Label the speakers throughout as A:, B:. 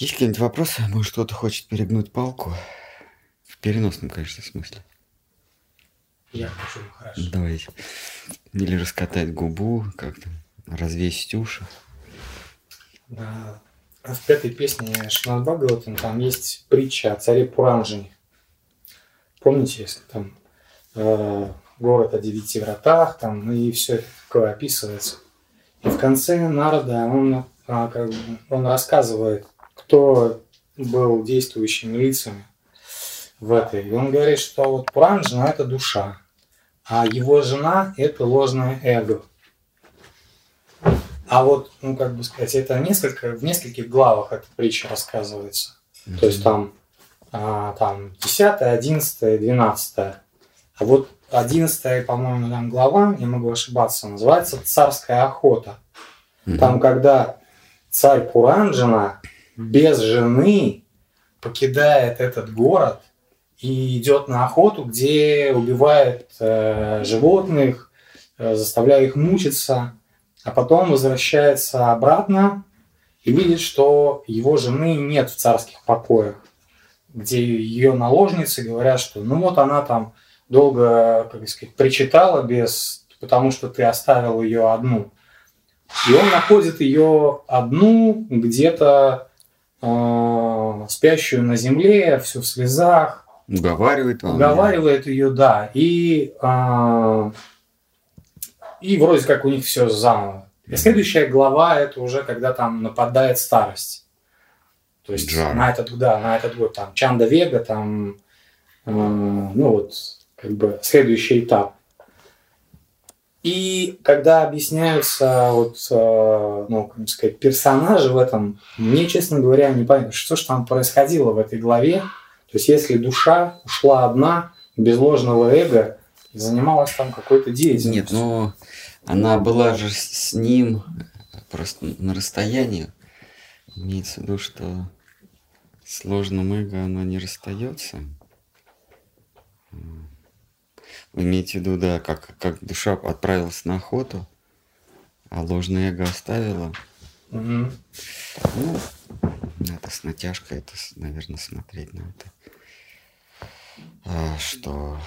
A: Есть какие-нибудь вопросы? Может, кто-то хочет перегнуть палку? В переносном, конечно, смысле.
B: Я хочу, хорошо.
A: Давайте. Или раскатать губу, как-то развесить уши.
B: Да. В пятой песне Шимад Бхагаватам там есть притча о царе Пуранжине. Помните, если там э, город о девяти вратах, там и все это такое описывается. И в конце Народа он, а, как бы, он рассказывает, кто был действующими лицами в этой. И он говорит, что вот Пуранжина – это душа, а его жена – это ложное эго. А вот, ну, как бы сказать, это несколько, в нескольких главах эта притча рассказывается. Mm-hmm. То есть там, а, там 10, 11, 12. А вот 11, по-моему, там глава, я могу ошибаться, называется «Царская охота». Mm-hmm. Там, когда царь Пуранджина без жены покидает этот город и идет на охоту, где убивает э, животных, э, заставляя их мучиться, а потом возвращается обратно и видит, что его жены нет в царских покоях, где ее наложницы говорят, что ну вот она там долго, как сказать, причитала без, потому что ты оставил ее одну. И он находит ее одну где-то э, спящую на земле, все в слезах.
A: Уговаривает
B: он. Уговаривает ее, да. И, э, и вроде как у них все заново. И следующая глава это уже когда там нападает старость. То есть Джара. на этот, да, на этот год там Чанда Вега, там, э, ну вот, как бы следующий этап. И когда объясняются вот, э, ну, как сказать, персонажи в этом, мне, честно говоря, не понятно, что же там происходило в этой главе. То есть, если душа ушла одна, без ложного эго, и занималась там какой-то деятельностью.
A: Нет, но она была же с ним просто на расстоянии. Имеется в виду, что сложным эго оно не расстается. Имеете в виду, да, как, как душа отправилась на охоту, а ложное эго оставила. Угу. Ну, это с натяжкой, это, наверное, смотреть на это. А, что...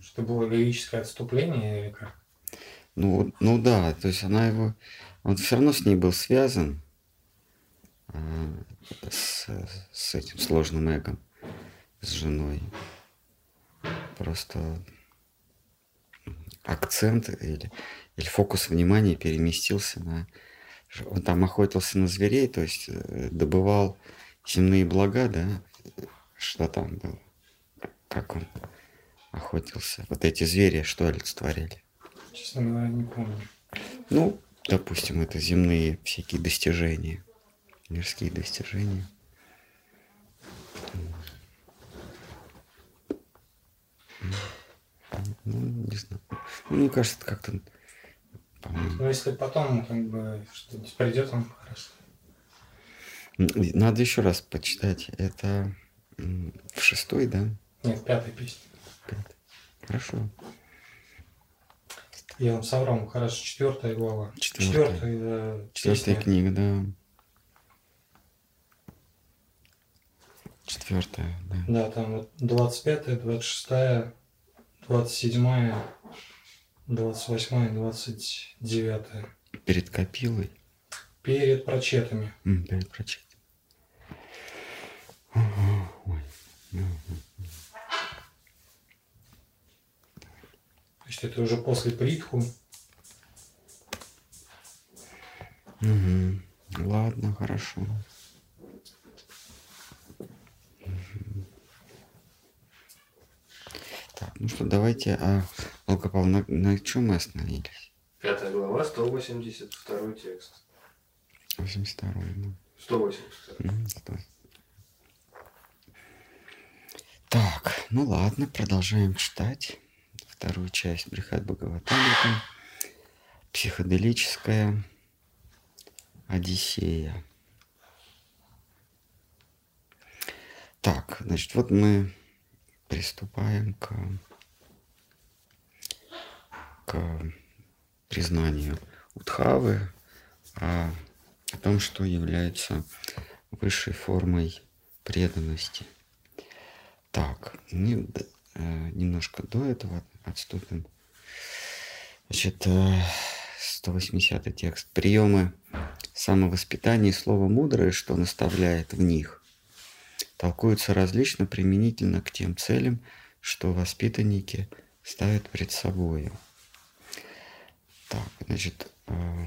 B: Что было логическое отступление или как?
A: Ну, ну да, то есть она его... Он все равно с ней был связан а, с, с этим сложным эгом с женой. Просто акцент или, или фокус внимания переместился на... Он там охотился на зверей, то есть э, добывал земные блага, да? Что там было? Как он охотился? Вот эти звери что олицетворяли?
B: Честно говоря, не помню.
A: Ну, допустим, это земные всякие достижения, мирские достижения. Ну, не знаю. Ну, мне кажется, это как-то...
B: Ну, если потом как бы что-нибудь придет, он хорошо.
A: Надо еще раз почитать. Это в шестой, да?
B: Нет, в пятой песне.
A: Пятый. Хорошо.
B: Я вам соврал, хорошо, четвертая глава.
A: Четвертая, четвертая, да, четвертая книга, да. Четвертая, да.
B: Да, там вот 25, 26, 27, 28, 29.
A: Перед копилой?
B: Перед прочетами.
A: Mm, перед прочетами. Ой.
B: То есть это уже после притху.
A: Угу. Ладно, хорошо. Так, ну что, давайте, а, Волкопал, на, на чем мы остановились?
C: Пятая глава, 182 текст.
A: 82
C: ну. 182. Mm,
A: так, ну ладно, продолжаем читать вторую часть Брихат Бхагаватамрита. Психоделическая Одиссея. Так, значит, вот мы приступаем к, к признанию Удхавы о, о том, что является высшей формой преданности. Так, не, э, немножко до этого отступим. Значит, 180 текст. Приемы самовоспитания и слово мудрое, что наставляет в них, толкуются различно применительно к тем целям, что воспитанники ставят перед собой. Так, значит, э,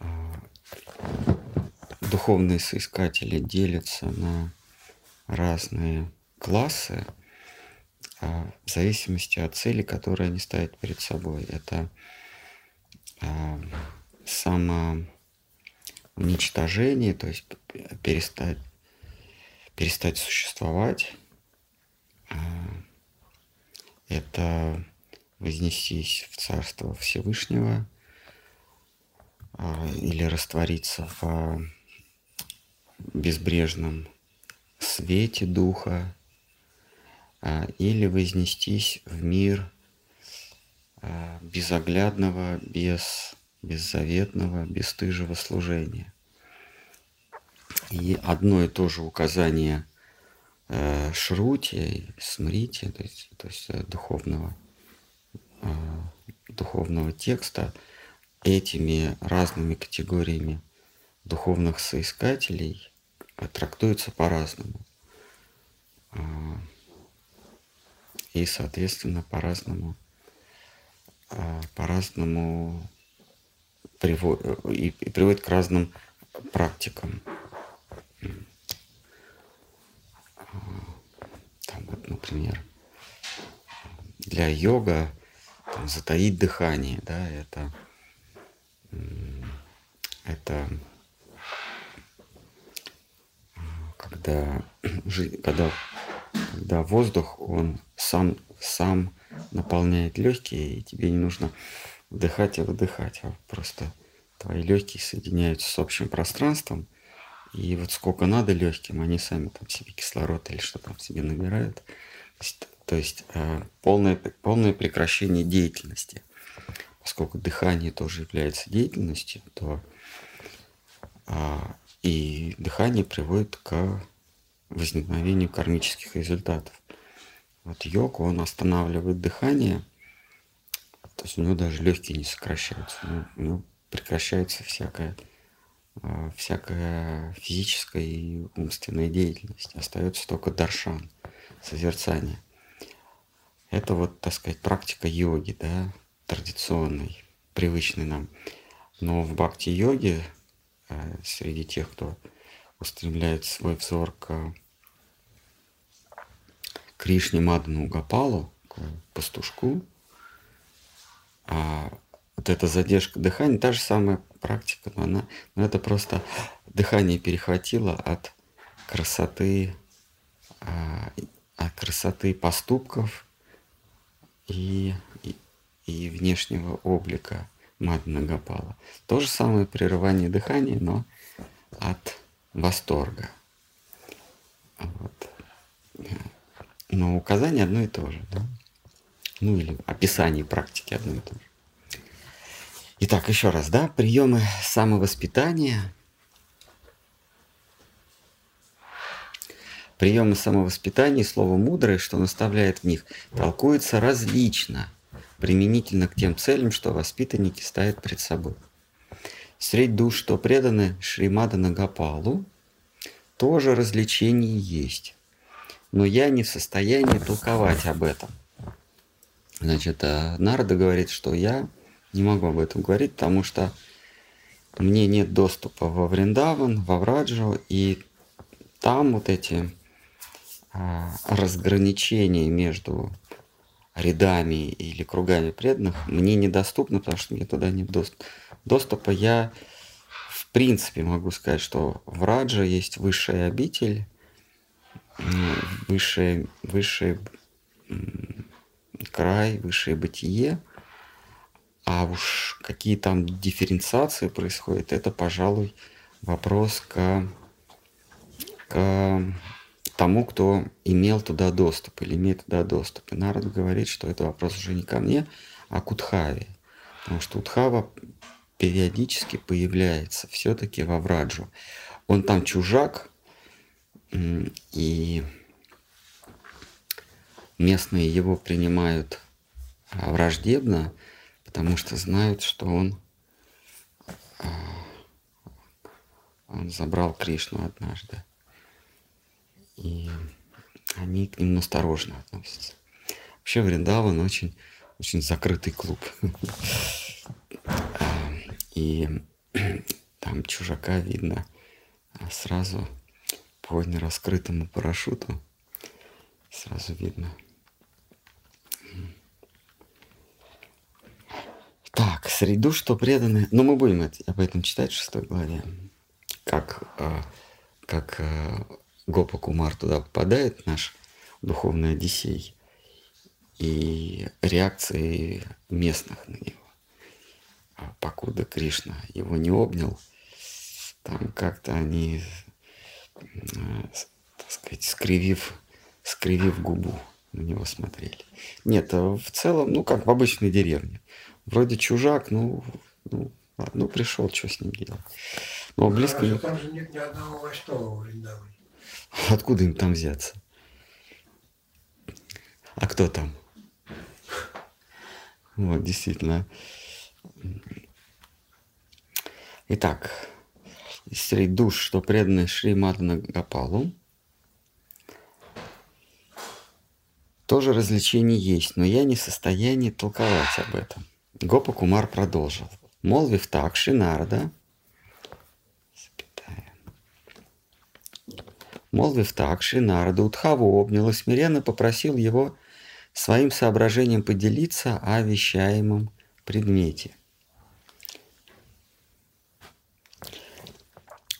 A: э, духовные соискатели делятся на разные классы а, в зависимости от цели, которые они ставят перед собой. Это а, самоуничтожение, то есть перестать, перестать существовать. А, это вознестись в Царство Всевышнего или раствориться в безбрежном свете Духа, а, или вознестись в мир а, безоглядного, без, беззаветного, бесстыжего служения. И одно и то же указание э, Шрути, Смрити, то есть, то есть э, духовного, э, духовного текста, этими разными категориями духовных соискателей трактуется по-разному. А, и, соответственно, по-разному по-разному приводит, и, приводит к разным практикам. Там вот, например, для йога там, затаить дыхание, да, это, это когда, когда, когда воздух, он сам, сам наполняет легкие, и тебе не нужно вдыхать и выдыхать, а просто твои легкие соединяются с общим пространством, и вот сколько надо легким, они сами там себе кислород или что там себе набирают. То есть, то есть э, полное, полное прекращение деятельности. Поскольку дыхание тоже является деятельностью, то а, и дыхание приводит к возникновению кармических результатов. Вот йог, он останавливает дыхание, то есть у него даже легкие не сокращаются, у него прекращается всякая, а, всякая физическая и умственная деятельность. Остается только даршан, созерцание. Это вот, так сказать, практика йоги, да, традиционной, привычной нам. Но в бхакти-йоге а, среди тех, кто устремляет свой взор к Кришне Мадану Гапалу, к пастушку, а вот эта задержка дыхания, та же самая практика, но она, но это просто дыхание перехватило от красоты, а, от красоты поступков и, и, и внешнего облика Мадана Гапала. То же самое прерывание дыхания, но от восторга. Вот. Но указание одно и то же, да? Ну или описание практики одно и то же. Итак, еще раз, да, приемы самовоспитания. Приемы самовоспитания и слово мудрое, что наставляет в них, толкуются различно, применительно к тем целям, что воспитанники ставят пред собой. Средь душ, что преданы Шримада Нагапалу, тоже развлечение есть. Но я не в состоянии толковать об этом. Значит, э, Нарда говорит, что я не могу об этом говорить, потому что мне нет доступа во Вриндаван, во Враджу, и там вот эти а, разграничения между рядами или кругами преданных мне недоступны, потому что мне туда нет доступа. Я в принципе могу сказать, что в Раджа есть высшая обитель, высший, высший край, высшее бытие, а уж какие там дифференциации происходят, это, пожалуй, вопрос к, к тому, кто имел туда доступ или имеет туда доступ. И народ говорит, что это вопрос уже не ко мне, а к Удхаве. Потому что Удхава периодически появляется все-таки во Враджу. Он там чужак, и местные его принимают а, враждебно, потому что знают, что он, а, он забрал Кришну однажды. И они к нему осторожно относятся. Вообще Вриндаван очень, очень закрытый клуб. А, и там чужака видно сразу по нераскрытому парашюту. Сразу видно – Так, среду, что преданы... Ну, мы будем об этом читать в шестой главе. Как, э, как э, Гопа Кумар туда попадает, наш духовный Одиссей, и реакции местных на него. А покуда Кришна его не обнял, там как-то они, так сказать, скривив, скривив губу на него смотрели. Нет, в целом, ну, как в обычной деревне вроде чужак, ну, ну, ну пришел, что с ним делать. Но ну, близко...
D: А там же нет ни одного Вайшнава в Вриндаване.
A: Откуда им там взяться? А кто там? Вот, действительно. Итак, среди душ, что преданы Шри Мадана Гапалу, тоже развлечение есть, но я не в состоянии толковать об этом. Гопа Кумар продолжил. Молвив так, Шинарда, Молвив так, Шинарда Утхаву обнял и смиренно попросил его своим соображением поделиться о вещаемом предмете.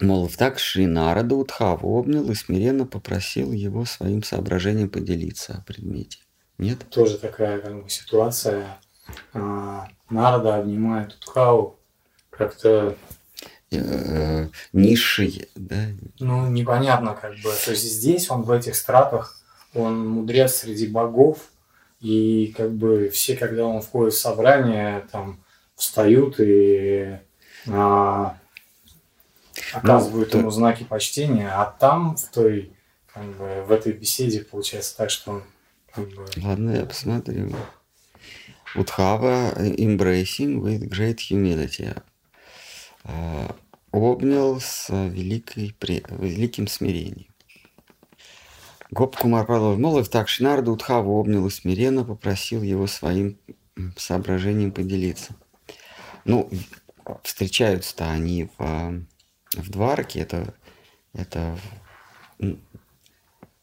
A: Молвив так, Шинарада Утхаву обнял и смиренно попросил его своим соображением поделиться о предмете. Нет?
B: Тоже такая как бы, ситуация а, Нарда обнимает Утхау как-то
A: э, низший, да?
B: Ну, непонятно как бы. То есть здесь он в этих стратах, он мудрец среди богов, и как бы все, когда он входит в собрание, там встают и а, оказывают ну, ему знаки почтения, а там в той как бы в этой беседе получается так, что он как бы...
A: Ладно, я посмотрю. Удхава embracing with great humility. Uh, обнял с великой, великим смирением. Гоп Кумар. Молов так Шинарда Удхаву обнял и смиренно попросил его своим соображением поделиться. Ну, встречаются-то они в, в Дварке, это, это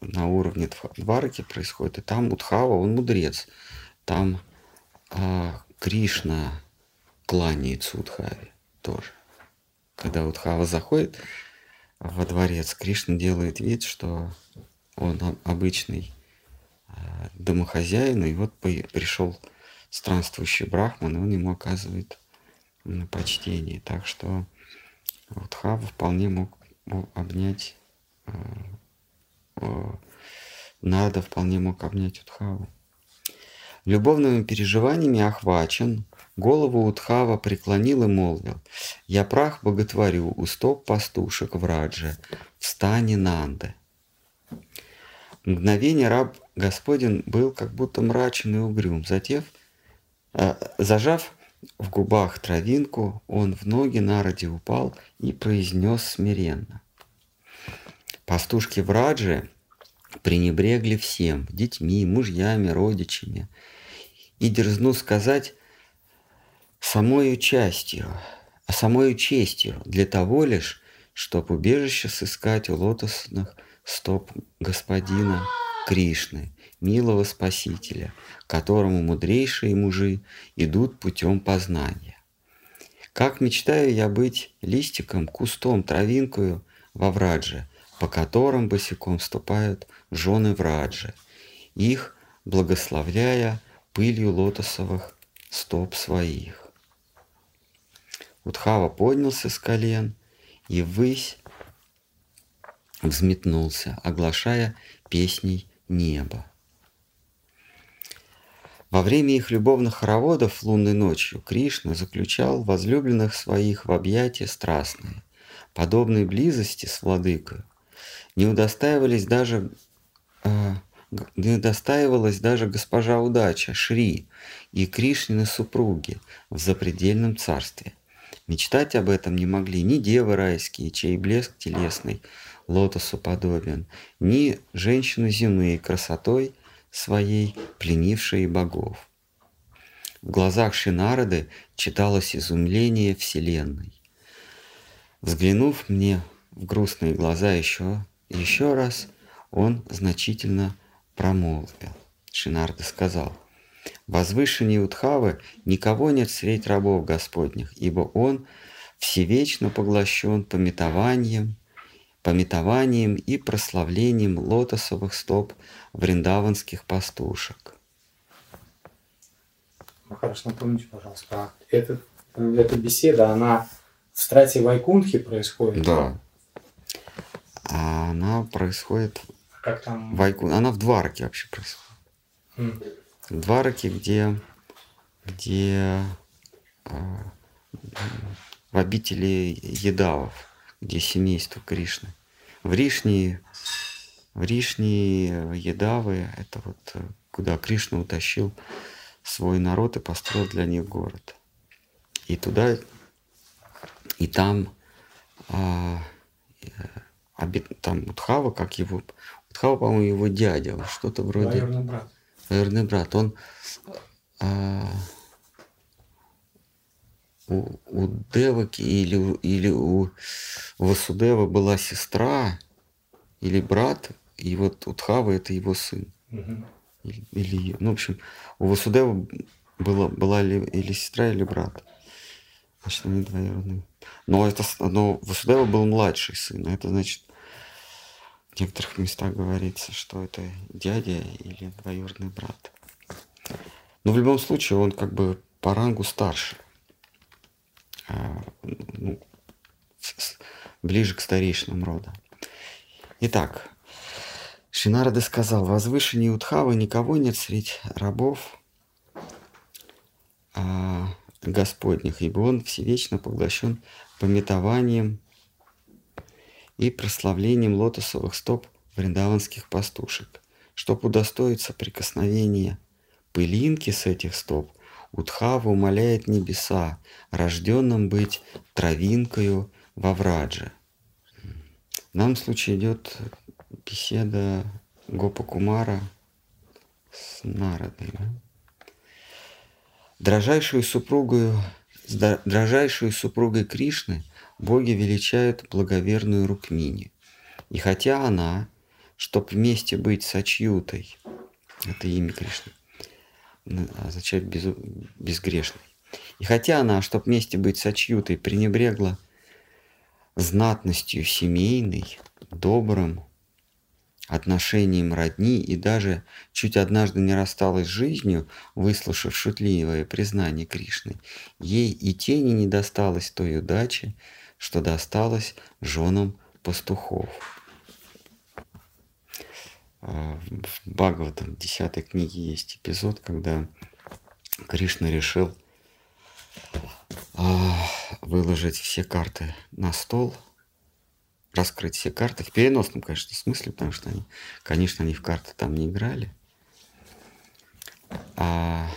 A: на уровне Дварки происходит, и там Удхава, он мудрец. Там а Кришна кланяется Удхаве тоже. Когда Удхава заходит во дворец, Кришна делает вид, что он обычный а, домохозяин, и вот пришел странствующий брахман, и он ему оказывает почтение. Так что Удхава вполне мог, обнять, а, Нарда вполне мог обнять Удхаву. Любовными переживаниями охвачен, голову Утхава преклонил и молвил, «Я прах боготворю у стоп пастушек в Радже, в стане Нанды». Мгновение раб Господин был как будто мрачен и угрюм. Затем, э, зажав в губах травинку, он в ноги народе упал и произнес смиренно. Пастушки в Радже пренебрегли всем, детьми, мужьями, родичами, и дерзну сказать самою частью, а самою честью, для того лишь, чтоб убежище сыскать у лотосных стоп господина Кришны, милого Спасителя, которому мудрейшие мужи идут путем познания. Как мечтаю я быть листиком, кустом, травинкою во Врадже, по которым босиком ступают жены Враджи, их благословляя пылью лотосовых стоп своих. Удхава поднялся с колен и ввысь взметнулся, оглашая песней небо. Во время их любовных хороводов лунной ночью Кришна заключал возлюбленных своих в объятия страстные. Подобной близости с владыкой не удостаивались даже э, не удостаивалась даже госпожа удача Шри и Кришнины супруги в запредельном царстве. Мечтать об этом не могли ни девы райские, чей блеск телесный лотосу подобен, ни женщины земные красотой своей, пленившие богов. В глазах Шинарады читалось изумление Вселенной. Взглянув мне в грустные глаза еще, еще раз, он значительно промолвил. Шинарда сказал, «Возвышеннее Утхавы никого нет средь рабов Господних, ибо он всевечно поглощен пометованием, пометованием и прославлением лотосовых стоп вриндаванских пастушек.
B: Махараш, напомните, пожалуйста, а это, эта беседа, она в страте Вайкунхи происходит?
A: Да. А она происходит...
B: Как там?
A: Вайкун... Она в Двараке вообще происходит.
B: Mm.
A: В Двараке, где, где э, в обители Едавов, где семейство Кришны. В Ришни, в Ришни Едавы, это вот э, куда Кришна утащил свой народ и построил для них город. И туда, и там, а, э, там Утхава, как его, Утхава, по-моему, его дядя, что-то вроде...
B: Двоюродный брат.
A: Двоюродный брат. Он а, у, у Деваки или, или у Васудева была сестра или брат, и вот Утхава это его сын.
B: Угу.
A: Или, или, ну, в общем, у Васудева была, была ли, или сестра, или брат. Значит, они двоюродные. Но, это, но Васудева был младший сын. Это значит, в некоторых местах говорится, что это дядя или двоюродный брат. Но в любом случае он как бы по рангу старше. А, ну, ближе к старейшинам рода. Итак, Шинарада сказал, возвышеннее Утхавы никого нет среди рабов а, Господних, ибо он всевечно поглощен пометованием и прославлением лотосовых стоп вриндаванских пастушек. Чтоб удостоиться прикосновения пылинки с этих стоп, Утхава умоляет небеса, рожденным быть травинкою во Врадже. В данном случае идет беседа Гопа Кумара с Нарадой. Да? Дрожайшую супругою, дрожайшую супругой Кришны боги величают благоверную Рукмини. И хотя она, чтоб вместе быть с Ачьютой, это имя Кришны, означает без, безгрешный. И хотя она, чтоб вместе быть с Ачьютой, пренебрегла знатностью семейной, добрым отношением родни и даже чуть однажды не рассталась с жизнью, выслушав шутливое признание Кришны, ей и тени не досталось той удачи, что досталось женам пастухов. А, в Бхагаватам 10 книге есть эпизод, когда Кришна решил а, выложить все карты на стол, раскрыть все карты, в переносном, конечно, смысле, потому что они, конечно, они в карты там не играли. А,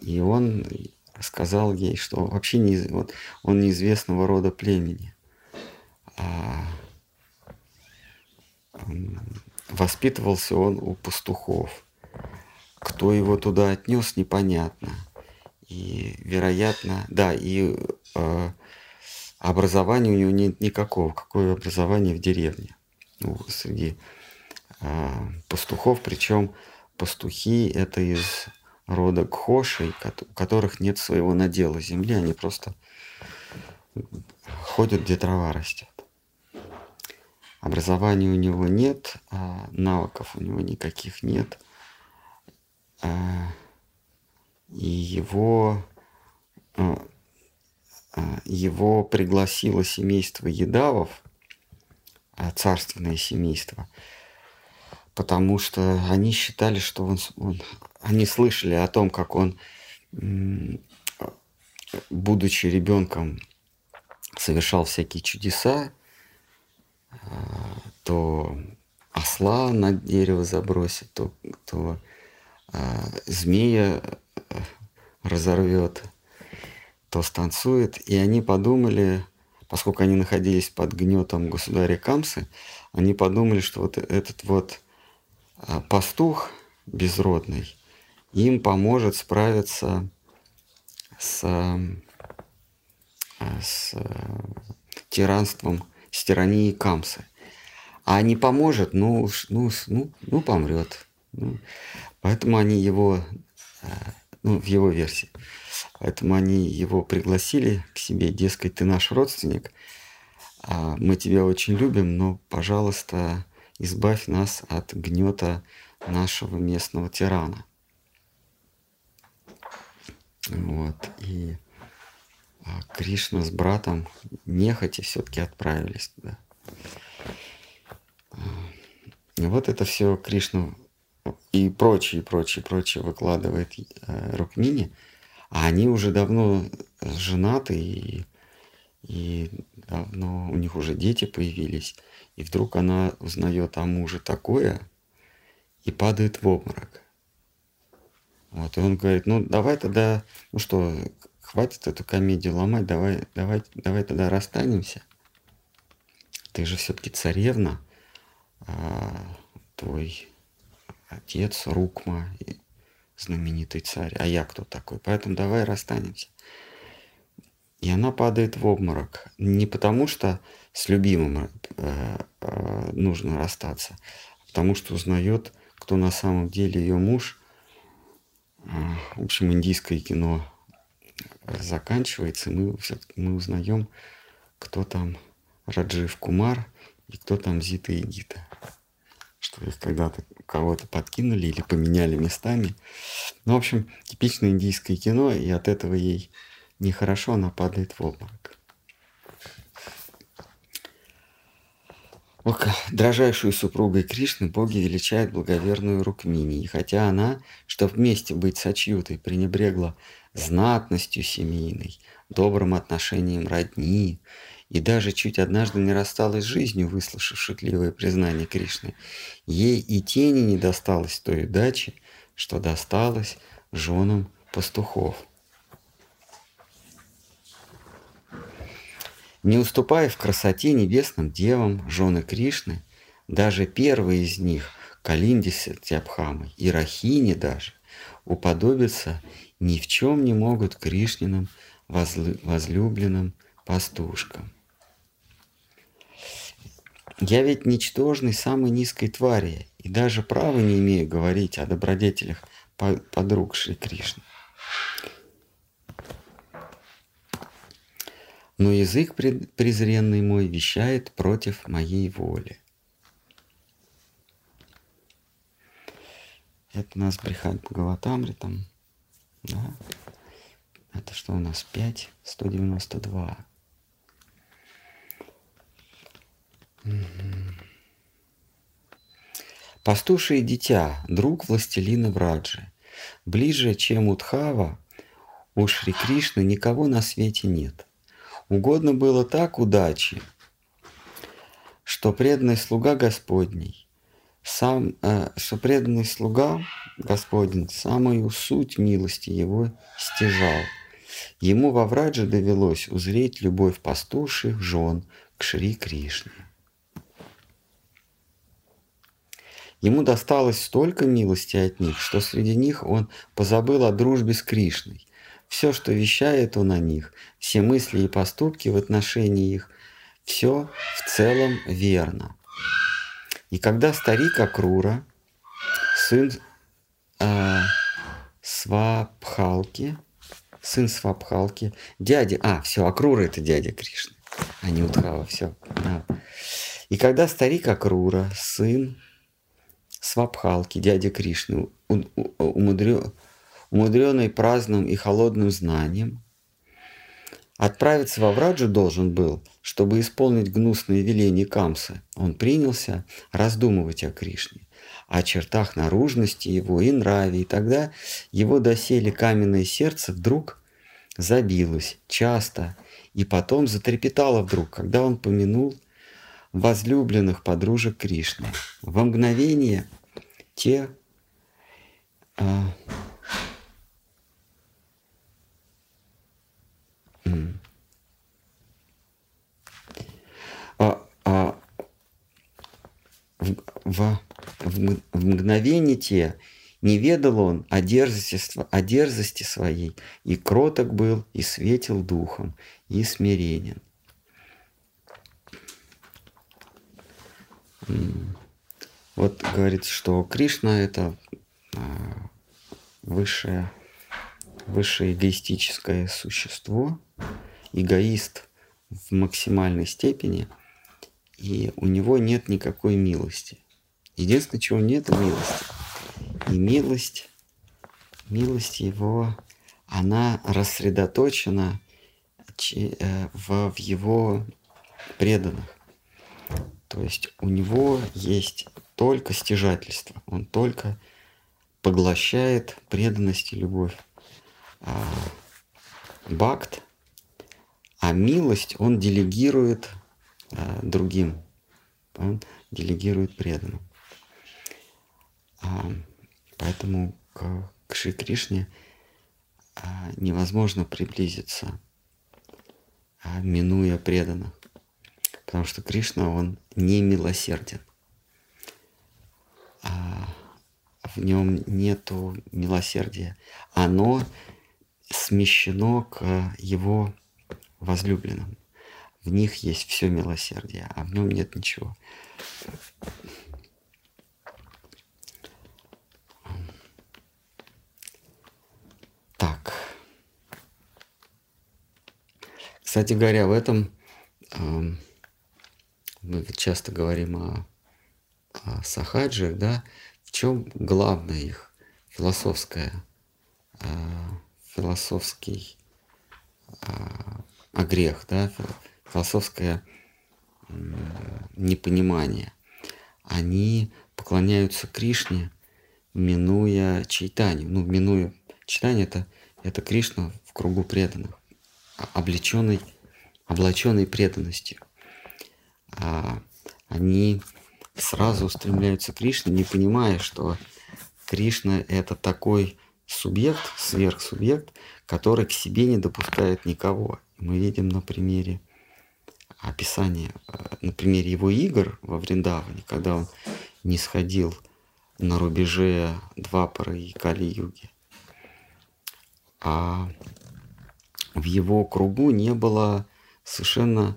A: и он сказал ей, что вообще не, вот, он неизвестного рода племени. А, Воспитывался он у пастухов. Кто его туда отнес, непонятно. И, вероятно, да, и э, образования у него нет никакого. Какое образование в деревне? Ну, среди э, пастухов, причем пастухи это из рода Кхошей, у которых нет своего надела земли, они просто ходят, где трава растет. Образования у него нет, а навыков у него никаких нет. А, и его, а, его пригласило семейство Едавов, царственное семейство, потому что они считали, что он, он они слышали о том, как он, будучи ребенком, совершал всякие чудеса, а, то осла на дерево забросит, то, то а, змея э, разорвет, то станцует. И они подумали, поскольку они находились под гнетом государя Камсы, они подумали, что вот этот вот а, пастух безродный им поможет справиться с, а, с тиранством, с тиранией Камсы. А не поможет, ну, ну, ну, ну помрет. Ну, поэтому они его, а, ну, в его версии, поэтому они его пригласили к себе, дескать, ты наш родственник, а мы тебя очень любим, но, пожалуйста, избавь нас от гнета нашего местного тирана. Вот. И а, Кришна с братом нехотя все-таки отправились туда. И вот это все Кришна и прочее, прочее, прочее выкладывает э, Рукмини, а они уже давно женаты и, и давно у них уже дети появились. И вдруг она узнает о муже такое и падает в обморок. Вот, и он говорит, ну давай тогда, ну что, хватит эту комедию ломать, давай, давай, давай тогда расстанемся. Ты же все-таки царевна, а, твой отец Рукма, знаменитый царь, а я кто такой? Поэтому давай расстанемся. И она падает в обморок. Не потому, что с любимым э, э, нужно расстаться, а потому что узнает, кто на самом деле ее муж. В общем, индийское кино заканчивается, и мы, мы узнаем, кто там Раджив Кумар и кто там Зита и Гита. Что их когда-то кого-то подкинули или поменяли местами. Ну, в общем, типичное индийское кино, и от этого ей нехорошо, она падает в обморок. Дрожайшую супругой Кришны боги величают благоверную Рукмини, и хотя она, чтоб вместе быть сочьютой, пренебрегла знатностью семейной, добрым отношением родни, и даже чуть однажды не рассталась с жизнью, выслушав шутливое признание Кришны, ей и тени не досталось той удачи, что досталось женам пастухов. Не уступая в красоте небесным девам, жены Кришны, даже первые из них, Калинди Тябхамой и Рахини даже, уподобятся ни в чем не могут Кришниным возлюбленным пастушкам. Я ведь ничтожный самой низкой твари, и даже права не имею говорить о добродетелях подруг Шри Кришны. Но язык презренный мой вещает против моей воли. Это у нас Брихат Бхагаватамри там. Да. Это что у нас? 5, 192. Пастушие дитя, друг властелина Враджи. Ближе, чем Удхава, у Шри Кришны никого на свете нет. Угодно было так удачи, что преданный слуга Господний, сам, э, что преданный слуга Господень самую суть милости его стяжал. Ему во Врадже довелось узреть любовь пастуших жен к Шри Кришне. Ему досталось столько милости от них, что среди них он позабыл о дружбе с Кришной. Все, что вещает он о них, все мысли и поступки в отношении их, все в целом верно. И когда старик Акрура, сын э, Свапхалки, сын Свапхалки, дядя, а, все, Акрура это дядя Кришны, а не Удхава, все. Да. И когда старик Акрура, сын Свабхалки, дядя Кришны, умудренный праздным и холодным знанием, Отправиться во Враджу должен был, чтобы исполнить гнусные веления Камсы. Он принялся раздумывать о Кришне, о чертах наружности его и нраве, и тогда его доселе каменное сердце вдруг забилось часто, и потом затрепетало вдруг, когда он помянул возлюбленных подружек Кришны. Во мгновение те а, а, в, в, в, в мгновение те не ведал он о дерзости, о дерзости своей, и кроток был, и светил духом, и смиренен. Вот говорится, что Кришна это а, высшее, высшее эгоистическое существо, эгоист в максимальной степени, и у него нет никакой милости. Единственное, чего нет, это милости. И милость, милость его, она рассредоточена э, в его преданных. То есть у него есть только стяжательство, он только поглощает преданность и любовь. А, бакт, а милость он делегирует а, другим, он делегирует преданным. А, поэтому к, к Шри Кришне а, невозможно приблизиться, а, минуя преданных. Потому что Кришна, он не милосерден. В нем нету милосердия. Оно смещено к его возлюбленным. В них есть все милосердие, а в нем нет ничего. Так. Кстати говоря, в этом э, мы часто говорим о, о сахаджиях, да, в чем главное их философское, э, философский э, а грех, да, философское непонимание. Они поклоняются Кришне, минуя читание. Ну, минуя читание, это, это Кришна в кругу преданных, облеченный, облаченный преданностью а они сразу устремляются к Кришне, не понимая, что Кришна – это такой субъект, сверхсубъект, который к себе не допускает никого. Мы видим на примере описания, э, на примере его игр во Вриндаване, когда он не сходил на рубеже Двапара и Кали-юги. А в его кругу не было совершенно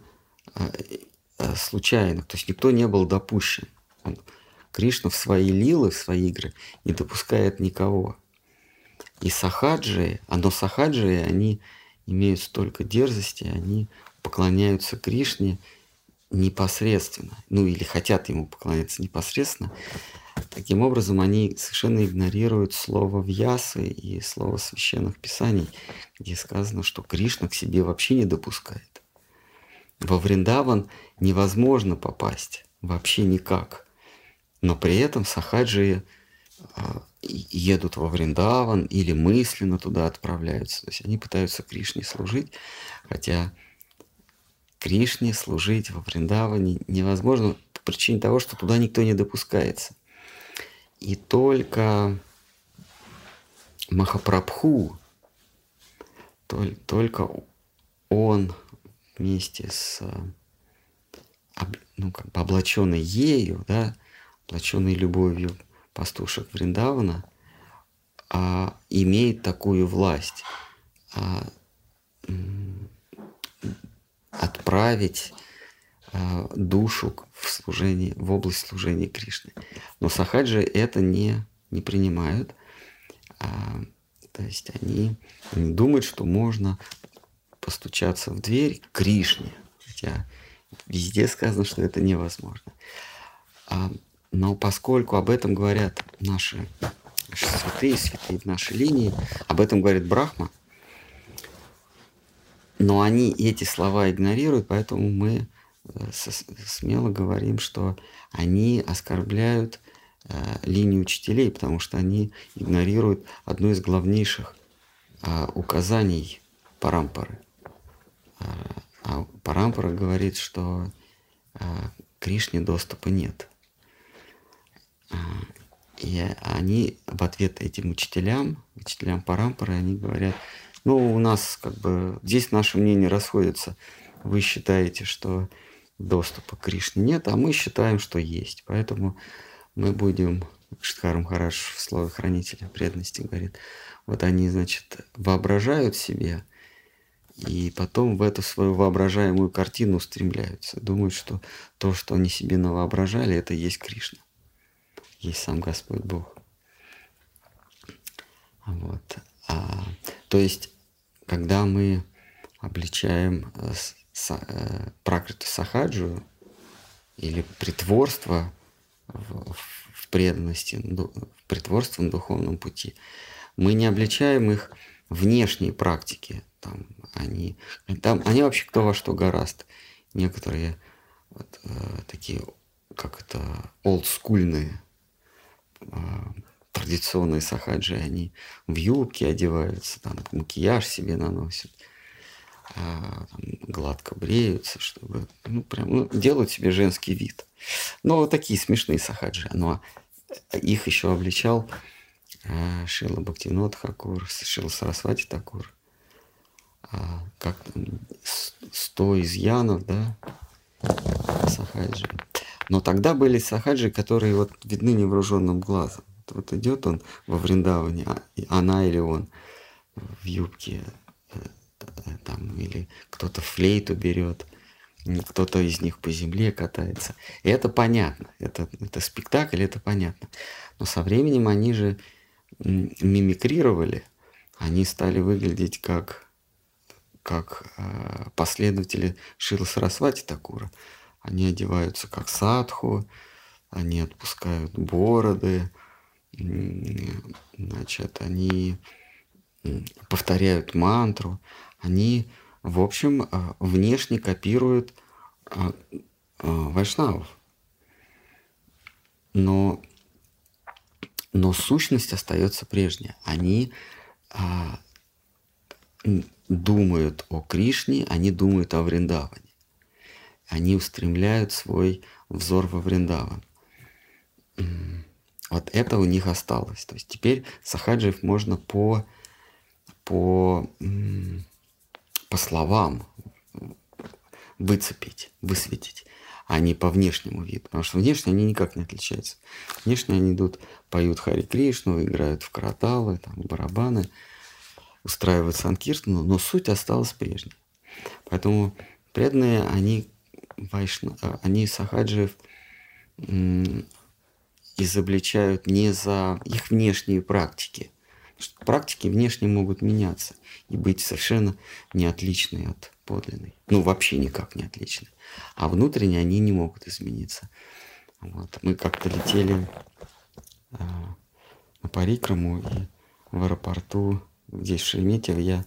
A: э, Э, случайных, то есть никто не был допущен. Он, Кришна в свои лилы, в свои игры не допускает никого. И сахаджи, а но сахаджи, они имеют столько дерзости, они поклоняются Кришне непосредственно, ну или хотят ему поклоняться непосредственно. Таким образом, они совершенно игнорируют слово Вьясы и слово священных писаний, где сказано, что Кришна к себе вообще не допускает. Во Вриндаван невозможно попасть вообще никак. Но при этом сахаджи а, едут во Вриндаван или мысленно туда отправляются. То есть они пытаются Кришне служить, хотя Кришне служить во Вриндаване невозможно по причине того, что туда никто не допускается. И только Махапрабху, только он вместе с ну, как бы облаченный ею, да, облаченный любовью пастушек Вриндавана, а, имеет такую власть а, отправить а, душу в служение, в область служения Кришны. Но сахаджи это не, не принимают. А, то есть они, они думают, что можно постучаться в дверь Кришне. Хотя везде сказано, что это невозможно. А, но поскольку об этом говорят наши, наши святые, святые в нашей линии, об этом говорит Брахма, но они эти слова игнорируют, поэтому мы э, смело говорим, что они оскорбляют э, линию учителей, потому что они игнорируют одно из главнейших э, указаний Парампары. Э, а Парампара говорит, что э, Кришне доступа нет. Э, и они в ответ этим учителям, учителям Парампары, они говорят, ну, у нас как бы, здесь наши мнения расходятся. Вы считаете, что доступа к Кришне нет, а мы считаем, что есть. Поэтому мы будем, Штхарам Хараш в слове хранителя преданности говорит, вот они, значит, воображают себе, и потом в эту свою воображаемую картину устремляются. Думают, что то, что они себе навоображали, это есть Кришна есть сам Господь Бог. Вот. А, то есть, когда мы обличаем э, э, пракриту сахаджу или притворство в, в преданности, в притворство на духовном пути, мы не обличаем их внешние практики. Там они, там, они вообще кто во что гораст. Некоторые вот, э, такие, как это, олдскульные традиционные сахаджи, они в юбке одеваются, там макияж себе наносят, а, там, гладко бреются, чтобы, ну, прям, ну, делают себе женский вид. Но вот такие смешные сахаджи. Но их еще обличал а, Шила Бхактинот Хакур, Шила Сарасвати Такур. А, как там, сто изъянов, да, сахаджи. Но тогда были сахаджи, которые вот видны невооруженным глазом. Вот идет он во Вриндаване, а, она или он в юбке, э, там, или кто-то флейту берет, кто-то из них по земле катается. И это понятно, это, это спектакль, это понятно. Но со временем они же мимикрировали, они стали выглядеть как, как э, последователи Шила Сарасвати Такура. Они одеваются как садху, они отпускают бороды, значит, они повторяют мантру, они, в общем, а, внешне копируют а, а, вайшнавов. Но, но сущность остается прежняя. Они а, думают о Кришне, они думают о Вриндаване они устремляют свой взор во Вриндаван. Вот это у них осталось. То есть теперь сахаджиев можно по, по, по словам выцепить, высветить, а не по внешнему виду. Потому что внешне они никак не отличаются. Внешне они идут, поют Хари Кришну, играют в караталы, там, барабаны, устраивают санкиртану, но суть осталась прежней. Поэтому преданные, они Вайшна, э, они сахаджиев изобличают не за их внешние практики. Практики внешне могут меняться и быть совершенно не отличной от подлинной. Ну, вообще никак не отличной. А внутренне они не могут измениться. Вот. Мы как-то летели э, на Парикраму и в аэропорту здесь, в Шереметьево, я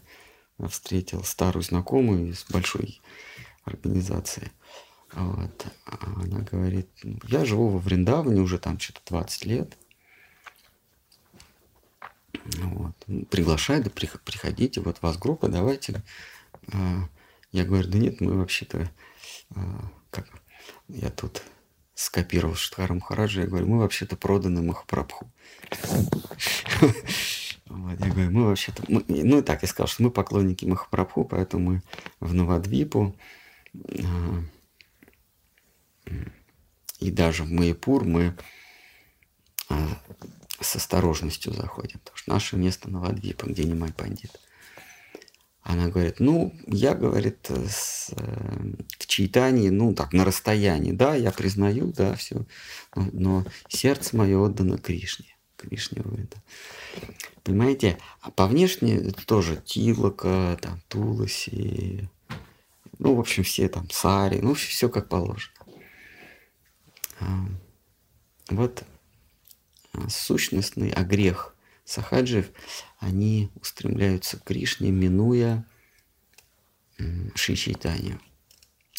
A: встретил старую знакомую из большой организации. Вот. А она говорит, я живу во Вриндаване уже там что-то 20 лет. Вот. Приглашай, да приходите, вот вас группа, давайте. А, я говорю, да нет, мы вообще-то, а, как, я тут скопировал Штхарам Хараджа, я говорю, мы вообще-то проданы Махапрабху. Вот, я говорю, мы вообще-то... Ну, так, я сказал, что мы поклонники Махапрабху, поэтому мы в Новодвипу и даже в Майпур мы а, с осторожностью заходим, потому что наше место на Ладвипа, где не мой пандит. Она говорит, ну, я, говорит, с, э, в читании, ну, так, на расстоянии, да, я признаю, да, все, но, но сердце мое отдано Кришне. Кришне это. Понимаете, а по внешне тоже Тилока, там, Туласи, ну, в общем, все там, Сари, ну, все как положено. Вот а, сущностный огрех сахаджев, они устремляются к Кришне, минуя Ши Чайтанию.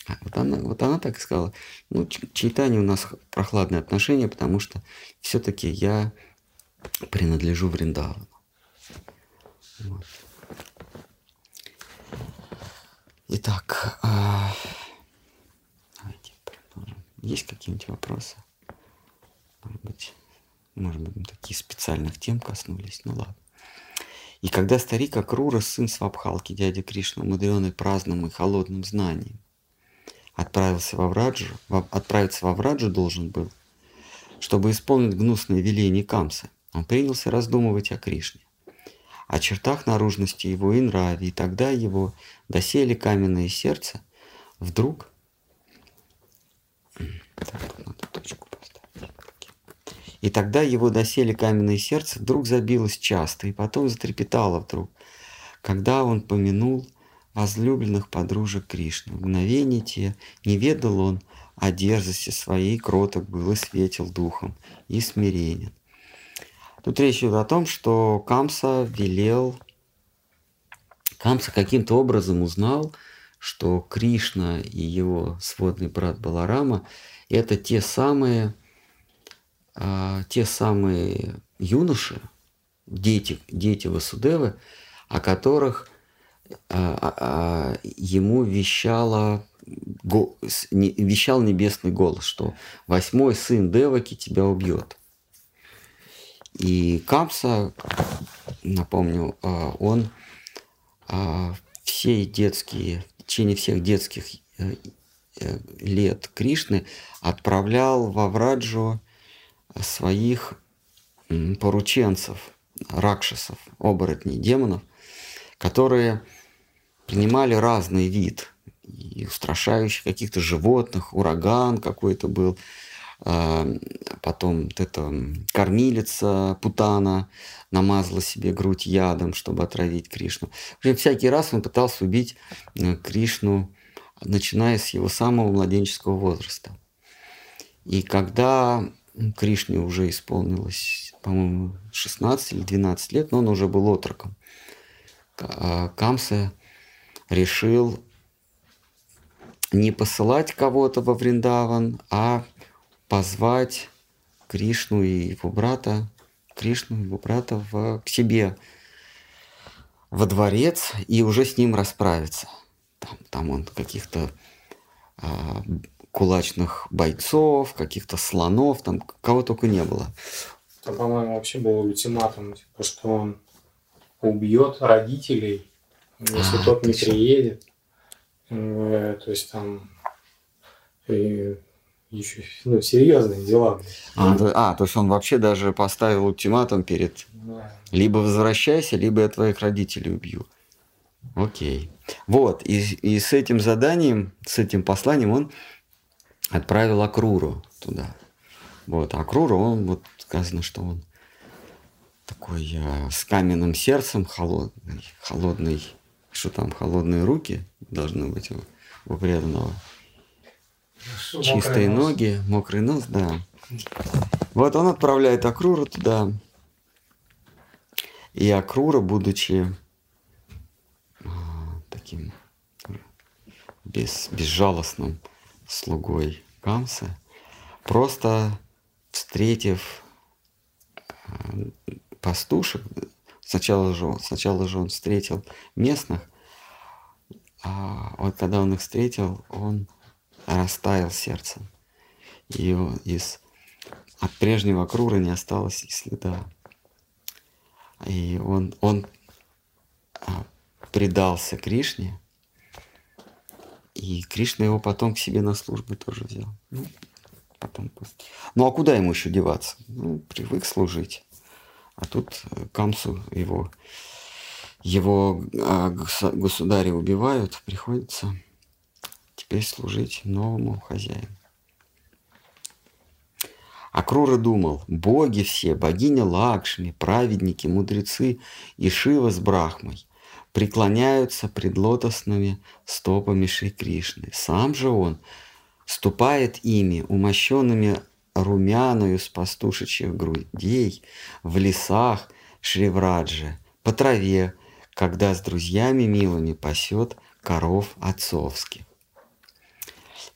A: А вот она, вот она так сказала, ну, Чайтанию у нас прохладные отношения, потому что все-таки я принадлежу Вриндавану. Вот. Итак, а... Есть какие-нибудь вопросы? Может быть, может быть, мы такие специальных тем коснулись, ну ладно. И когда старик Акрура, сын Свабхалки, дядя Кришна, умудренный праздным и холодным знанием, отправился во Враджу, отправиться во Враджу должен был, чтобы исполнить гнусное веление Камса, он принялся раздумывать о Кришне, о чертах наружности его и нраве, и тогда его досели каменное сердце, вдруг... И тогда его доселе каменное сердце вдруг забилось часто, и потом затрепетало вдруг, когда он помянул возлюбленных подружек Кришны. В мгновение те не ведал он о дерзости своей, кроток был и светил духом, и смиренен. Тут речь идет о том, что Камса велел, Камса каким-то образом узнал, что Кришна и его сводный брат Баларама – это те самые а, те самые юноши, дети, дети Васудевы, о которых а, а, ему не, вещал небесный голос, что восьмой сын Деваки тебя убьет. И Камса, напомню, он все детские, в течение всех детских э, лет Кришны отправлял во Враджу своих порученцев, ракшасов, оборотней, демонов, которые принимали разный вид, и устрашающих каких-то животных, ураган какой-то был, а, потом вот эта кормилица Путана намазала себе грудь ядом, чтобы отравить Кришну. В общем, всякий раз он пытался убить э, Кришну, начиная с его самого младенческого возраста. И когда Кришне уже исполнилось, по-моему, 16 или 12 лет, но он уже был отроком. А Камса решил не посылать кого-то во Вриндаван, а позвать Кришну и его брата, Кришну и его брата в, к себе во дворец и уже с ним расправиться. Там, там он каких-то а, кулачных бойцов, каких-то слонов, там кого только не было.
B: Там, по-моему, вообще был ультиматум, типа, что он убьет родителей, если а, тот не приедет. Э, то есть там и еще ну, серьезные дела.
A: А, то, а, то есть он вообще даже поставил ультиматум перед да. либо возвращайся, либо я твоих родителей убью. Окей. Вот, и, и с этим заданием, с этим посланием он отправил Акруру туда. Вот, Акрура, он, вот сказано, что он такой э, с каменным сердцем, холодный, холодный, что там, холодные руки должны быть у, у преданного. Чистые нос. ноги, мокрый нос, да. Вот он отправляет Акруру туда. И Акрура, будучи а, таким без, безжалостным слугой Камса, просто встретив э, пастушек, сначала же, он, сначала же он встретил местных, а вот когда он их встретил, он растаял сердцем. И из, от прежнего круга не осталось и следа. И он, он а, предался Кришне, и Кришна его потом к себе на службу тоже взял. Ну, потом... ну а куда ему еще деваться? Ну, привык служить. А тут э, Камсу его, его а, государя убивают, приходится теперь служить новому хозяину. Акрура думал, боги все, богиня Лакшми, праведники, мудрецы и Шива с Брахмой преклоняются пред лотосными стопами Шри Кришны. Сам же он ступает ими, умощенными румяною с пастушечьих грудей, в лесах Шривраджи, по траве, когда с друзьями милыми пасет коров отцовских.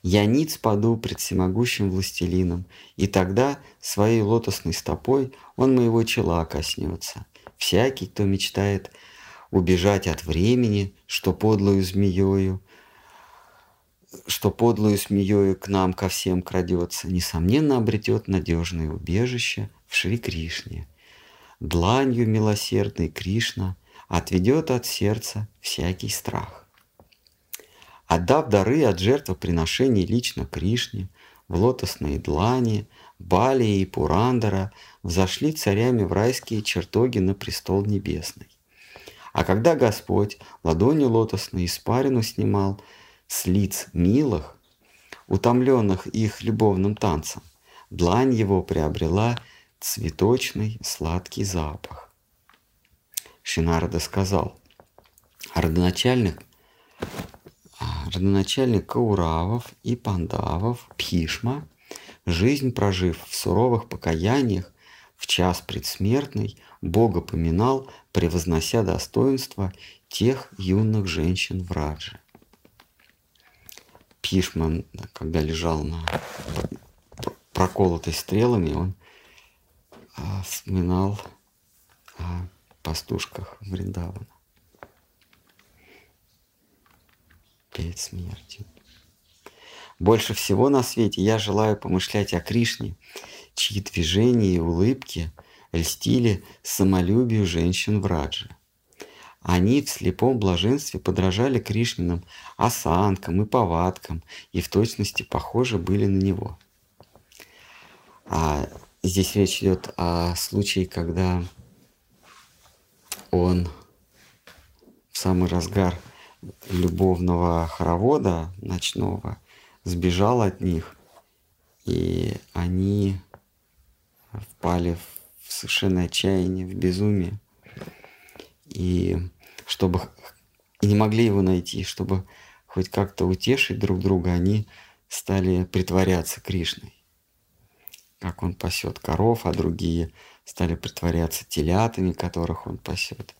A: Я ниц паду пред всемогущим властелином, и тогда своей лотосной стопой он моего чела коснется. Всякий, кто мечтает убежать от времени, что подлую змеёю, что подлую змеёю к нам ко всем крадется, несомненно обретет надежное убежище в Шри Кришне. Дланью милосердной Кришна отведет от сердца всякий страх. Отдав дары от жертвоприношений лично Кришне, в лотосные длани, Бали и Пурандара взошли царями в райские чертоги на престол небесный. А когда Господь ладонью лотосной испарину снимал с лиц милых, утомленных их любовным танцем, длань его приобрела цветочный сладкий запах. Шинарда сказал, родоначальник родоначальник Кауравов и Пандавов Пхишма, жизнь прожив в суровых покаяниях, в час предсмертный Бога поминал, превознося достоинства тех юных женщин в Радже. Пишман, когда лежал на проколотой стрелами, он а, вспоминал о пастушках Вриндавана. перед смертью. Больше всего на свете я желаю помышлять о Кришне, чьи движения и улыбки льстили самолюбию женщин в Радже. Они в слепом блаженстве подражали Кришниным осанкам и повадкам и в точности похожи были на него. А здесь речь идет о случае, когда он в самый разгар любовного хоровода ночного сбежал от них, и они впали в совершенное отчаяние, в безумие. И чтобы и не могли его найти, чтобы хоть как-то утешить друг друга, они стали притворяться Кришной. Как он пасет коров, а другие стали притворяться телятами, которых он пасет.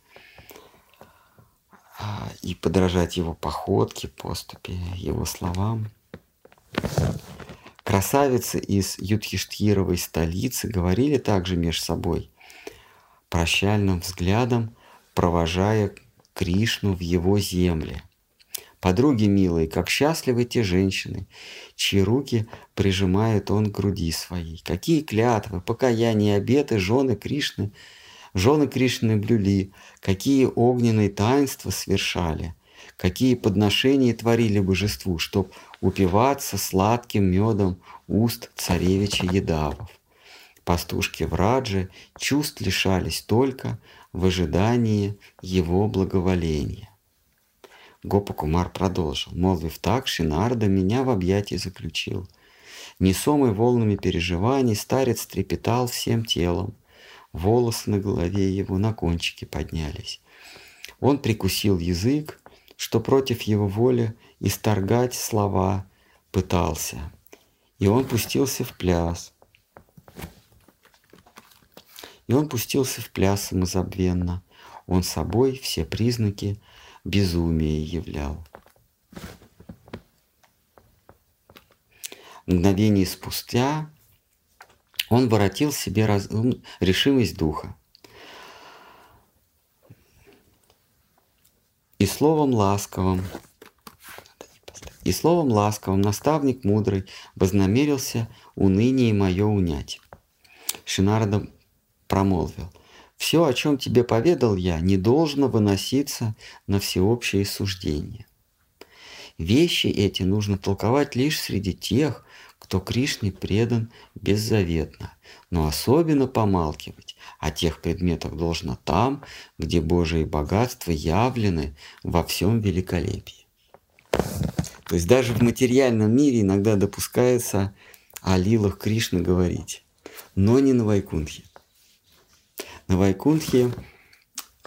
A: А, и подражать его походке, поступе, его словам. Красавицы из Юдхиштхировой столицы говорили также меж собой, прощальным взглядом провожая Кришну в его земле. Подруги милые, как счастливы те женщины, чьи руки прижимает он к груди своей. Какие клятвы, покаяния, обеты жены Кришны – Жены Кришны блюли, какие огненные таинства совершали, какие подношения творили божеству, чтоб упиваться сладким медом уст царевича Едавов. Пастушки в Радже чувств лишались только в ожидании его благоволения. Гопа продолжил, молвив так, Шинарда меня в объятии заключил. Несомый волнами переживаний, старец трепетал всем телом волосы на голове его на кончики поднялись. Он прикусил язык, что против его воли исторгать слова пытался. И он пустился в пляс. И он пустился в пляс самозабвенно. Он собой все признаки безумия являл. Мгновение спустя он воротил себе раз... решимость духа. И словом ласковым, и словом ласковым наставник мудрый вознамерился уныние мое унять. Шинарда промолвил, «Все, о чем тебе поведал я, не должно выноситься на всеобщее суждение. Вещи эти нужно толковать лишь среди тех, кто Кришне предан беззаветно, но особенно помалкивать о тех предметах должно там, где Божие богатства явлены во всем великолепии. То есть даже в материальном мире иногда допускается о лилах Кришны говорить, но не на Вайкунтхе. На Вайкунтхе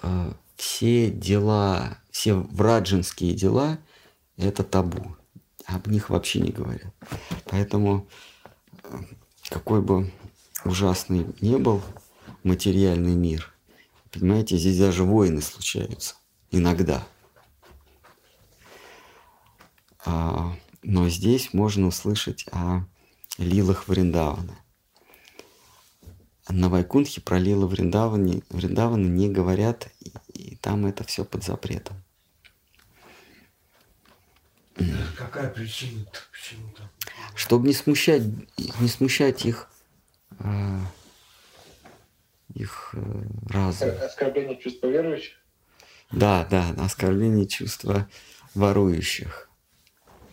A: э, все дела, все враджинские дела – это табу об них вообще не говорят. Поэтому э, какой бы ужасный не был материальный мир, понимаете, здесь даже войны случаются. Иногда. А, но здесь можно услышать о лилах Вриндавана. На Вайкунхе про лилы Вриндавана, Вриндавана не говорят, и, и там это все под запретом.
D: Какая причина? Почему так?
A: Чтобы не смущать, не смущать их, э, их э, разум.
C: Оскорбление чувства верующих?
A: Да, да, оскорбление чувства ворующих,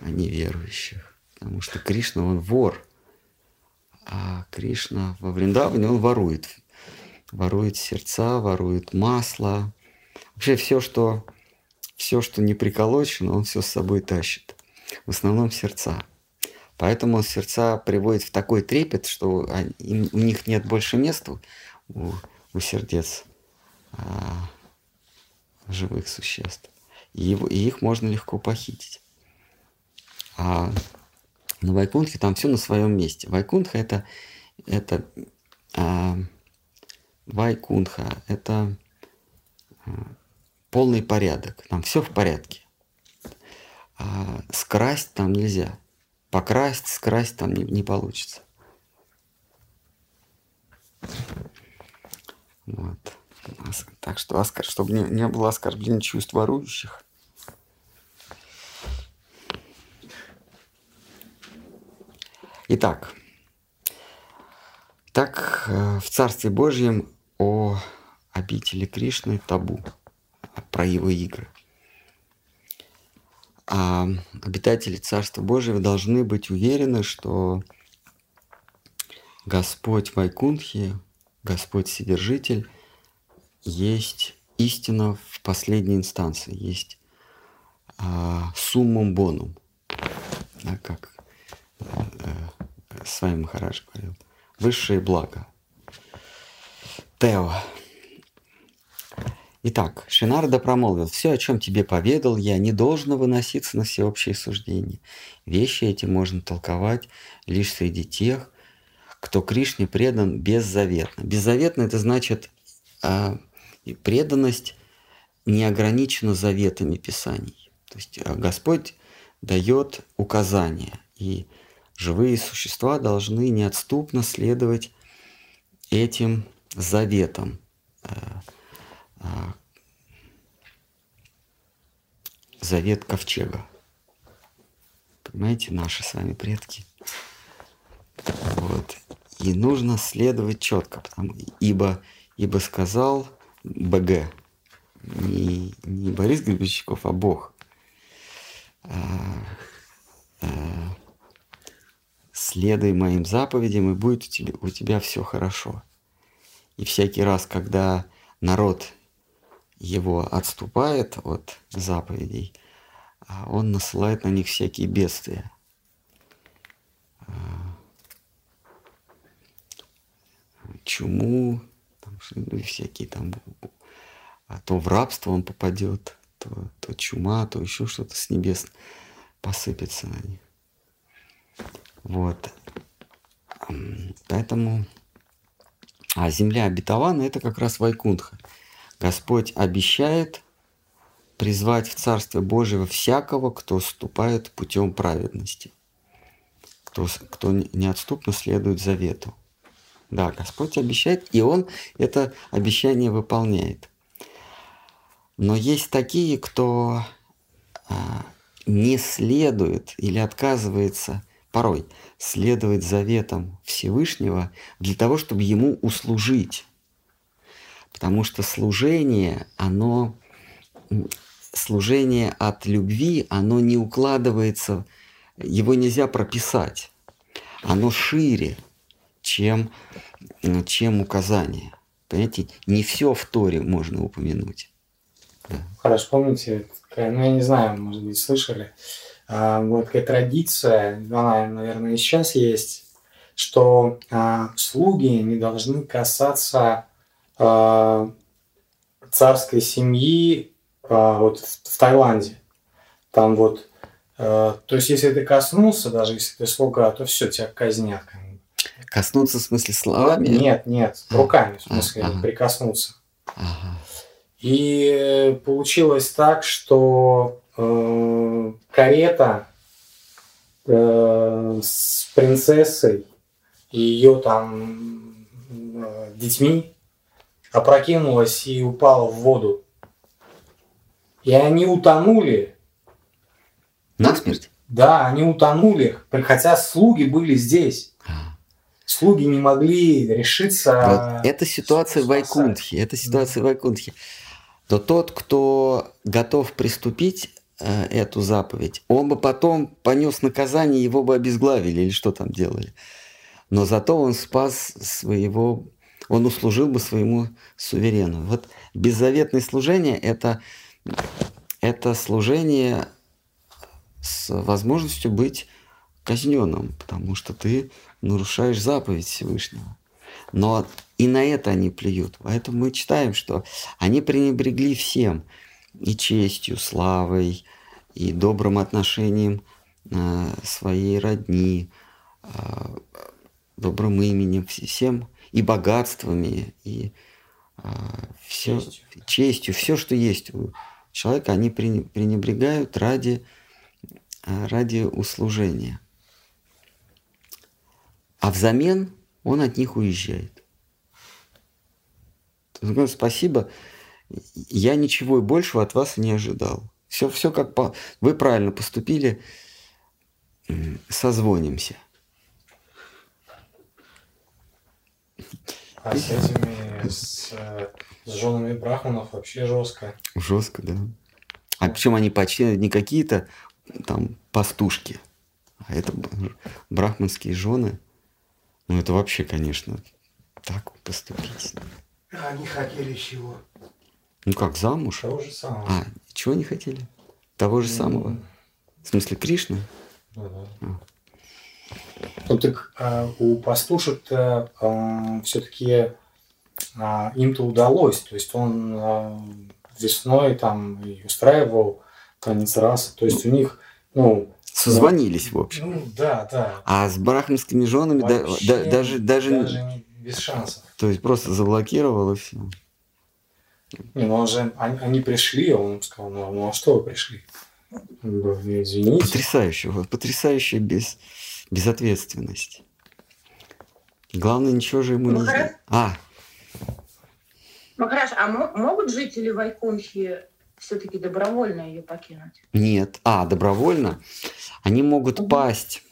A: а не верующих. Потому что Кришна, он вор. А Кришна во Вриндаване, он ворует. Ворует сердца, ворует масло. Вообще все, что, все, что не приколочено, он все с собой тащит. В основном сердца. Поэтому сердца приводит в такой трепет, что они, у них нет больше места у, у сердец а, живых существ. И, его, и их можно легко похитить. А на Вайкунхе там все на своем месте. Вайкунха это, это а, Вайкунха это а, полный порядок. Там все в порядке. А, скрасть там нельзя. Покрасть, скрасть там не, не получится. Вот. Так что, чтобы не, не было оскорбления чувств ворующих. Итак, так э, в Царстве Божьем о обители Кришны табу, про его игры. А обитатели Царства Божьего должны быть уверены, что Господь Вайкунхи, Господь Содержитель, есть истина в последней инстанции, есть а, суммум бонум, да, как а, с вами Махарадж говорил, высшее благо. Тео. Итак, Шинарда промолвил, «Все, о чем тебе поведал я, не должно выноситься на всеобщее суждение. Вещи эти можно толковать лишь среди тех, кто Кришне предан беззаветно». Беззаветно – это значит а, преданность не ограничена заветами Писаний. То есть а, Господь дает указания, и живые существа должны неотступно следовать этим заветам. Э, завет ковчега. Понимаете, наши с вами предки. Вот. И нужно следовать четко, потому, ибо, ибо сказал БГ, не, не Борис Гребенщиков, а Бог. А, а, следуй моим заповедям, и будет у тебя, у тебя все хорошо. И всякий раз, когда народ его отступает от заповедей, а он насылает на них всякие бедствия. А, чуму, там, ну, всякие там, а то в рабство он попадет, то, то чума, то еще что-то с небес посыпется на них. Вот. Поэтому... А земля обетованная – это как раз Вайкунтха. Господь обещает призвать в Царствие Божие всякого, кто ступает путем праведности, кто, кто неотступно следует завету. Да, Господь обещает, и Он это обещание выполняет. Но есть такие, кто а, не следует или отказывается – порой следовать заветам Всевышнего для того, чтобы ему услужить. Потому что служение, оно, служение от любви, оно не укладывается, его нельзя прописать. Оно шире, чем, чем указание. Понимаете, не все в Торе можно упомянуть.
B: Да. Хорошо, помните, ну я не знаю, может быть, слышали, а, вот такая традиция, она, наверное, и сейчас есть, что а, слуги не должны касаться а, царской семьи вот в, Таиланде. Там вот, а, то есть если ты коснулся, даже если ты слуга, то все, тебя казнят.
A: Коснуться в смысле словами?
B: Нет, нет, руками, в смысле, ага. прикоснуться. Ага. И получилось так, что Э, карета э, с принцессой и ее там э, детьми опрокинулась и упала в воду. И они утонули.
A: Насмерть?
B: Да, они утонули, хотя слуги были здесь. Слуги не могли решиться.
A: Вот это ситуация в. Вайкунтхе. Это ситуация в Вайкунтхе. То тот, кто готов приступить э, эту заповедь, он бы потом понес наказание, его бы обезглавили или что там делали. Но зато он спас своего, он услужил бы своему суверену. Вот беззаветное служение это, это служение с возможностью быть казненным, потому что ты нарушаешь заповедь Всевышнего. Но и на это они плюют. Поэтому мы читаем, что они пренебрегли всем. И честью, славой, и добрым отношением э, своей родни, э, добрым именем, вс- всем, и богатствами, и э, все,
B: Честью.
A: честью, все, что есть у человека, они прене- пренебрегают ради, ради услужения. А взамен он от них уезжает. Он говорит, спасибо, я ничего и большего от вас не ожидал. Все, все как по... вы правильно поступили, созвонимся.
B: А с этими, с, э, с женами брахманов вообще жестко.
A: Жестко, да. А причем они почти не какие-то там пастушки, а это брахманские жены. Ну это вообще, конечно, так поступить.
D: А они хотели чего?
A: Ну как, замуж?
B: Того же самого.
A: А, чего не хотели? Того же самого. В смысле, Кришны?
B: Да.
A: А.
B: Ну так а, у пастушек-то все-таки им-то удалось. То есть он а, весной там и устраивал танец расы. То есть у них, ну,
A: Созвонились, в общем.
B: ну да, да.
A: А с брахманскими женами да-
B: Вообще
A: да- даже, даже,
B: даже не- без шансов.
A: То есть просто заблокировал и все.
B: Не, ну он же, они, они пришли, а он сказал, ну, ну а что вы пришли? «Ну, извините.
A: Потрясающе, вот, потрясающая без, безответственность. Главное, ничего же ему не
E: Махарадж?
A: сделать. А,
E: Махараш, а мо- могут жители Вайкунхи все-таки добровольно ее покинуть?
A: нет. А, добровольно. Они могут
E: Мгм.
A: пасть.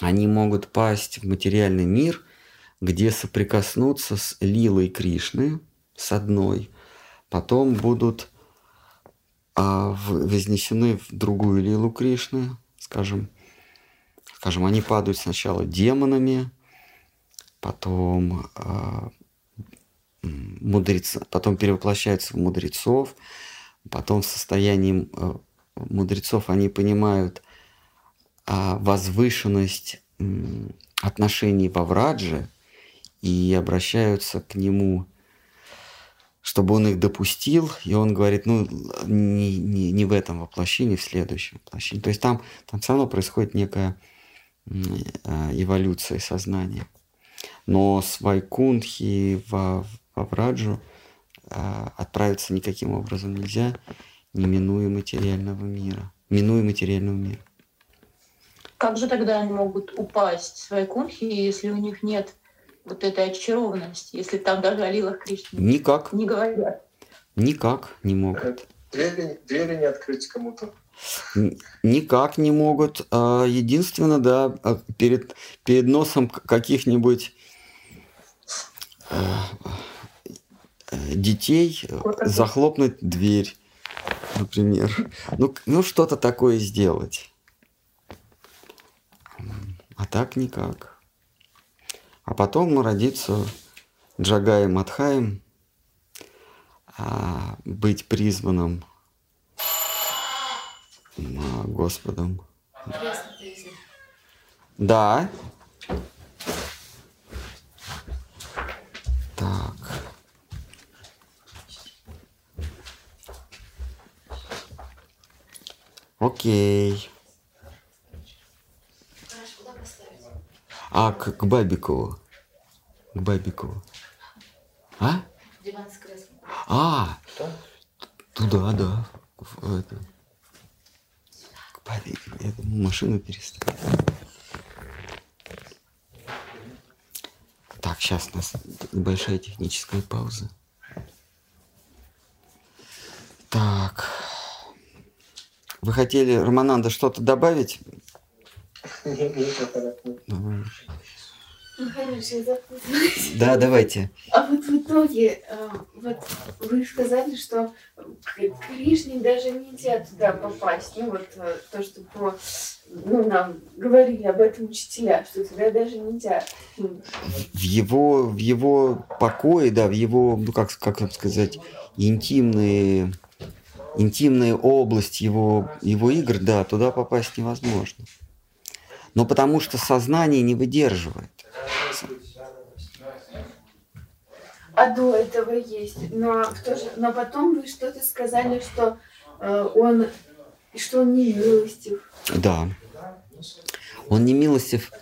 A: Они могут пасть в материальный мир, где соприкоснутся с Лилой Кришны, с одной. Потом будут а, в- вознесены в другую Лилу Кришны, скажем. Скажем, они падают сначала демонами, потом а, мудреца, потом перевоплощаются в мудрецов, потом в состоянии э, мудрецов они понимают а, возвышенность отношений во Врадже и обращаются к нему, чтобы он их допустил, и он говорит, ну, не, не, не в этом воплощении, в следующем воплощении. То есть там, там все равно происходит некая э, эволюция сознания. Но с Вайкунтхи во, во Враджу э, отправиться никаким образом нельзя, не минуя материального мира. Минуя материального мира.
E: Как же тогда они могут упасть с Вайкунхи, если у них нет вот этой очарованности, если там даже о Лилах Кришны
A: Никак,
E: не говорят?
A: никак не могут.
C: Двери, двери не открыть кому-то.
A: Никак не могут. А, Единственное, да, а, перед, перед носом каких-нибудь э, э, детей э,
E: Вот так вот.
A: захлопнуть дверь, например. Ну, ну что-то такое сделать. А так никак. А потом родиться Джагаем Матхаем, а, быть призванным а, Господом. Да. Так. Окей. А, к, к Бабикову. К Бабикову. А?
E: Диван с креслом.
A: А, туда, да. В это. К Я думаю, машину переставить. Так, сейчас у нас небольшая техническая пауза. Так. Вы хотели, Романанда, что-то добавить? Да, давайте.
F: А вот в итоге, э, вот вы сказали, что к Кришне даже нельзя туда попасть. Ну вот э, то, что по, ну, нам говорили об этом учителя, что туда даже нельзя.
A: В его, в его покое, да, в его, ну как, как сказать, интимные, интимная область его, его игр, да, туда попасть невозможно. Но потому что сознание не выдерживает.
F: А до этого есть. Но, в то же- но потом вы что-то сказали, что э, он что он не милостив.
A: Да. Он не милостив,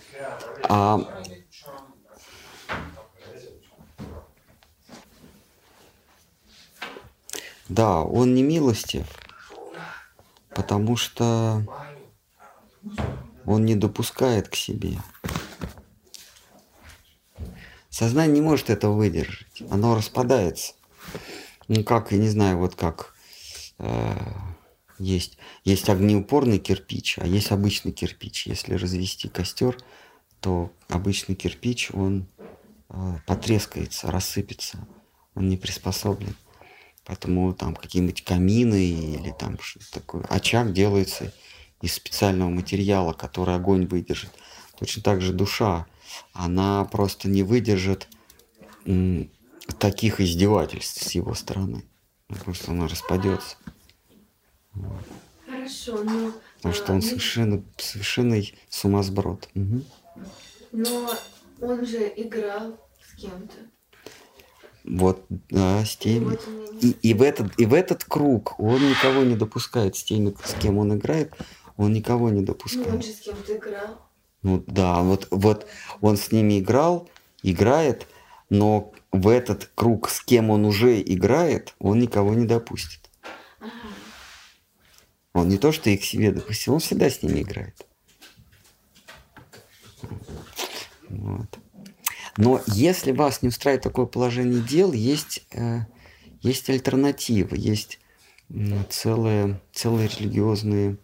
A: а Да, он не милостив, потому что он не допускает к себе. Сознание не может этого выдержать, оно распадается. Ну как, я не знаю, вот как э, есть, есть огнеупорный кирпич, а есть обычный кирпич. Если развести костер, то обычный кирпич, он э, потрескается, рассыпется, он не приспособлен. Поэтому там какие-нибудь камины или там что-то такое. Очаг делается из специального материала, который огонь выдержит. Точно так же душа, она просто не выдержит таких издевательств с его стороны. Потому что она распадется.
F: Хорошо, но...
A: Потому что
F: а,
A: он
F: ну,
A: совершенно, совершенный сумасброд. Мгм.
F: Но он же играл с кем-то.
A: Вот, да, с теми. И, и, в этот, и в этот круг он никого не допускает с теми, с кем он играет, он никого не
F: Ну, он
A: допускает.
F: же с кем-то играл.
A: Ну да, вот, вот он с ними играл, играет, но в этот круг, с кем он уже играет, он никого не допустит.
F: Ага.
A: Он не то, что их себе допустил, он всегда с ними играет. Вот. Но если вас не устраивает такое положение дел, есть, э, есть альтернатива, есть целые, целые религиозные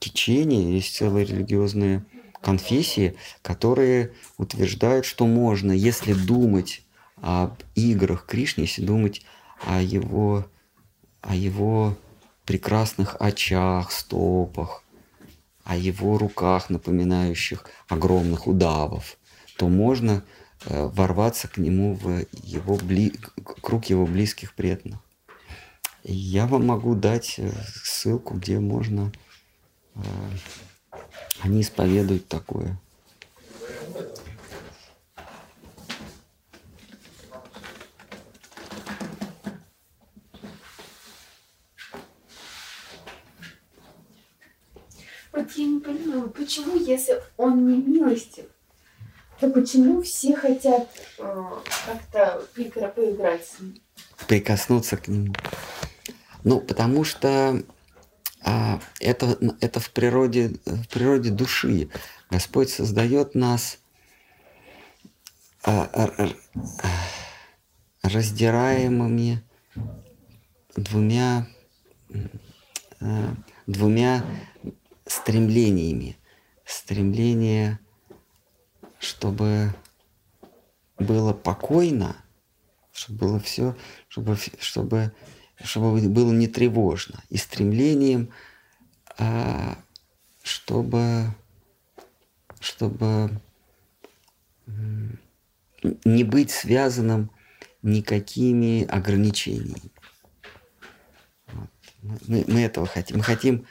A: течения, есть целые религиозные конфессии, которые утверждают, что можно, если думать об играх Кришны, если думать о его, о его прекрасных очах, стопах, о его руках, напоминающих огромных удавов, то можно ворваться к нему в его бли... круг его близких преданных. Я вам могу дать э, ссылку, где можно э, они исповедуют такое.
F: Вот я не понимаю, почему, если он не милостив, то почему все хотят э, как-то поигра- поиграть с ним?
A: прикоснуться к нему. Ну, потому что а, это, это в, природе, в природе души. Господь создает нас а, а, раздираемыми двумя, а, двумя стремлениями. Стремление, чтобы было покойно, чтобы было все, чтобы, чтобы, чтобы было не тревожно. И стремлением, а, чтобы, чтобы не быть связанным никакими ограничениями. Вот. Мы, мы- этого хотим. Мы хотим,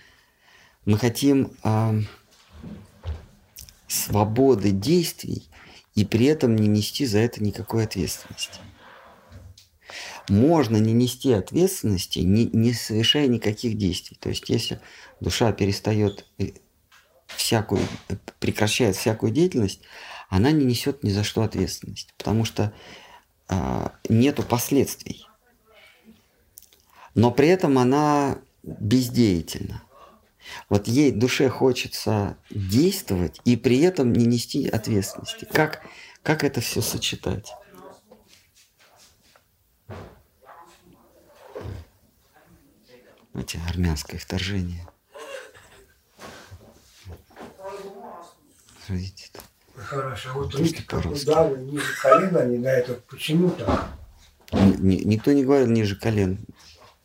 A: мы хотим ам, свободы действий и при этом не нести за это никакой ответственности можно не нести ответственности, не, не совершая никаких действий. То есть, если душа перестает э, всякую, э, прекращает всякую деятельность, она не несет ни за что ответственность, потому что а, нету последствий. Но при этом она бездеятельна. Вот ей душе хочется действовать и при этом не нести ответственности. Как, как это все сочетать? Эти армянское вторжение.
D: Видите? Хорошо, вот руки удары ниже колена, они на это почему так?
A: Никто не говорил ниже колен.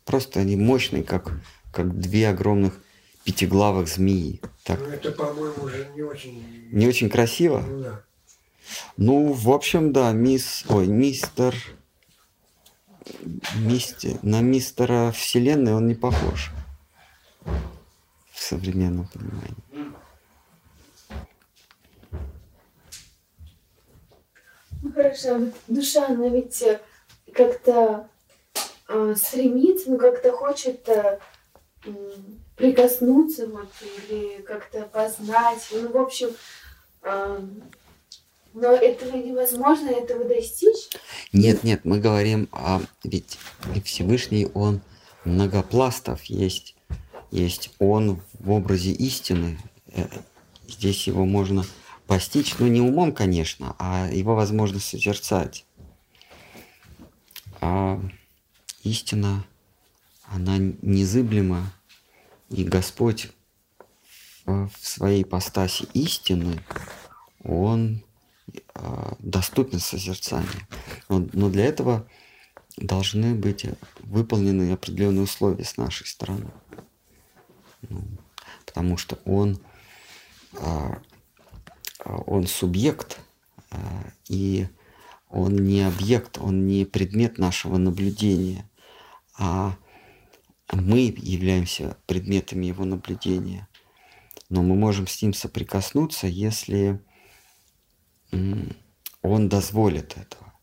A: Просто они мощные, как, как две огромных пятиглавых змеи. Так.
D: Ну, это, по-моему, уже не очень...
A: Не очень красиво?
D: Ну, да.
A: Ну, в общем, да, мисс... Ой, мистер... Мисти... На мистера Вселенной он не похож. В современном понимании.
F: Ну хорошо, душа, она ведь э, как-то э, стремится, ну как-то хочет э, прикоснуться вот или как-то познать. Ну, в общем, э, но этого невозможно, этого достичь?
A: Нет, нет, мы говорим, о, ведь Всевышний, он многопластов есть. Есть он в образе истины. Э, здесь его можно постичь, ну не умом, конечно, а его возможно созерцать. А истина, она незыблема, и Господь в своей ипостаси истины, Он а, доступен созерцанию. Но, для этого должны быть выполнены определенные условия с нашей стороны. Ну, потому что он, а, он субъект, и он не объект, он не предмет нашего наблюдения, а мы являемся предметами его наблюдения. Но мы можем с ним соприкоснуться, если он дозволит этого.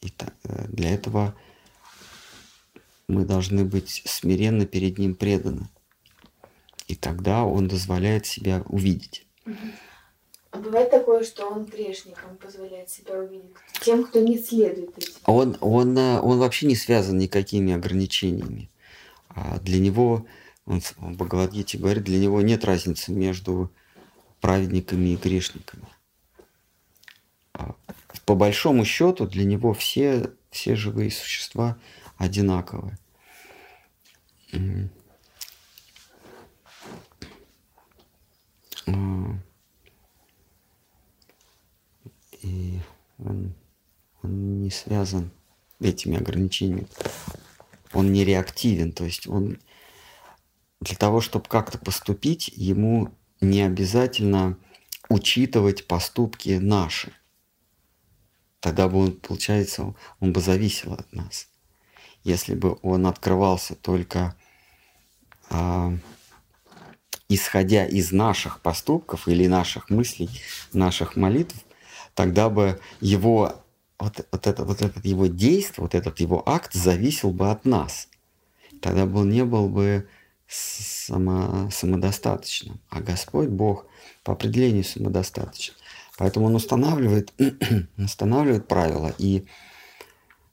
A: И э, для этого мы должны быть смиренно перед ним преданы. И тогда он дозволяет себя увидеть.
F: А бывает такое, что он грешникам позволяет себя увидеть, тем, кто не следует этим.
A: Он, он, э, он вообще не связан никакими ограничениями. А для него, он в Бхагавадгите говорит, для него нет разницы между праведниками и грешниками. А по большому счету для него все, все живые существа одинаковые. А, и он, он не связан этими ограничениями он не реактивен, то есть он для того, чтобы как-то поступить, ему не обязательно учитывать поступки наши. Тогда бы он, получается, он бы зависел от нас. Если бы он открывался только а, исходя из наших поступков или наших мыслей, наших молитв, тогда бы его вот, вот, это, вот этот его действие, вот этот его акт зависел бы от нас. Тогда бы он не был бы само, самодостаточным. А Господь Бог по определению самодостаточен. Поэтому он устанавливает, устанавливает правила. И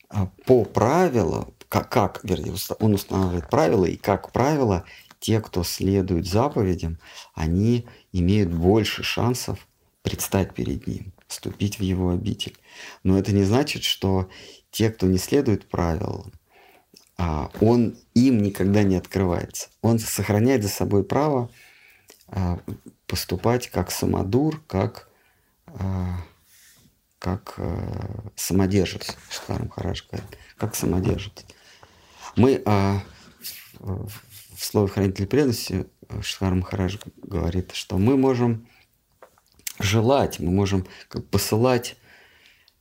A: а, по правилу, как, как, вернее, он устанавливает правила, и как правило, те, кто следует заповедям, они имеют больше шансов предстать перед ним вступить в его обитель. Но это не значит, что те, кто не следует правилам, а, он им никогда не открывается. Он сохраняет за собой право а, поступать как самодур, как, а, как самодержец, Штарм Хараш говорит, как самодержец. Мы в слове хранитель преданности Шхар Махарадж говорит, что мы можем желать, мы можем как посылать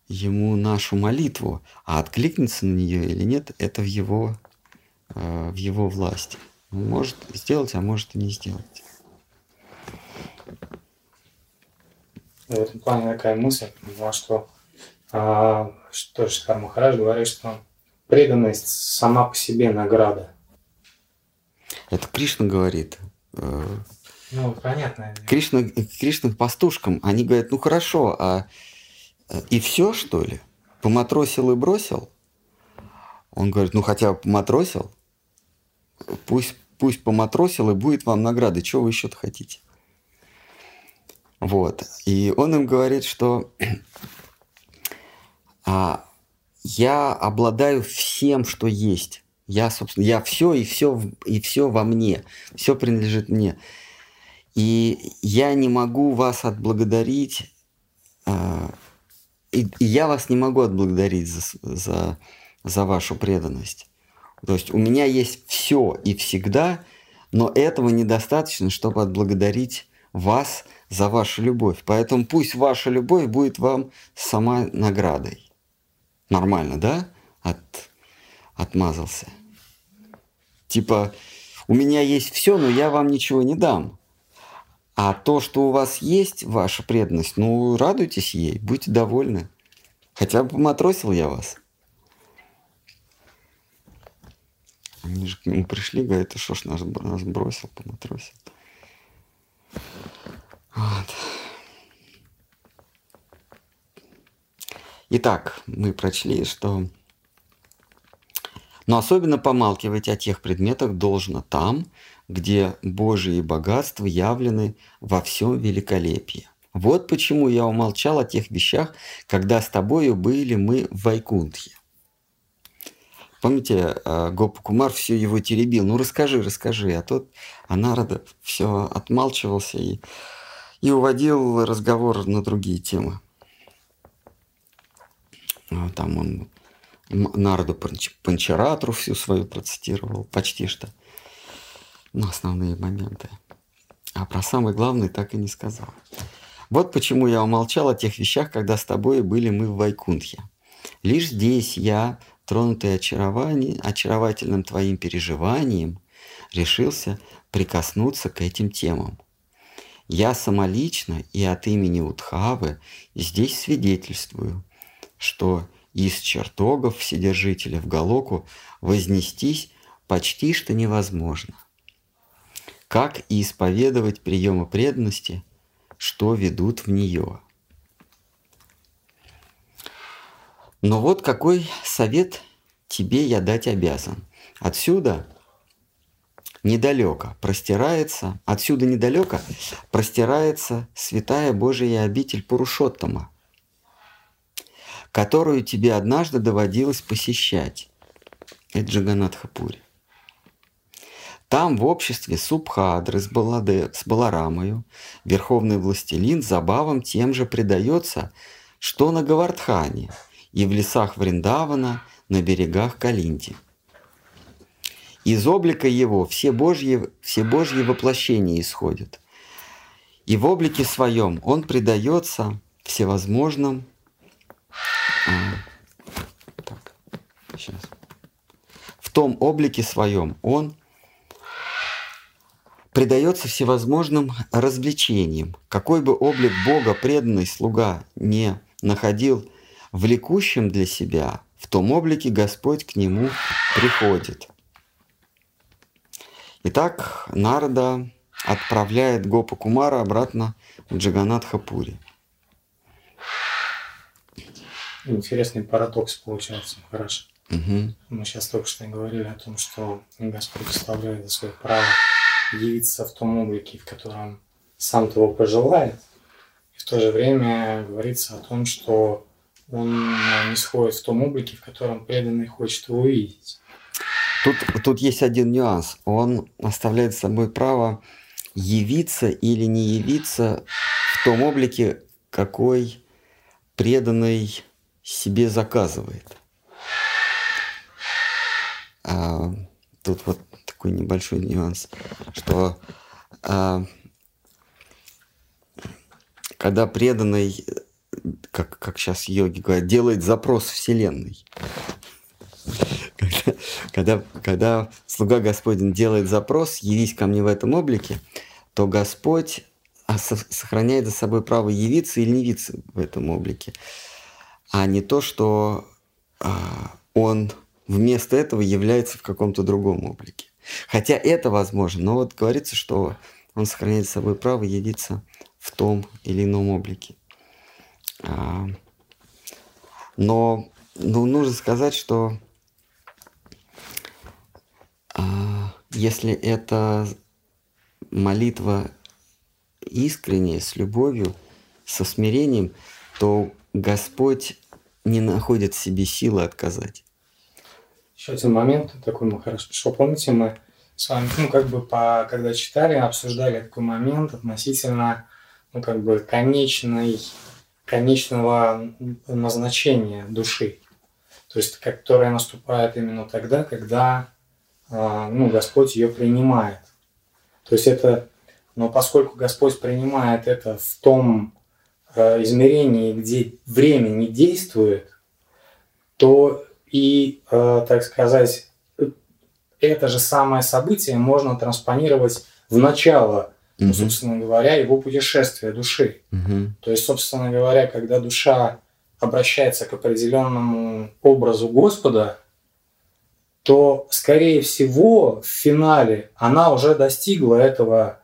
A: ему нашу молитву, а откликнется на нее или нет, это в его, э, в его власти. Он может сделать, а может и не сделать.
B: В этом плане такая мысль, потому что, а, что Шикар Махарадж говорит, что преданность сама по себе награда.
A: Это Кришна говорит. Э,
B: ну, понятно.
A: Кришна, Кришна пастушкам, они говорят, ну хорошо, а и все, что ли? Поматросил и бросил? Он говорит, ну хотя бы поматросил, пусть, пусть поматросил и будет вам награды. Чего вы еще-то хотите? Вот. И он им говорит, что а, я обладаю всем, что есть. Я, собственно, я все и все, и все во мне. Все принадлежит мне. И я не могу вас отблагодарить, а, и, я вас не могу отблагодарить за, за, за вашу преданность. То есть у меня есть все и всегда, но этого недостаточно, чтобы отблагодарить вас за вашу любовь. Поэтому пусть ваша любовь будет вам сама наградой. Нормально, да? От, отмазался. Типа, у меня есть все, но я вам ничего не дам. А то, что у вас есть, ваша преданность, ну, радуйтесь ей, будьте довольны. Хотя бы поматросил я вас. Они же к нему пришли, говорят, ты что ж нас, нас бросил, поматросил. Вот. Итак, мы прочли, что... Но особенно помалкивать о тех предметах должно там, где Божьи богатства явлены во всем великолепии. Вот почему я умолчал о тех вещах, когда с тобою были мы в Вайкунтхе. Помните, э, Гопа Кумар все его теребил. Ну расскажи, расскажи. А тот Анарада все отмалчивался и, и уводил разговор на другие темы. А там он Нарду Панчаратру всю свою процитировал, почти что. Ну, основные моменты. А про самый главный так и не сказал. Вот почему я умолчал о тех вещах, когда с тобой были мы в Вайкунтхе. Лишь здесь я, тронутый очаровательным твоим переживанием, решился прикоснуться к этим темам. Я самолично и от имени Утхавы здесь свидетельствую, что из чертогов Вседержителя в Галоку вознестись почти что невозможно. Как и исповедовать приемы преданности, что ведут в нее. Но вот какой совет тебе я дать обязан. Отсюда недалеко простирается, отсюда недалеко простирается святая Божия обитель Пурушоттама, которую тебе однажды доводилось посещать. Это Джаганатхапури. Там в обществе Субхадры с, Баладе, с Баларамою верховный властелин забавам тем же предается, что на Гавардхане и в лесах Вриндавана на берегах Калинди. Из облика его все божьи, все божьи воплощения исходят. И в облике своем он предается всевозможным а, так, сейчас. В том облике своем он предается всевозможным развлечениям. Какой бы облик Бога преданный слуга не находил влекущим для себя, в том облике Господь к нему приходит. Итак, Нарда отправляет Гопа Кумара обратно в Джаганатхапури.
B: Интересный парадокс получается, хорошо.
A: Угу.
B: Мы сейчас только что говорили о том, что Господь оставляет за свое право явиться в том облике, в котором сам того пожелает. И в то же время говорится о том, что он не сходит в том облике, в котором преданный хочет его увидеть.
A: Тут, тут есть один нюанс. Он оставляет собой право явиться или не явиться в том облике, какой преданный себе заказывает. А, тут вот такой небольшой нюанс, что а, когда преданный, как, как сейчас йоги говорят, делает запрос Вселенной, когда, когда, когда слуга Господень делает запрос, явись ко мне в этом облике, то Господь сохраняет за собой право явиться или не явиться в этом облике а не то, что а, он вместо этого является в каком-то другом облике. Хотя это возможно, но вот говорится, что он сохраняет с собой право явиться в том или ином облике. А, но ну, нужно сказать, что а, если это молитва искренняя, с любовью, со смирением, то Господь не находит в себе силы отказать.
B: Еще один момент такой мы хорошо пришел. Помните, мы с вами, ну, как бы, по, когда читали, обсуждали такой момент относительно, ну, как бы, конечной, конечного назначения души. То есть, которая наступает именно тогда, когда, а, ну, Господь ее принимает. То есть, это, но поскольку Господь принимает это в том а, измерении, где время не действует, то и, а, так сказать, это же самое событие можно транспонировать в начало, угу. собственно говоря, его путешествия души.
A: Угу.
B: То есть, собственно говоря, когда душа обращается к определенному образу Господа, то, скорее всего, в финале она уже достигла этого,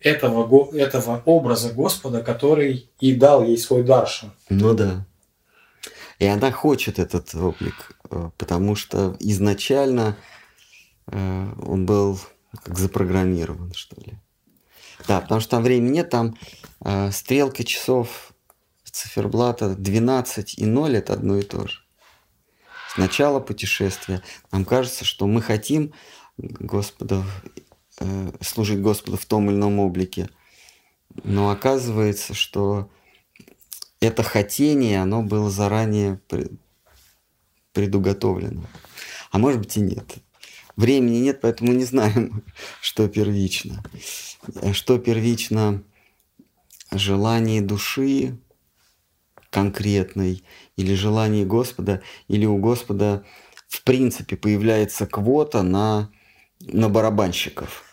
B: этого, этого образа Господа, который и дал ей свой даршин.
A: Ну да. И она хочет этот облик, э, потому что изначально Э, он был как запрограммирован, что ли. Да, потому что там времени нет, там э, стрелка часов циферблата 12 и 0 это одно и то же. С путешествия нам кажется, что мы хотим Господа, э, служить Господу в том или ином облике, но оказывается, что это хотение, оно было заранее предуготовлено. А может быть и нет. Времени нет, поэтому не знаем, что первично. Что первично желание души конкретной или желание Господа, или у Господа в принципе появляется квота на, на барабанщиков.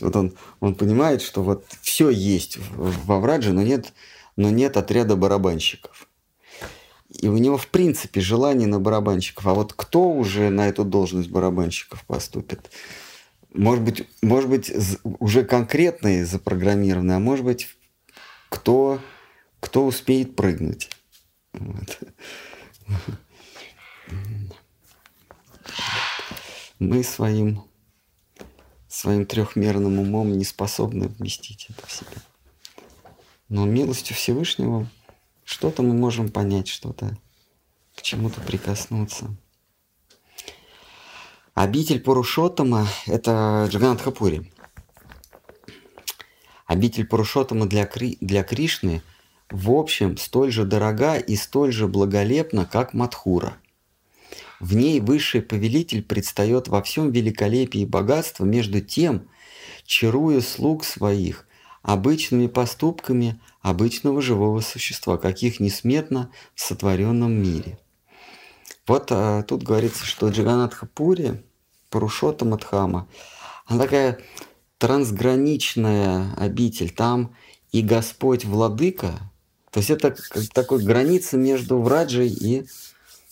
A: Вот он, он понимает, что вот все есть во Врадже, но нет, но нет отряда барабанщиков. И у него, в принципе, желание на барабанщиков. А вот кто уже на эту должность барабанщиков поступит? Может быть, может быть уже конкретные запрограммированные, а может быть, кто, кто успеет прыгнуть. Вот. Мы своим, своим трехмерным умом не способны вместить это в себя. Но милостью Всевышнего – что-то мы можем понять, что-то к чему-то прикоснуться. Обитель Пурушотама – это Джаганатхапури. Обитель Пурушотама для, Кри, для Кришны в общем столь же дорога и столь же благолепна, как Мадхура. В ней высший повелитель предстает во всем великолепии и богатстве между тем, чаруя слуг своих обычными поступками обычного живого существа, каких несметно в сотворенном мире. Вот а, тут говорится, что Джаганатха Пури, Парушота Мадхама, она такая трансграничная обитель. Там и Господь Владыка, то есть это такой граница между Враджей и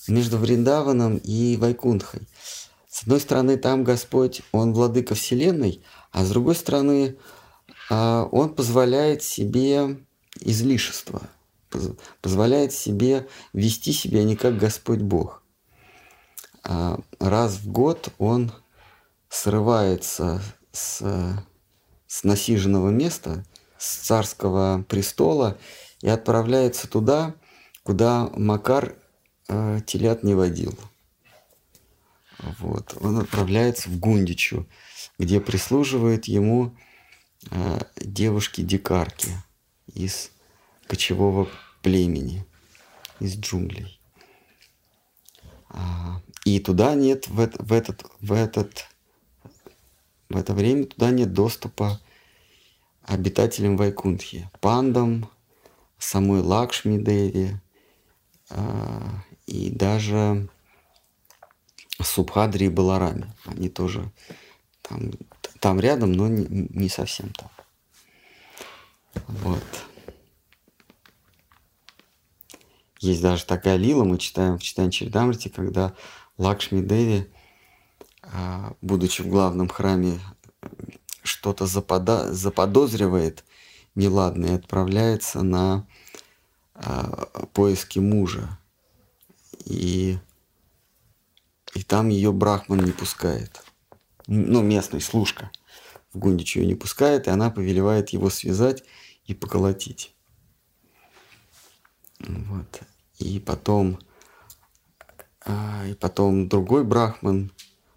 A: между Вриндаваном и Вайкунтхой. С одной стороны, там Господь, Он Владыка Вселенной, а с другой стороны, а, он позволяет себе излишество, позволяет себе вести себя не как Господь Бог. А раз в год он срывается с, с насиженного места, с царского престола и отправляется туда, куда Макар э, телят не водил. Вот. Он отправляется в Гундичу, где прислуживает ему Э, девушки-дикарки из кочевого племени, из джунглей. А, и туда нет в, в, этот, в, этот, в это время туда нет доступа обитателям Вайкунтхи, пандам, самой Лакшми Деви а, и даже Субхадри и Баларами. Они тоже там там рядом, но не, не совсем там. Вот. Есть даже такая лила, мы читаем в читании Чирдамрити, когда Лакшми Деви, а, будучи в главном храме, что-то запода... заподозривает неладное и отправляется на а, поиски мужа. И, и там ее Брахман не пускает. ну, местный служка в Гундичу ее не пускает, и она повелевает его связать и поколотить. Вот. И потом, а, и потом другой брахман,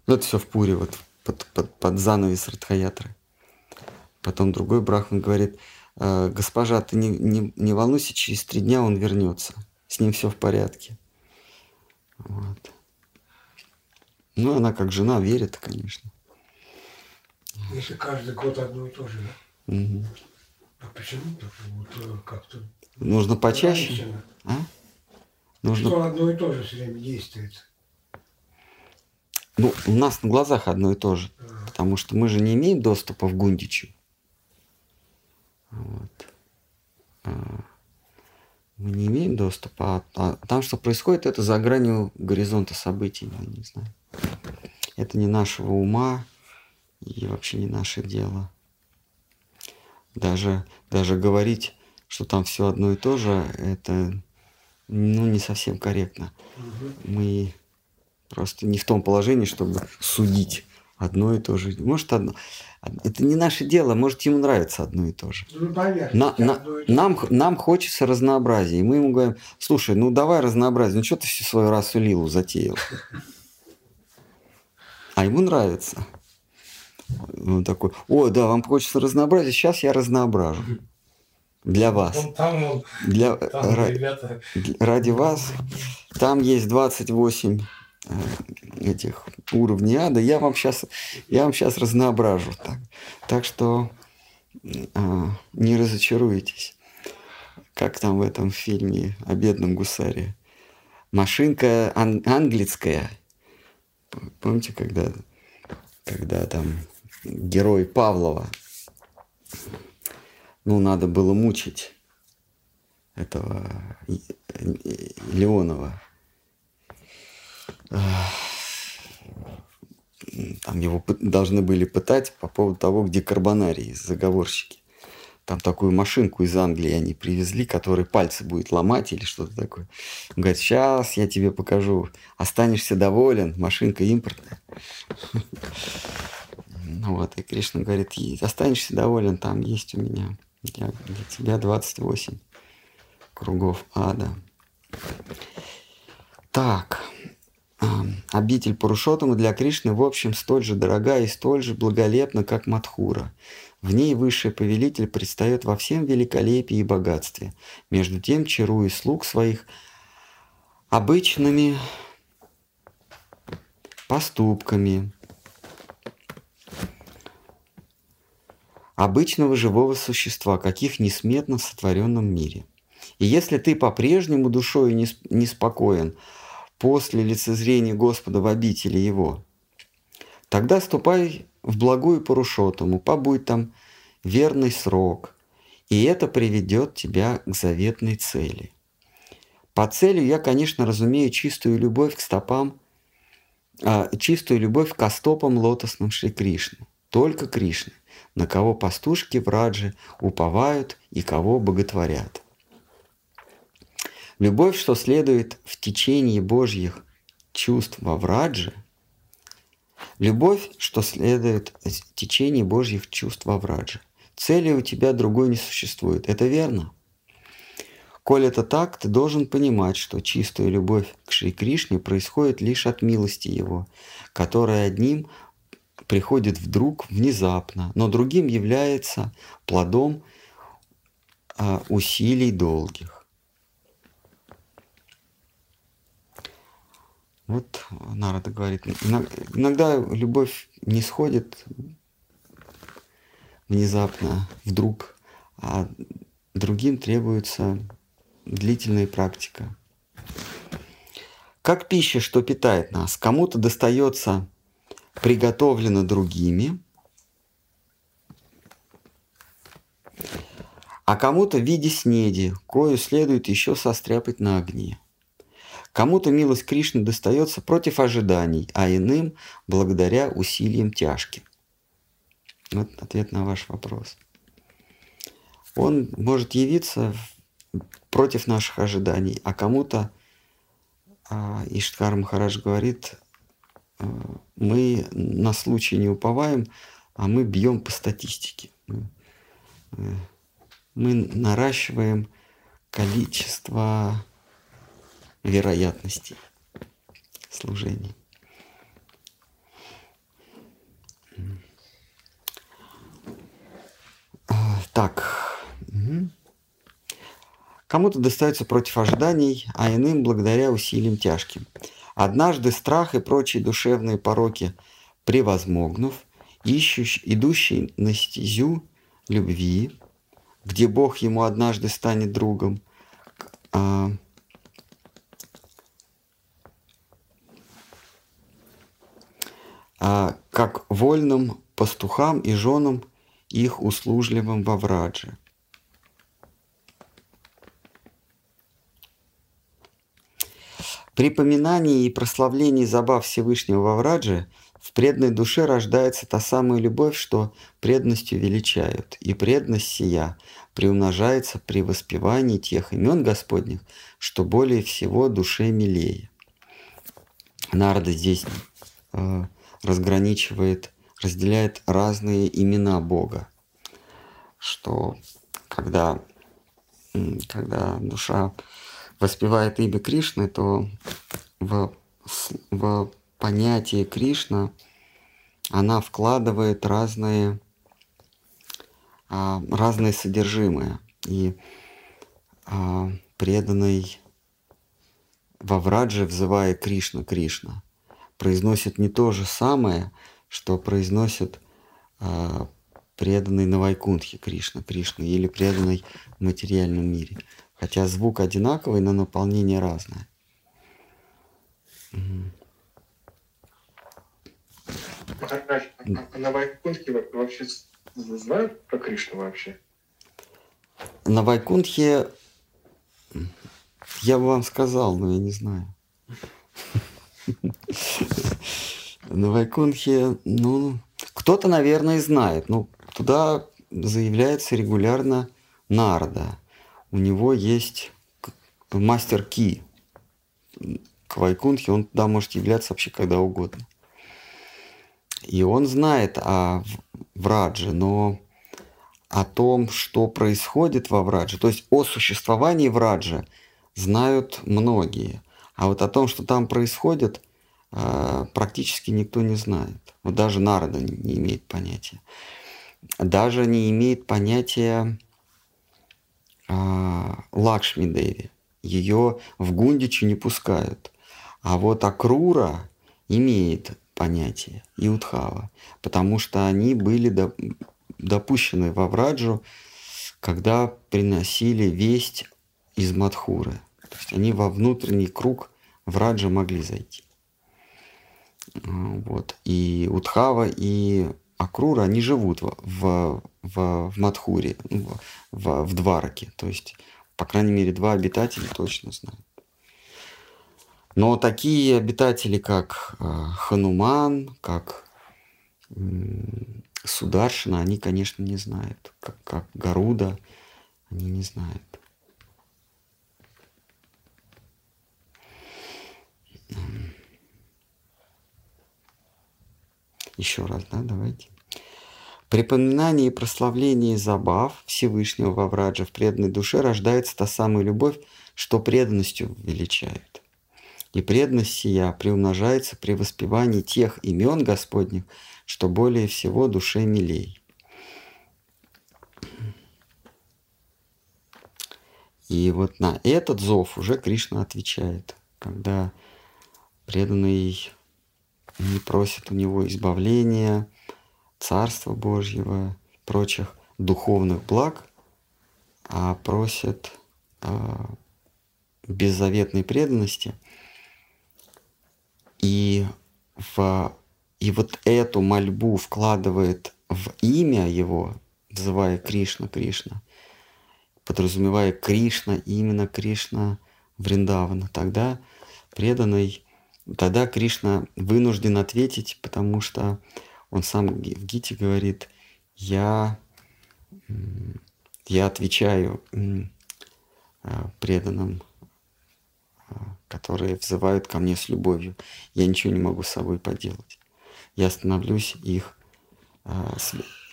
A: ну это все в Пуре, вот под, под, под занавес Радхаятры. Потом другой брахман говорит, «А, госпожа, ты не, не, не волнуйся, через три дня он вернется, с ним все в порядке. Вот. Ну, она как жена верит, конечно.
D: Если каждый год одно и то же, да?
A: Угу.
D: А почему так вот э, как-то?
A: Нужно почаще.
D: ограничено?
A: А? Нужно...
D: Что одно и то же все время действует.
A: Ну, у нас на глазах одно и то же.
D: Ага.
A: Потому что мы же не имеем доступа в Гундичу. Вот. А, Мы не имеем доступа. А, а там, что происходит, это за гранью горизонта событий. Я не знаю. Это не нашего ума и вообще не наше дело. Даже, даже говорить, что там все одно и то же, это ну, не совсем корректно.
D: Мгм.
A: Мы просто не в том положении, чтобы судить одно и то же. Может, одно... Это не наше дело, может, ему нравится одно и то же.
D: Ну,
A: На- на-
D: то
A: нам,
D: же.
A: нам хочется разнообразия. И мы ему говорим, слушай, ну давай разнообразие, ну что ты всю свою расу Лилу затеял? А ему нравится. Он такой, о, да, вам хочется разнообразия, сейчас я разноображу. Для вас.
B: Вон там, вон,
A: Для,
B: там
A: ра-
B: ребята.
A: ради вас. Там есть 28 э, этих уровней ада. Я вам сейчас, я вам сейчас разноображу. Так, так что э, не разочаруйтесь. Как там в этом фильме о бедном гусаре. Машинка ан- английская. Помните, когда, когда там герой Павлова, ну, надо было мучить этого Леонова. Там его должны были пытать по поводу того, где карбонарий, заговорщики. Там такую машинку из Англии они привезли, которой пальцы будет ломать или что-то такое. Он говорит, сейчас я тебе покажу. Останешься доволен, машинка импортная. Ну вот, и Кришна говорит, «Е- останешься доволен, там есть у меня для, для тебя 28 кругов ада. Так, обитель Парушотама для Кришны в общем столь же дорога и столь же благолепна, как Мадхура. В ней высший повелитель предстает во всем великолепии и богатстве, между тем чаруя слуг своих обычными поступками, обычного живого существа, каких несметно в сотворенном мире. И если ты по-прежнему душою нес- неспокоен после лицезрения Господа в обители Его, тогда ступай в благую Парушотому, побудь там верный срок, и это приведет тебя к заветной цели. По целью я, конечно, разумею чистую любовь к стопам, а, чистую любовь к стопам лотосным Шри Кришны, только Кришны, на кого пастушки в Радже уповают и кого боготворят. Любовь, что следует в течение Божьих чувств во Врадже, любовь, что следует в течение Божьих чувств во Врадже. Цели у тебя другой не существует. Это верно? Коль это так, ты должен понимать, что чистая любовь к Шри Кришне происходит лишь от милости Его, которая одним приходит вдруг, внезапно, но другим является плодом а, усилий долгих. Вот Нарада говорит, «Ино- иногда любовь не сходит внезапно, вдруг, а другим требуется длительная практика. Как пища, что питает нас, кому-то достается приготовлено другими, а кому-то в виде снеди, кою следует еще состряпать на огне. Кому-то милость Кришны достается против ожиданий, а иным благодаря усилиям тяжким. Вот ответ на ваш вопрос. Он может явиться против наших ожиданий, а кому-то, а, Иштхар Махарадж говорит, мы на случай не уповаем, а мы бьем по статистике. Мы, э, мы наращиваем количество вероятностей служений. Так. Кому-то достается против ожиданий, а иным благодаря усилиям тяжким. Однажды страх и прочие душевные пороки превозмогнув, ищущий, идущий на стезю любви, где Бог ему однажды станет другом, а, а, как вольным пастухам и женам их услужливым во врадже. При поминании и прославлении забав Всевышнего во Врадже в преданной душе рождается та самая любовь, что преданностью величают, и преданность сия приумножается при воспевании тех имен Господних, что более всего душе милее. Нарда здесь э, разграничивает, разделяет разные имена Бога, что когда, когда душа воспевает имя Кришны, то в, в понятие Кришна она вкладывает разные, а, разные содержимое. И а, преданный во Врадже, взывая Кришна, Кришна, произносит не то же самое, что произносит а, преданный на Вайкунтхе Кришна, Кришна или преданный в материальном мире. Хотя звук одинаковый, но наполнение разное.
C: А на Вайкунтхе вообще знают про Кришну вообще?
A: На Вайкунтхе я бы вам сказал, но я не знаю. На Вайкунтхе, ну, кто-то, наверное, знает. Ну, туда заявляется регулярно Нарда у него есть мастер ки к Вайкунхе, он туда может являться вообще когда угодно. И он знает о Врадже, но о том, что происходит во Врадже, то есть о существовании Враджа знают многие. А вот о том, что там происходит, э, практически никто не знает. Вот даже Нарада не имеет понятия. Даже не имеет понятия а, Лакшми Деви. Ее в Гундичу не пускают. А вот Акрура имеет понятие и Удхава, потому что они были допущены во Враджу, когда приносили весть из Мадхуры. То есть они во внутренний круг Враджа могли зайти. А, вот. И Удхава, и Акрура, они живут в, в, в, в Мадхуре, ну, в, в Двараке. То есть, по крайней мере, два обитателя точно знают. Но такие обитатели, как э, Хануман, как Сударшина, они, конечно, не знают. Как, как Гаруда, они не знают. Еще раз, да, давайте. При поминании и прославлении забав Всевышнего во Враджа в преданной душе рождается та самая любовь, что преданностью величает. И преданность сия приумножается при воспевании тех имен Господних, что более всего душе милей. И вот на этот зов уже Кришна отвечает, когда преданный не просит у него избавления, Царства Божьего, прочих духовных благ, а просит а, беззаветной преданности. И, в, и вот эту мольбу вкладывает в имя его, называя Кришна, Кришна, подразумевая Кришна, именно Кришна Вриндавана, тогда преданный тогда Кришна вынужден ответить, потому что он сам в Гите говорит, я, я отвечаю а, преданным а, которые взывают ко мне с любовью. Я ничего не могу с собой поделать. Я становлюсь их, а,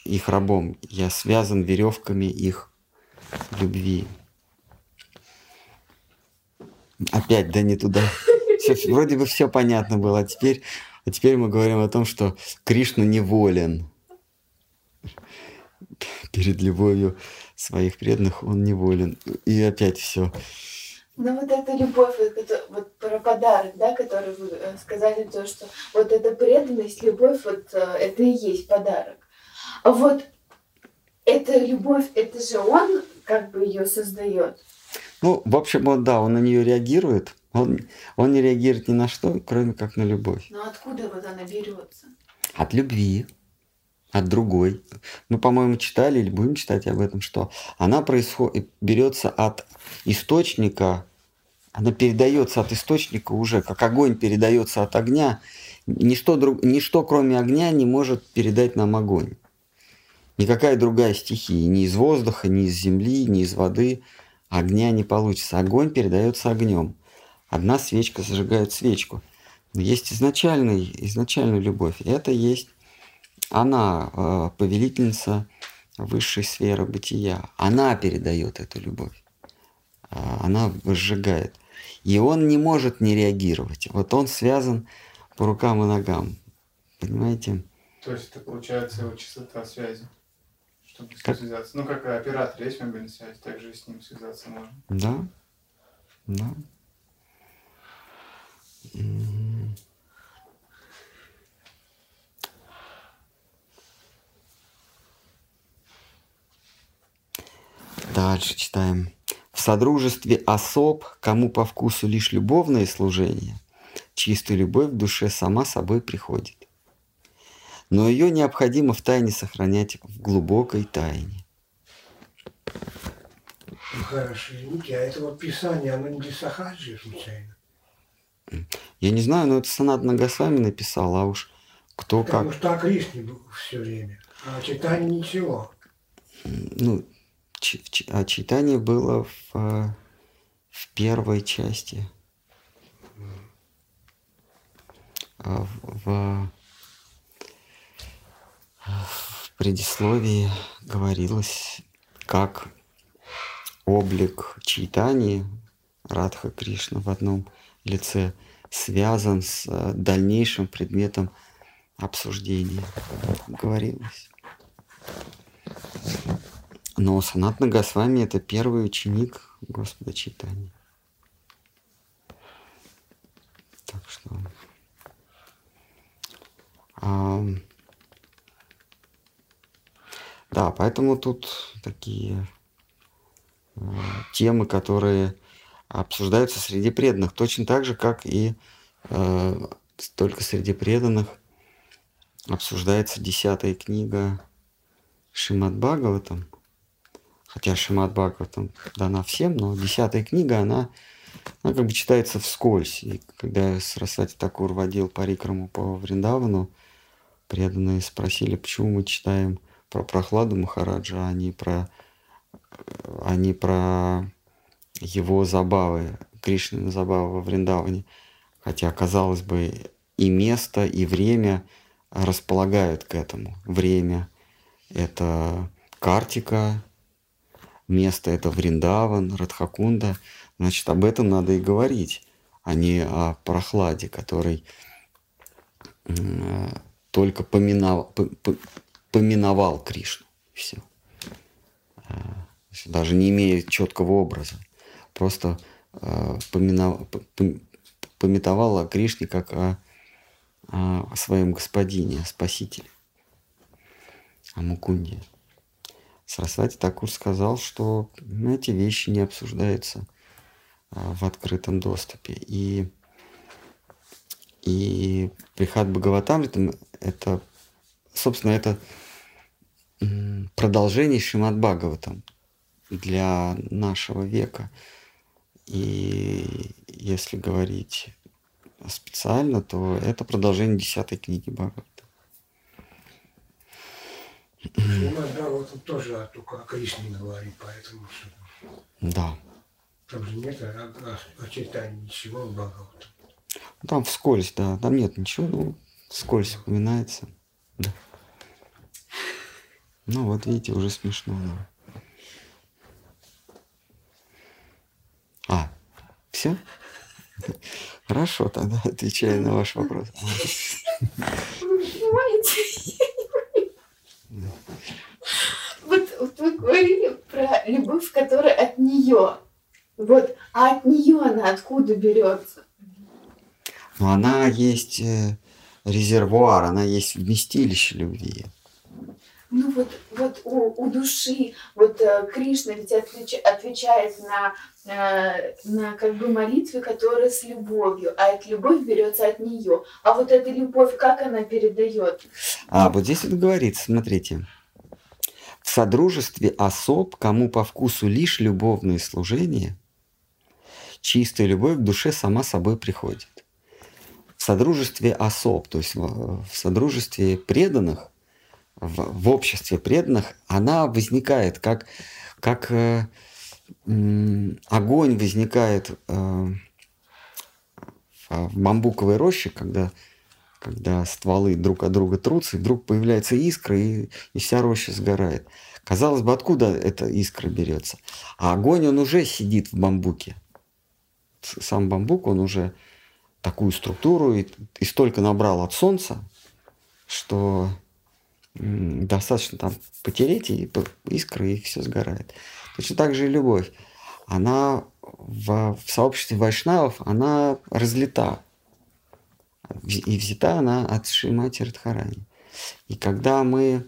A: их рабом. Я связан веревками их любви. Опять, да не туда. Все, вроде бы все понятно было. А теперь, а теперь мы говорим о том, что Кришна неволен. Перед любовью своих преданных он неволен. И опять все.
F: Ну вот эта любовь, вот, вот про подарок, да, который вы э, сказали, то, что вот эта преданность, любовь, вот э, это и есть подарок. А вот эта любовь, это же он как бы ее создает.
A: Ну, в общем, вот да, он на нее реагирует. Он, он не реагирует ни на что, кроме как на любовь.
F: Но откуда вот она берется?
A: От любви, от другой. Мы, по-моему, читали или будем читать об этом, что она происходит, берется от источника, она передается от источника уже, как огонь передается от огня. Ничто, друг, ничто кроме огня не может передать нам огонь. Никакая другая стихия, ни из воздуха, ни из земли, ни из воды – огня не получится. Огонь передается огнем. Одна свечка зажигает свечку. Но есть изначальный, изначальная любовь. Это есть она, э, повелительница высшей сферы бытия. Она передает эту любовь. Э, она выжигает. И он не может не реагировать. Вот он связан по рукам и ногам. Понимаете?
G: То есть это получается его частота связи чтобы как? связаться. Ну, как оператор есть мобильной связи, также с ним связаться можно.
A: Да, да. Дальше читаем. В содружестве особ, кому по вкусу лишь любовное служение, чистая любовь в душе сама собой приходит но ее необходимо в тайне сохранять в глубокой тайне.
D: Хорошо, извините, а это вот Писание, оно не для случайно?
A: Я не знаю, но это Санат Нагасвами написал, а уж кто
D: Потому
A: как...
D: что так Кришне все время, а читание ничего.
A: Ну, а читание было в, э, в первой части. А в, в в предисловии говорилось, как облик Чайтани, Радха Кришна в одном лице, связан с э, дальнейшим предметом обсуждения. Говорилось. Но Санатна Госвами – это первый ученик Господа Читания. Так что... А, да, поэтому тут такие э, темы, которые обсуждаются среди преданных, точно так же, как и э, только среди преданных обсуждается десятая книга Шимат Бхагаватам. Хотя Шимат Бхагаватам дана всем, но десятая книга, она, она как бы читается вскользь. И когда Сарасвати Такур водил Парикраму по Вриндавану, преданные спросили, почему мы читаем про прохладу Махараджа, а не про, а не про его забавы, Кришны забавы во Вриндаване. Хотя, казалось бы, и место, и время располагают к этому. Время — это Картика, место — это Вриндаван, Радхакунда. Значит, об этом надо и говорить, а не о прохладе, который только поминал, поминовал Кришну. Все. А, даже не имея четкого образа. Просто поминов... пометовал о Кришне как о, о своем господине, спасителе, о Мукунде. Сарасвати Такур сказал, что ну, эти вещи не обсуждаются а, в открытом доступе. И, и Прихат Бхагаватам это, собственно, это продолжение Шимат Бхагаватам для нашего века. И если говорить специально, то это продолжение десятой книги Бхагавата.
D: Шимат Бхагаватам тоже только о Кришне говорит, поэтому...
A: Да.
D: Там же нет очертаний ничего в Бхагаватам.
A: Там вскользь, да, там нет ничего, ну, вскользь упоминается. Да. Ну вот видите, уже смешно. Да. А, все? Хорошо, тогда отвечаю на ваш вопрос.
F: Вы понимаете? Вот, вот вы говорили про любовь, которая от нее. Вот, а от нее она откуда берется?
A: Ну, она есть э, резервуар, она есть вместилище любви.
F: Ну вот, вот у, у души, вот э, Кришна ведь отвеч, отвечает на, э, на как бы молитвы, которые с любовью, а эта любовь берется от нее. А вот эта любовь, как она передает?
A: А вот здесь вот говорится, смотрите, в содружестве особ, кому по вкусу лишь любовные служения, чистая любовь к душе сама собой приходит. В содружестве особ, то есть в, в содружестве преданных, в, в обществе преданных, она возникает как, как э, э, огонь возникает э, в бамбуковой роще, когда, когда стволы друг от друга трутся, и вдруг появляется искра, и, и вся роща сгорает. Казалось бы, откуда эта искра берется? А огонь, он уже сидит в бамбуке. Сам бамбук, он уже такую структуру и, и столько набрал от солнца, что достаточно там потереть, и искры, и все сгорает. Точно так же и любовь. Она в, в сообществе вайшнавов, она разлита. И взята она от Шримати Радхарани. И когда мы,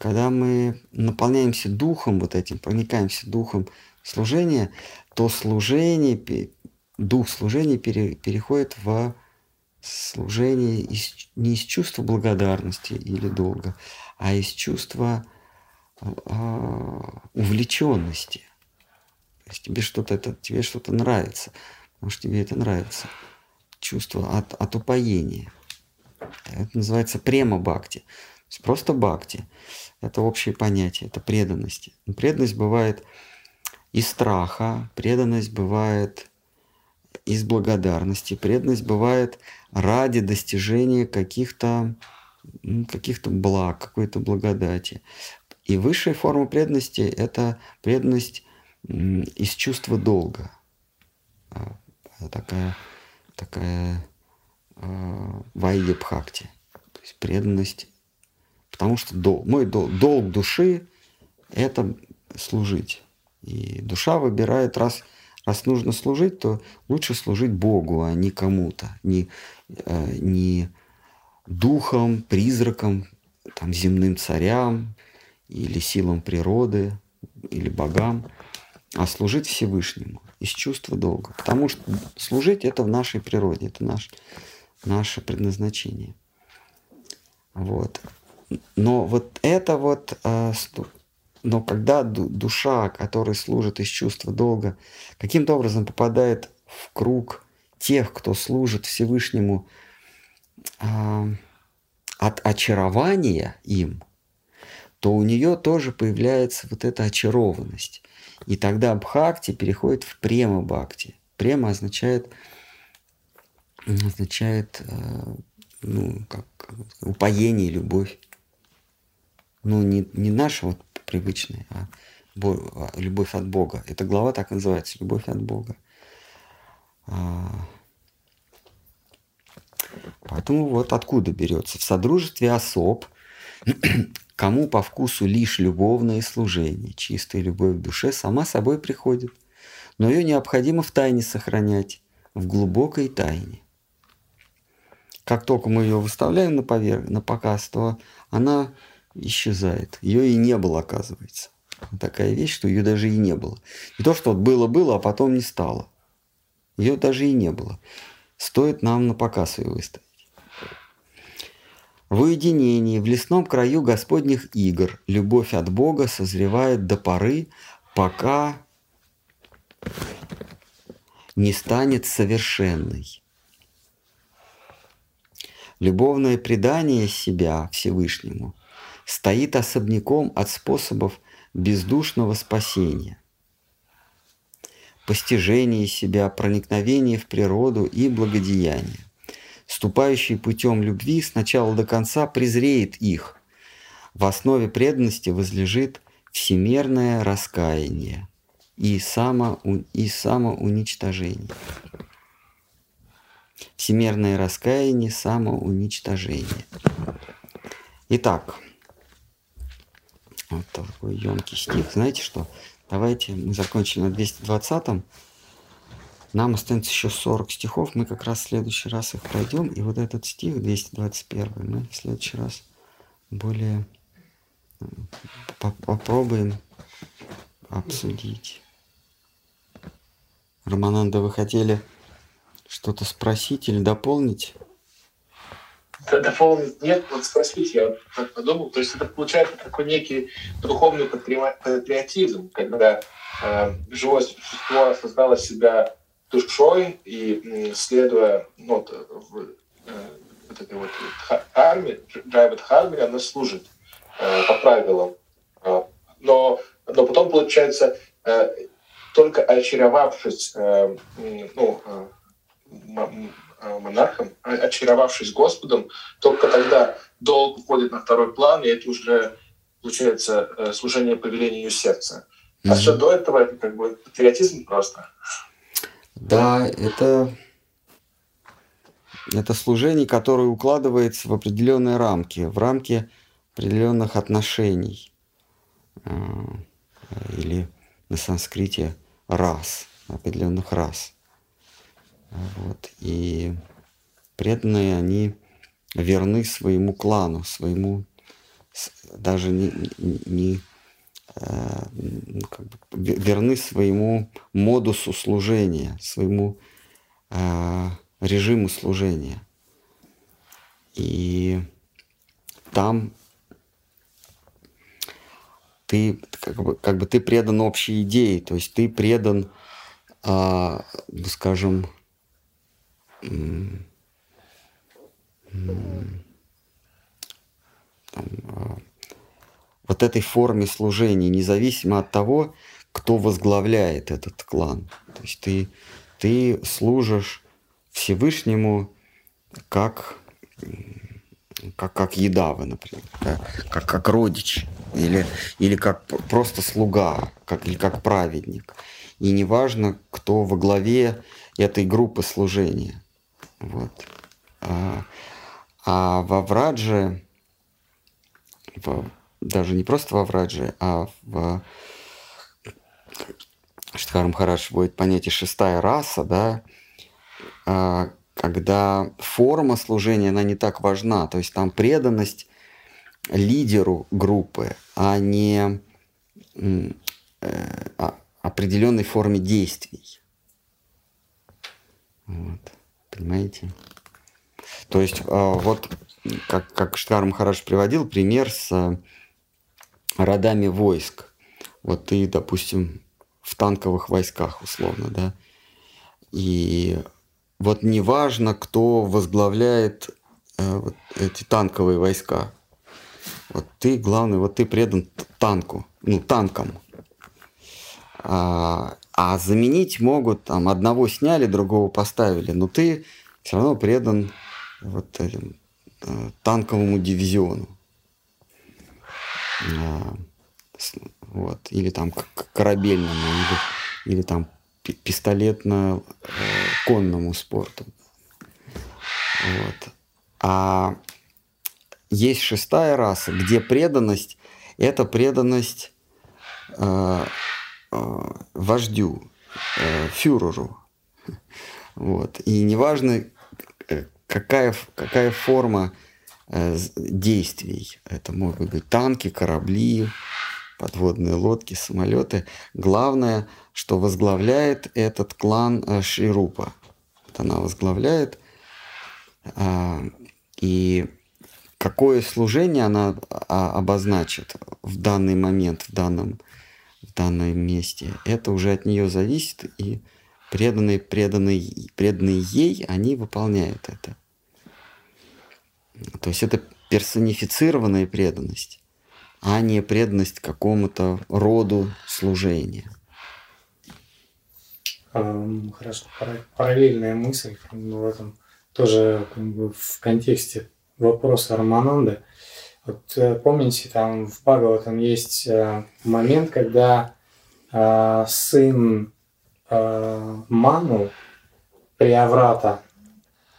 A: когда мы наполняемся духом вот этим, проникаемся духом служения, то служение, дух служения пере, переходит в служение из, не из чувства благодарности или долга, а из чувства э, увлеченности. То есть тебе что-то это, тебе что-то нравится, потому что тебе это нравится. Чувство от, от упоения. Это называется према бхакти. То есть просто бхакти. Это общее понятие, это преданность. Но преданность бывает из страха, преданность бывает из благодарности. Преданность бывает ради достижения каких-то каких-то благ, какой-то благодати. И высшая форма преданности – это преданность из чувства долга. А, такая, такая э, вайя бхакти. То есть преданность. Потому что дол, мой дол, долг души – это служить. И душа выбирает, раз Раз нужно служить, то лучше служить Богу, а не кому-то, не, э, не духом, призраком, там, земным царям или силам природы, или богам, а служить Всевышнему из чувства долга. Потому что служить это в нашей природе, это наш, наше предназначение. Вот. Но вот это вот э, но когда душа, которая служит из чувства долга, каким-то образом попадает в круг тех, кто служит Всевышнему э, от очарования им, то у нее тоже появляется вот эта очарованность. И тогда бхакти переходит в према бхакти. Према означает, означает э, ну, как, упоение, любовь. Ну, не, не наша вот привычной, а, а любовь от Бога. Эта глава так называется, любовь от Бога. А, поэтому вот откуда берется. В содружестве особ, кому по вкусу лишь любовное служение, чистая любовь к душе сама собой приходит, но ее необходимо в тайне сохранять, в глубокой тайне. Как только мы ее выставляем на, поверх, на показ, то она исчезает. Ее и не было, оказывается. Такая вещь, что ее даже и не было. Не то, что было-было, а потом не стало. Ее даже и не было. Стоит нам на показ ее выставить. В уединении, в лесном краю Господних игр, любовь от Бога созревает до поры, пока не станет совершенной. Любовное предание себя Всевышнему – стоит особняком от способов бездушного спасения. постижение себя, проникновение в природу и благодеяние. Ступающий путем любви сначала до конца презреет их. В основе преданности возлежит всемерное раскаяние и, само, и самоуничтожение. Всемерное раскаяние, самоуничтожение. Итак, вот такой емкий стих. Знаете что? Давайте мы закончили на 220-м. Нам останется еще 40 стихов. Мы как раз в следующий раз их пройдем. И вот этот стих, 221, мы в следующий раз более э, попробуем обсудить. Романанда, вы хотели что-то спросить или дополнить?
H: Дополнить нет, вот спросить, я вот подумал, то есть это получается такой некий духовный патриотизм, когда э, живое существо осознало себя душой и следуя ну, вот, в, э, вот этой вот армии, Джайват Харми, она служит э, по правилам. Э, но, но потом, получается, э, только очаровавшись э, ну, Э, монархом, очаровавшись Господом, только тогда долг уходит на второй план, и это уже получается э, служение по велению сердца. А mm-hmm. все до этого это как бы патриотизм просто.
A: Да, это, это служение, которое укладывается в определенные рамки, в рамки определенных отношений. Э, или на санскрите рас, определенных рас. Вот. И преданные, они верны своему клану, своему даже не, не э, ну, как бы, верны своему модусу служения, своему э, режиму служения. И там ты как бы, как бы ты предан общей идее, то есть ты предан, э, скажем, вот этой форме служения, независимо от того, кто возглавляет этот клан. То есть ты, ты служишь Всевышнему как, как, как едава, например, как, как родич, или, или как просто слуга, как, или как праведник. И неважно, кто во главе этой группы служения. Вот. А, а во Врадже, в, даже не просто во Врадже, а в Штхар Махарадж вводит понятие шестая раса, да, а, когда форма служения, она не так важна, то есть там преданность лидеру группы, а не э, а, определенной форме действий. Вот. Понимаете? То есть а, вот как, как Штар Махарадж приводил пример с а, родами войск. Вот ты, допустим, в танковых войсках условно, да, и вот неважно, кто возглавляет э, вот эти танковые войска. Вот ты, главный, вот ты предан танку, ну, танкам. А, а заменить могут, там, одного сняли, другого поставили, но ты все равно предан вот этим э, танковому дивизиону. А, вот, или там корабельному, или, или там пистолетно-конному э, спорту. Вот. А есть шестая раса, где преданность – это преданность Э, вождю, э, фюреру. Вот. И неважно, э, какая, какая форма действий. Это могут быть танки, корабли, подводные лодки, самолеты. Главное, что возглавляет этот клан Ширупа. Вот она возглавляет. А, и какое служение она а, обозначит в данный момент, в данном в данном месте, это уже от нее зависит, и преданные, преданные, преданные ей, они выполняют это. То есть это персонифицированная преданность, а не преданность какому-то роду служения.
B: эм, хорошо, параллельная мысль в этом тоже как бы, в контексте вопроса Рамананды. Вот э, помните, там в Бхагаватам есть э, момент, когда э, сын Ману, Приаврата,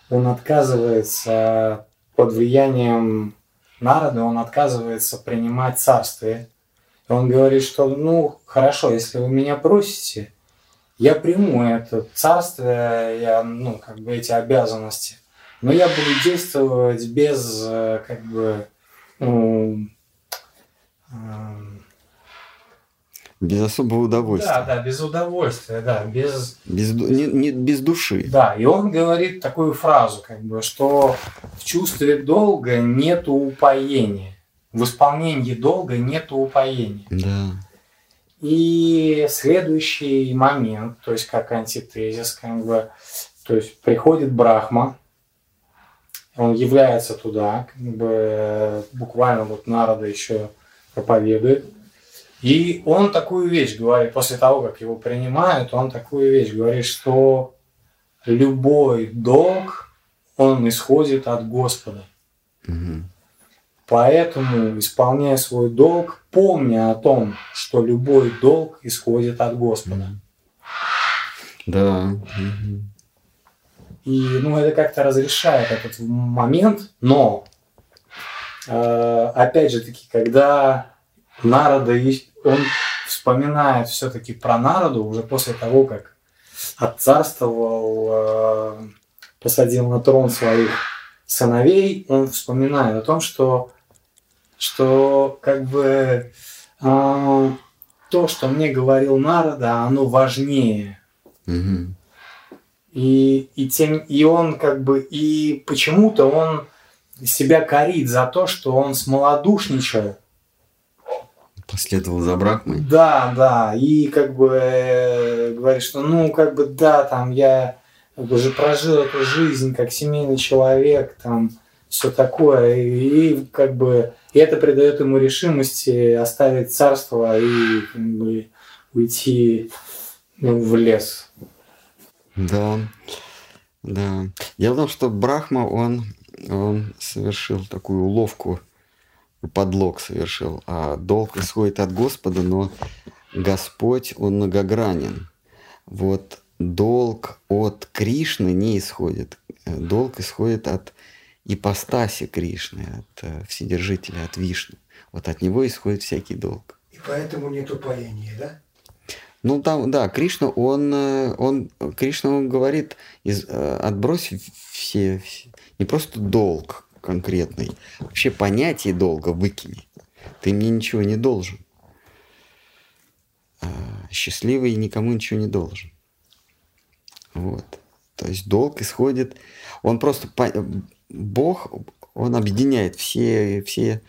B: он отказывается под влиянием народа, он отказывается принимать царствие. И он говорит, что ну хорошо, если вы меня просите, я приму это царствие, я, ну, как бы эти обязанности. Но я буду действовать без, как бы,
A: без особого удовольствия.
B: Да, да, без удовольствия, да, без...
A: Без, не, не, без души.
B: Да, и он говорит такую фразу, как бы, что в чувстве долга нет упоения. В исполнении долга нет упоения.
A: Да.
B: И следующий момент, то есть как антитезис, как бы, то есть приходит Брахма, он является туда, как бы буквально вот народа еще проповедует, и он такую вещь говорит, после того, как его принимают, он такую вещь говорит, что любой долг, он исходит от Господа.
A: Угу.
B: Поэтому, исполняя свой долг, помня о том, что любой долг исходит от Господа.
A: Да.
B: И ну, это как-то разрешает этот момент, но э, опять же таки, когда народа он вспоминает все-таки про народу уже после того, как отцарствовал, э, посадил на трон своих сыновей, он вспоминает о том, что, что как бы э, то, что мне говорил народа, оно важнее.
A: Угу.
B: И, и, тем, и он как бы, и почему-то он себя корит за то, что он смолодушничал
A: Последовал за Брахмой?
B: Да, да. И как бы э, говорит, что ну как бы да, там я уже прожил эту жизнь как семейный человек, там все такое. И, и как бы и это придает ему решимости оставить царство и как бы уйти ну, в лес.
A: Да, да. Дело в том, что Брахма, он, он совершил такую уловку – подлог совершил, а долг исходит от Господа, но Господь, Он многогранен. Вот долг от Кришны не исходит. Долг исходит от ипостаси Кришны, от э, Вседержителя, от Вишны. Вот от него исходит всякий долг.
D: И поэтому нет упоения, да?
A: Ну там, да, Кришна, он, э, он, Кришна, он говорит, из, э, отбрось все, все, не просто долг, конкретный. Вообще понятие долга выкини. Ты мне ничего не должен. А счастливый никому ничего не должен. Вот. То есть долг исходит, он просто, Бог, он объединяет все, все,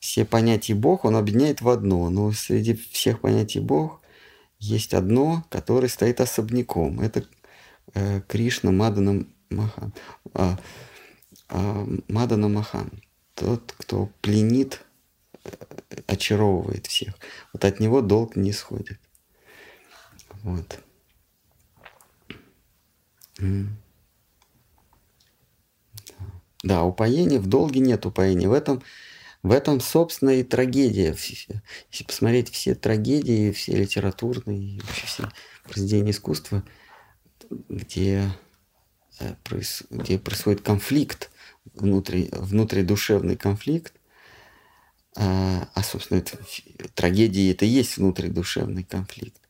A: все понятия Бог, он объединяет в одно. Но среди всех понятий Бог есть одно, которое стоит особняком. Это э, Кришна Мадана Махан. А, а, Мадана Махан, тот, кто пленит, э, очаровывает всех. Вот от него долг не исходит. Вот. Да, упоения, в долге нет упоения. В этом, в этом, собственно, и трагедия. Если посмотреть все трагедии, все литературные, вообще все произведения искусства, где, э, где происходит конфликт внутри, внутридушевный конфликт, а, а, собственно, это, трагедия это и есть внутридушевный конфликт.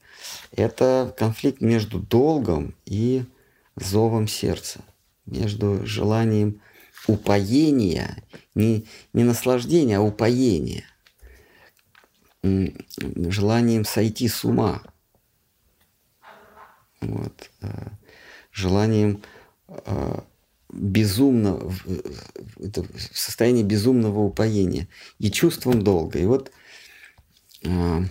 A: Это конфликт между долгом и зовом сердца, между желанием упоения, не, не наслаждения, а упоения, желанием сойти с ума, вот, а, желанием а, безумно, в состоянии безумного упоения и чувством долга. И вот э,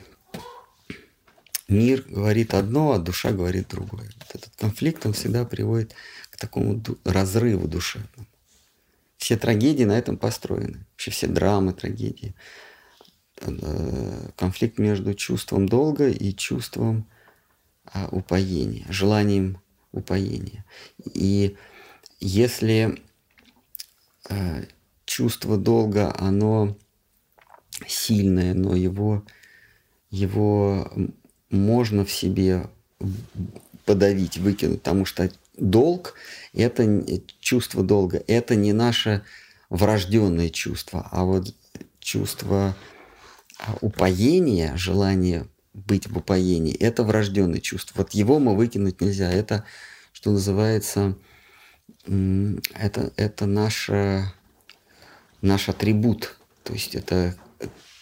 A: мир говорит одно, а душа говорит другое. Вот этот конфликт, он всегда приводит к такому разрыву душевному. Все трагедии на этом построены. Вообще все драмы, трагедии. Э, конфликт между чувством долга и чувством а, упоения, желанием упоения. И если э, чувство долга, оно сильное, но его, его можно в себе подавить, выкинуть, потому что долг – это чувство долга, это не наше врожденное чувство, а вот чувство а, упоения, желание быть в упоении, это врожденное чувство. Вот его мы выкинуть нельзя. Это, что называется, это, это наш, наш атрибут. То есть это,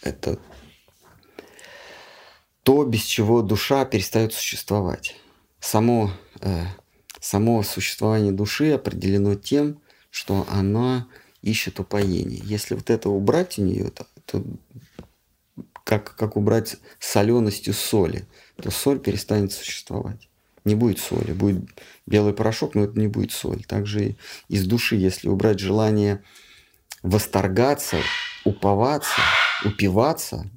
A: это то, без чего душа перестает существовать. Само, э, само существование души определено тем, что она ищет упоение. Если вот это убрать у нее, то, то как, как убрать соленостью соли, то соль перестанет существовать. Не будет соли, будет белый порошок, но это не будет соль. Также из души, если убрать желание восторгаться, уповаться, упиваться,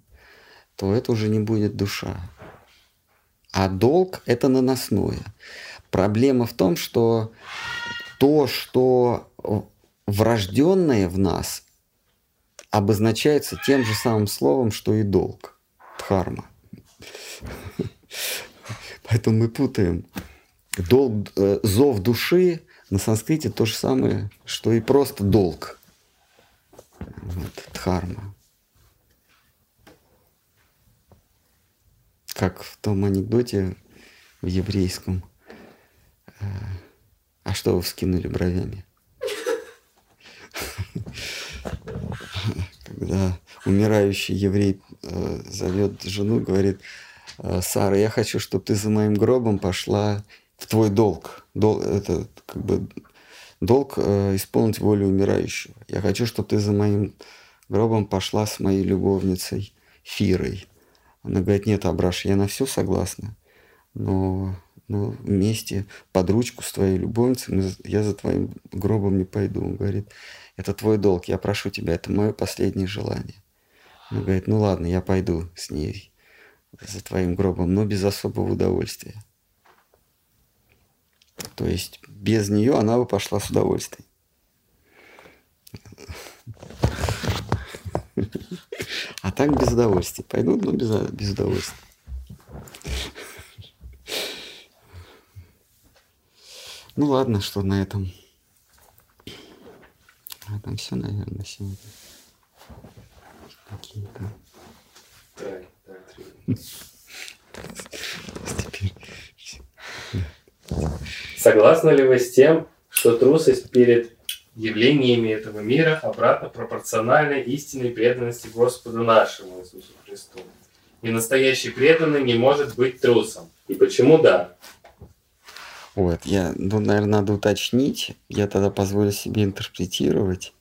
A: то это уже не будет душа. А долг – это наносное. Проблема в том, что то, что врожденное в нас, обозначается тем же самым словом, что и долг. Дхарма. Поэтому мы путаем. Долг, э, зов души на санскрите то же самое, что и просто долг. Вот, дхарма. Как в том анекдоте в еврейском. А что вы вскинули бровями? когда умирающий еврей э, зовет жену, говорит, «Э, Сара, я хочу, чтобы ты за моим гробом пошла в твой долг. Дол, это как бы долг э, исполнить волю умирающего. Я хочу, чтобы ты за моим гробом пошла с моей любовницей Фирой. Она говорит, нет, Абраш, я на все согласна, но, но вместе под ручку с твоей любовницей я за твоим гробом не пойду. Он говорит, это твой долг, я прошу тебя, это мое последнее желание. Он говорит, ну ладно, я пойду с ней за твоим гробом, но без особого удовольствия. То есть без нее она бы пошла с удовольствием. А так без удовольствия. Пойдут, но без, без удовольствия. Ну ладно, что на этом. А там все, наверное, сегодня. Какие-то.
I: Так, так, Теперь. Согласны ли вы с тем, что трусость перед явлениями этого мира обратно пропорциональна истинной преданности Господу нашему Иисусу Христу? И настоящий преданный не может быть трусом. И почему да?
A: Вот, я, ну, наверное, надо уточнить. Я тогда позволю себе интерпретировать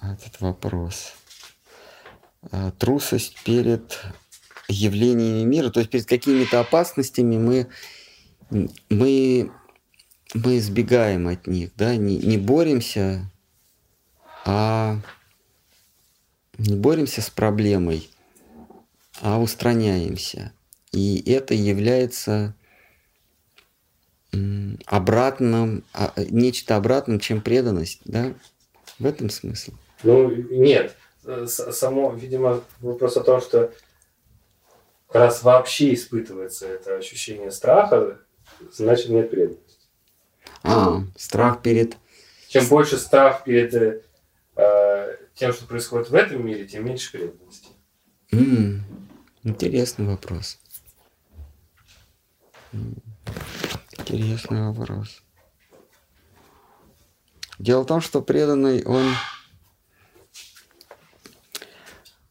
A: этот вопрос. А, трусость перед явлениями мира, то есть перед какими-то опасностями мы, мы, мы избегаем от них, да, не, не боремся, а не боремся с проблемой, а устраняемся. И это является обратным, а, нечто обратным, чем преданность, да? В этом смысл.
I: Ну, нет. Само, видимо, вопрос о том, что раз вообще испытывается это ощущение страха, значит нет преданности.
A: А, страх перед...
I: Чем больше страх перед э, тем, что происходит в этом мире, тем меньше преданности.
A: Mm, интересный вопрос. Интересный вопрос. Дело в том, что преданный, он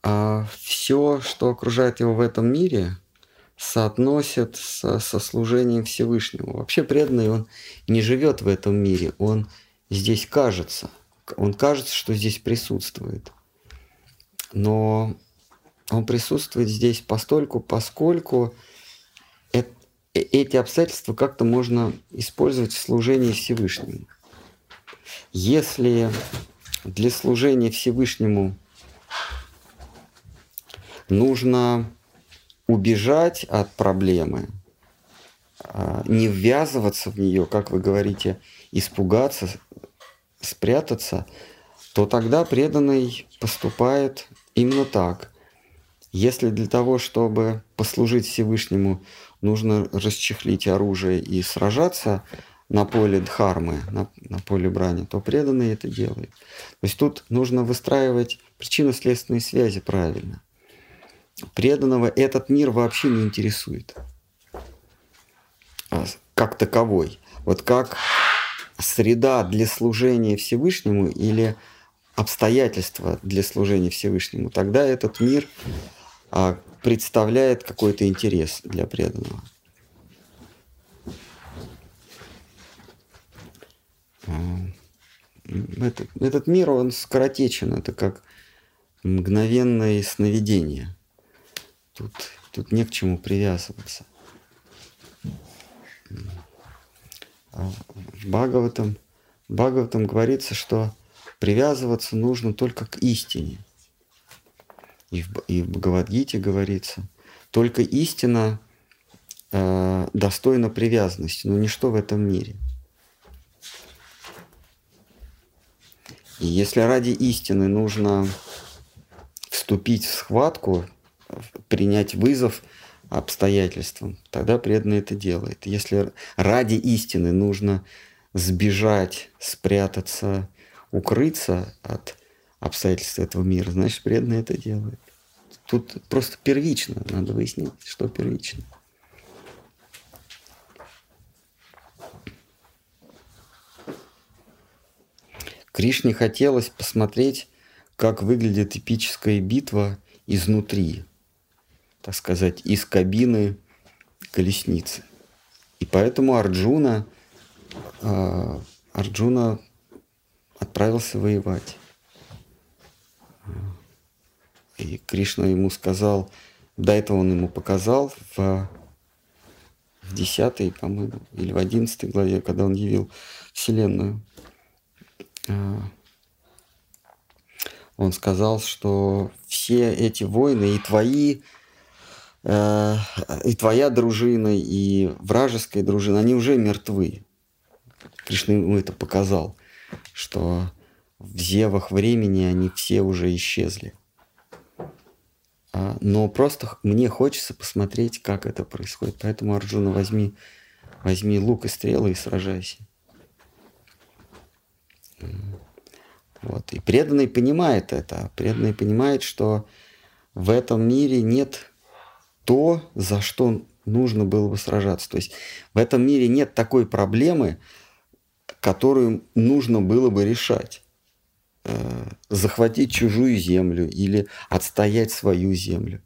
A: а, все, что окружает его в этом мире, соотносит со, со служением Всевышнему. Вообще преданный, он не живет в этом мире, он здесь кажется. Он кажется, что здесь присутствует. Но он присутствует здесь постольку, поскольку эти обстоятельства как-то можно использовать в служении Всевышнему. Если для служения Всевышнему нужно убежать от проблемы, а, не ввязываться в нее, как вы говорите, испугаться, спрятаться, то тогда преданный поступает именно так. Если для того, чтобы послужить Всевышнему, нужно расчехлить оружие и сражаться на поле дхармы, на, на поле брани, то преданный это делает. То есть тут нужно выстраивать причинно-следственные связи правильно. Преданного этот мир вообще не интересует а, как таковой. Вот как среда для служения Всевышнему или обстоятельства для служения Всевышнему, тогда этот мир а, представляет какой-то интерес для преданного. А, этот, этот мир, он скоротечен, это как мгновенное сновидение. Тут, тут не к чему привязываться. А в Бхагаватам, в Бхагаватам говорится, что привязываться нужно только к истине. И в, и в Бхагавадгите говорится, только истина э, достойна привязанности, но ничто в этом мире. И если ради истины нужно вступить в схватку, принять вызов обстоятельствам, тогда преданный это делает. Если ради истины нужно сбежать, спрятаться, укрыться от обстоятельств этого мира, значит, преданный это делает. Тут просто первично, надо выяснить, что первично. Кришне хотелось посмотреть, как выглядит эпическая битва изнутри, так сказать, из кабины колесницы. И поэтому Арджуна, э, Арджуна отправился воевать. И Кришна ему сказал, до этого он ему показал в, в 10, по-моему, или в 11 главе, когда он явил Вселенную. А, он сказал, что все эти войны и твои, э, и твоя дружина, и вражеская дружина, они уже мертвы. Кришна ему это показал, что в зевах времени они все уже исчезли. А, но просто мне хочется посмотреть, как это происходит. Поэтому, Арджуна, возьми, возьми лук и стрелы и сражайся. Вот. И преданный понимает это. Преданный понимает, что в этом мире нет то, за что нужно было бы сражаться. То есть в этом мире нет такой проблемы, которую нужно было бы решать. Э, захватить чужую землю или отстоять свою землю.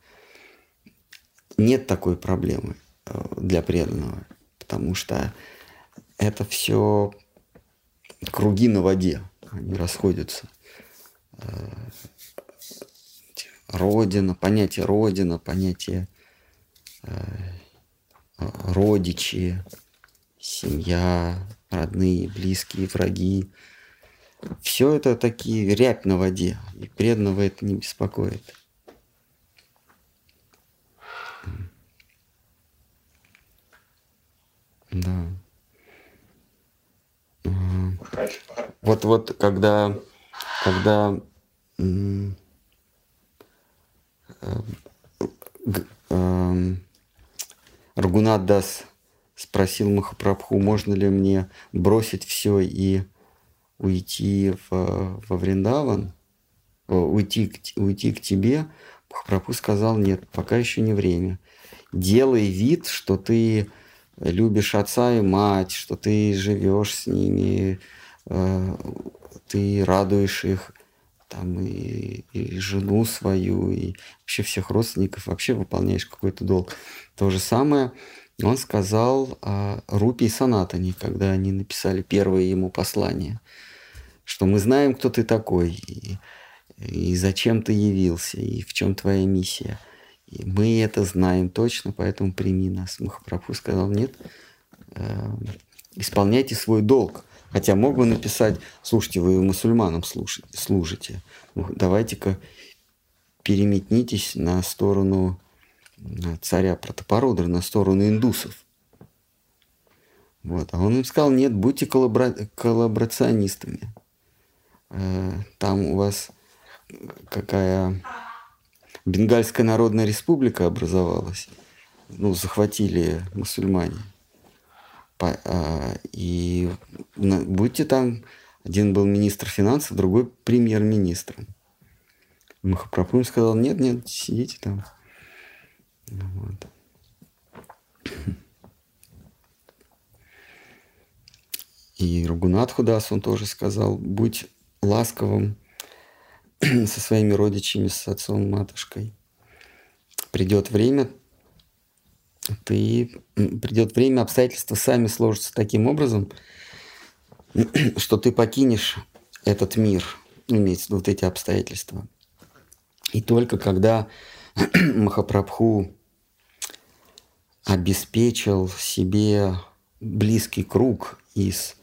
A: Нет такой проблемы э, для преданного, потому что это все круги на воде они расходятся. Э, родина, понятие родина, понятие родичи, семья, родные, близкие, враги. Все это такие рябь на воде, и преданного это не беспокоит. Да. Вот, вот, когда, когда э, э, Рагунат Дас спросил Махапрабху, можно ли мне бросить все и уйти в, во Вриндаван, уйти, к, уйти к тебе, Махапрабху сказал, нет, пока еще не время. Делай вид, что ты любишь отца и мать, что ты живешь с ними, э, ты радуешь их, там и, и жену свою, и вообще всех родственников, вообще выполняешь какой-то долг. То же самое он сказал о Рупи и Санатане, когда они написали первое ему послание, что мы знаем, кто ты такой, и, и зачем ты явился, и в чем твоя миссия – и мы это знаем точно, поэтому прими нас. Махапрабху сказал, нет, э, исполняйте свой долг. Хотя мог бы написать, слушайте, вы мусульманам служите, давайте-ка переметнитесь на сторону царя Протопорудра, на сторону индусов. Вот. А он им сказал, нет, будьте коллабора... коллаборационистами. Э, там у вас какая Бенгальская Народная Республика образовалась. Ну, захватили мусульмане. А, и будьте там, один был министр финансов, другой премьер-министром. Махапрабху сказал, нет, нет, сидите там. Вот. И Рагунатху Дас, он тоже сказал, будь ласковым со своими родичами, с отцом, матушкой. Придет время, ты придет время, обстоятельства сами сложатся таким образом, что ты покинешь этот мир, ну, имеется в виду вот эти обстоятельства. И только когда Махапрабху обеспечил себе близкий круг из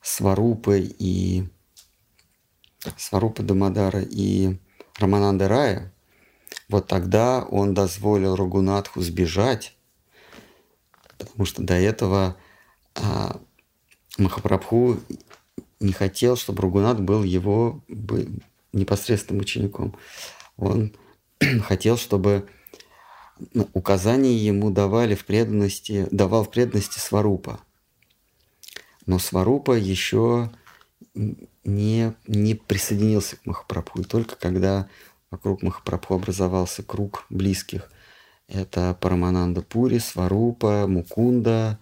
A: Сварупы и Сварупы Дамадара и Рамананда Рая, вот тогда он дозволил Рагунатху сбежать, потому что до этого а, Махапрабху не хотел, чтобы Рагунат был его непосредственным учеником. Он хотел, чтобы ну, указания ему давали в преданности, давал в преданности Сварупа. Но Сварупа еще не, не присоединился к Махапрабху. И только когда вокруг Махапрабху образовался круг близких, это Парамананда Пури, Сварупа, Мукунда,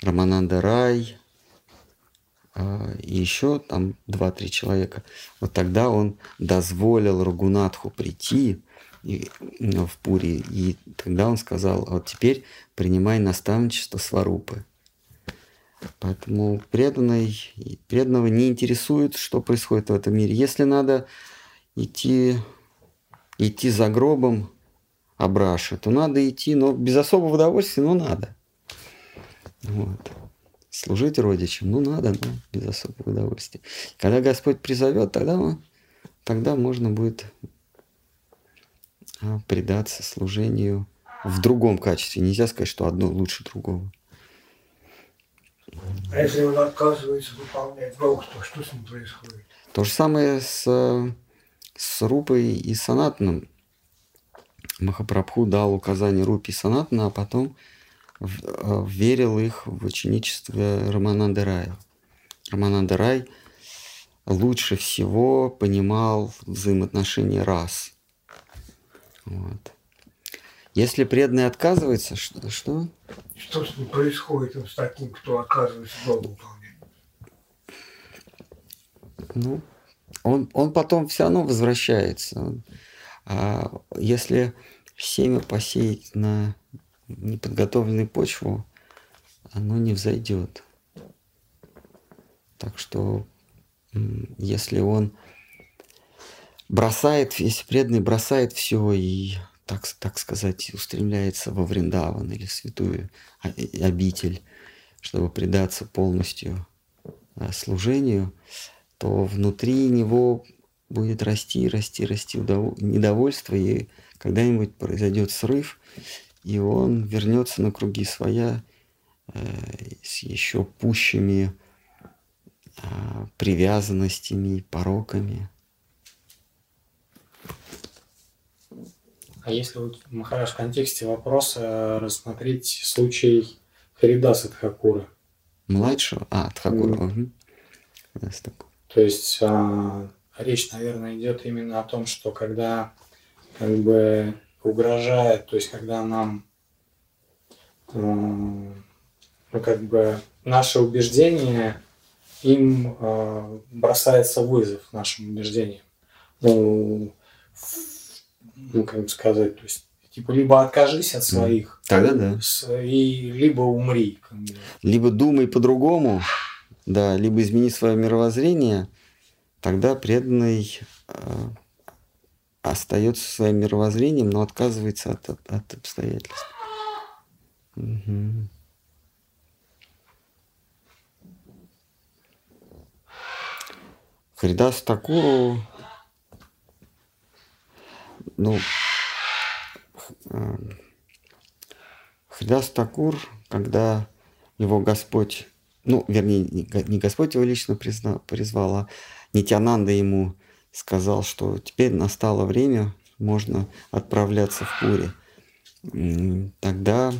A: Рамананда Рай, а, и еще там два-три человека. Вот тогда он дозволил Рагунатху прийти и, в Пури, и тогда он сказал, вот теперь принимай наставничество Сварупы. Поэтому преданный, преданного не интересует, что происходит в этом мире. Если надо идти, идти за гробом Абраши, то надо идти, но без особого удовольствия, но надо. Вот. Служить родичам, ну надо, но без особого удовольствия. Когда Господь призовет, тогда, тогда можно будет а, предаться служению в другом качестве. Нельзя сказать, что одно лучше другого.
D: А если он отказывается выполнять долг, то что с ним происходит?
A: То же самое с, с Рупой и Санатаном. Махапрабху дал указание Рупе и Санатана, а потом э, верил их в ученичество Рамананда Рая. Рамананда Рай лучше всего понимал взаимоотношения рас. Вот. Если преданный отказывается, что?
D: Что, что с ним происходит с таким, кто отказывается долг выполнять?
A: Ну, он, он потом все равно возвращается. А если семя посеять на неподготовленную почву, оно не взойдет. Так что если он бросает, если преданный бросает все и так, так сказать, устремляется во Вриндаван или святую обитель, чтобы предаться полностью а, служению, то внутри него будет расти, расти, расти недовольство, и когда-нибудь произойдет срыв, и он вернется на круги своя э, с еще пущими э, привязанностями, пороками.
B: А если вот, Махараш, в контексте вопроса рассмотреть случай Харидаса Тхакура?
A: Младшего? А, Тхакура. Mm.
B: Угу. То есть а, речь, наверное, идет именно о том, что когда как бы угрожает, то есть когда нам ну, как бы наше убеждение им э, бросается вызов нашим убеждениям. Ну, ну, как бы сказать, то есть, типа, либо откажись от своих,
A: Тогда да.
B: и либо умри.
A: Либо думай по-другому, да, либо измени свое мировоззрение, тогда преданный э, остается своим мировоззрением, но отказывается от, от, от обстоятельств. Угу. Харидас Такуру ну, Хридас Такур, когда его Господь, ну, вернее, не Господь его лично признал, призвал, а Нитянанда ему сказал, что теперь настало время, можно отправляться в Пури. Тогда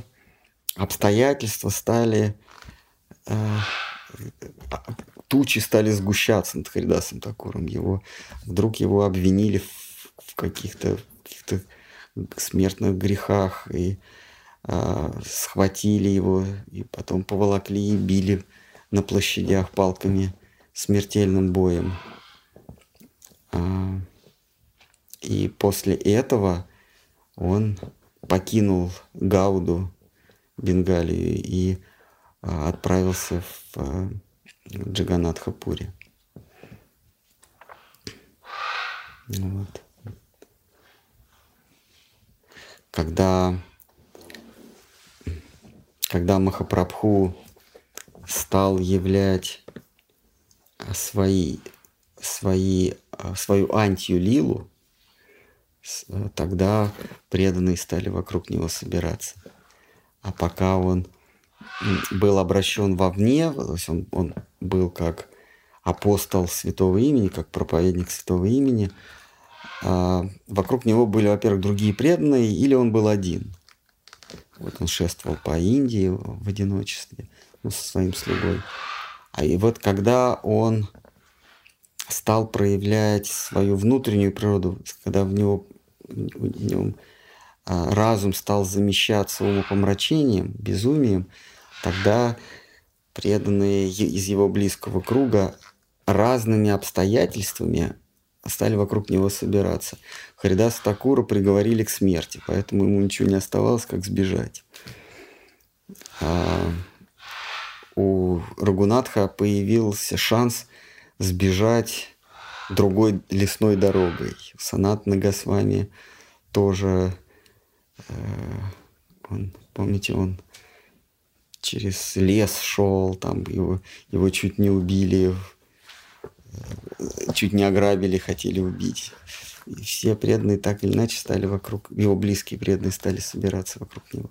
A: обстоятельства стали, э, тучи стали сгущаться над Харидасом Такуром. Его, вдруг его обвинили в каких-то каких смертных грехах и э, схватили его и потом поволокли и били на площадях палками смертельным боем. А, и после этого он покинул Гауду, Бенгалию, и а, отправился в а, Джаганатхапури. Вот. Когда, когда Махапрабху стал являть свои, свои, свою антию лилу, Э, тогда преданные стали вокруг него собираться. А пока он был обращен вовне, то есть он, он был как апостол святого имени, как проповедник святого имени, а вокруг него были, во-первых, другие преданные, или он был один. Вот он шествовал по Индии в одиночестве ну, со своим слугой. А и вот когда он стал проявлять свою внутреннюю природу, когда в него в нем а, разум стал замещаться умопомрачением, безумием, тогда преданные из его близкого круга разными обстоятельствами стали вокруг него собираться. Харидаса Такура приговорили к смерти, поэтому ему ничего не оставалось, как сбежать. А у Рагунатха появился шанс сбежать другой лесной дорогой. Санат Нагасвами тоже, э, он, помните, он через лес шел, там его, его чуть не убили, э, чуть не ограбили, хотели убить. И все преданные так или иначе стали вокруг, его близкие преданные стали собираться вокруг него.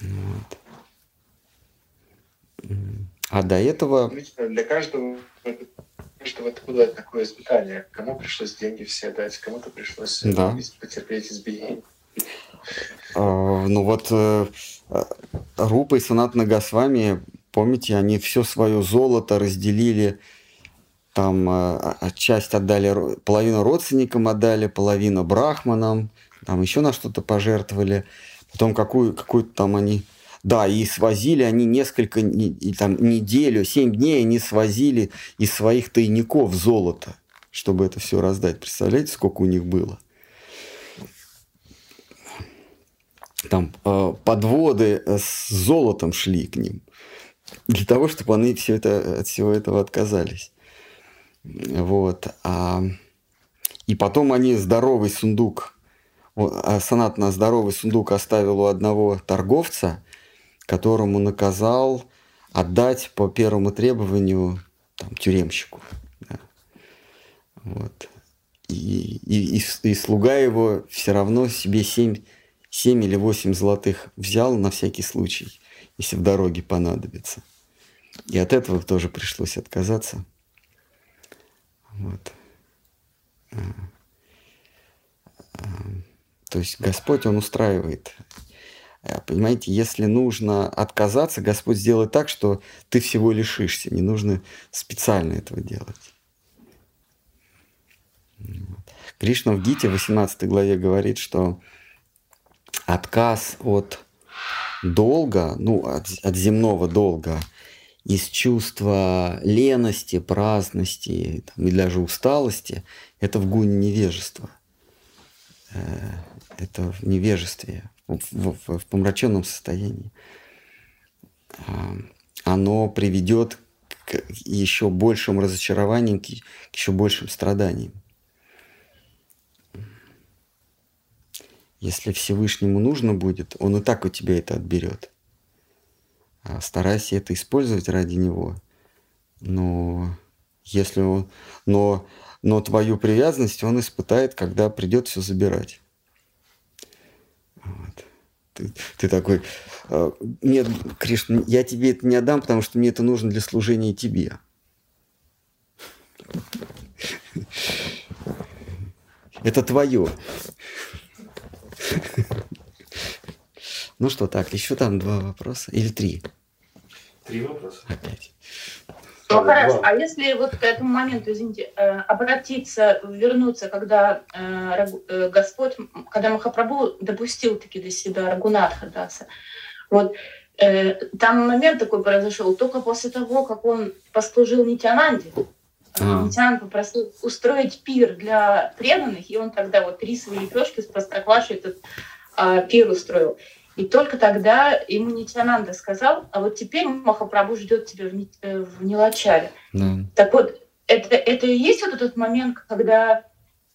A: Вот. А до этого...
H: Для каждого что это было такое испытание. Кому пришлось деньги все дать, кому-то пришлось э, да. потерпеть избиение.
A: А, ну вот э, Рупа и Санат Нагасвами, помните, они все свое золото разделили, там э, часть отдали, половину родственникам отдали, половину брахманам, там еще на что-то пожертвовали, потом какую, какую-то там они да, и свозили они несколько, и, там, неделю, семь дней они свозили из своих тайников золото, чтобы это все раздать. Представляете, сколько у них было? Там э, подводы с золотом шли к ним. Для того, чтобы они все это, от всего этого отказались. Вот. А, и потом они здоровый сундук, а Санат на здоровый сундук оставил у одного торговца, которому наказал отдать по первому требованию там, тюремщику. Да. Вот. И, и, и, и слуга его все равно себе 7, 7 или 8 золотых взял на всякий случай, если в дороге понадобится. И от этого тоже пришлось отказаться. Вот. А, а, то есть Господь, Он устраивает Э, понимаете, если нужно отказаться, Господь сделает так, что ты всего лишишься. Не нужно специально этого делать. Кришна в Гите, 18 главе, говорит, что отказ от долга, ну, от, от земного долга, из чувства лености, праздности там, и даже усталости, это в гуне невежества. Э, это в невежестве в, в, в помраченном состоянии, а, оно приведет к еще большим разочарованиям, к еще большим страданиям. Если Всевышнему нужно будет, он и так у тебя это отберет. А старайся это использовать ради него. Но если он, но, но твою привязанность он испытает, когда придет все забирать. Вот. Ты, ты такой, «Э, нет, Кришна, я тебе это не отдам, потому что мне это нужно для служения тебе. Это твое. Ну что, так, еще там два вопроса. Или три?
I: Три вопроса.
A: Опять.
E: Ну хорошо, а если вот к этому моменту, извините, э, обратиться, вернуться, когда э, э, Господь, когда Махапрабху допустил таки до себя Рагунатха Даса, вот э, там момент такой произошел только после того, как он послужил Нитянанде.
A: А.
E: Нитянанд попросил устроить пир для преданных, и он тогда вот рисовые лепешки с простоквашей этот а, пир устроил. И только тогда ему Нитянанда сказал, а вот теперь Махапрабху ждет тебя в, Ни- э, в Нилачаре.
A: Да.
E: Так вот, это, это и есть вот этот момент, когда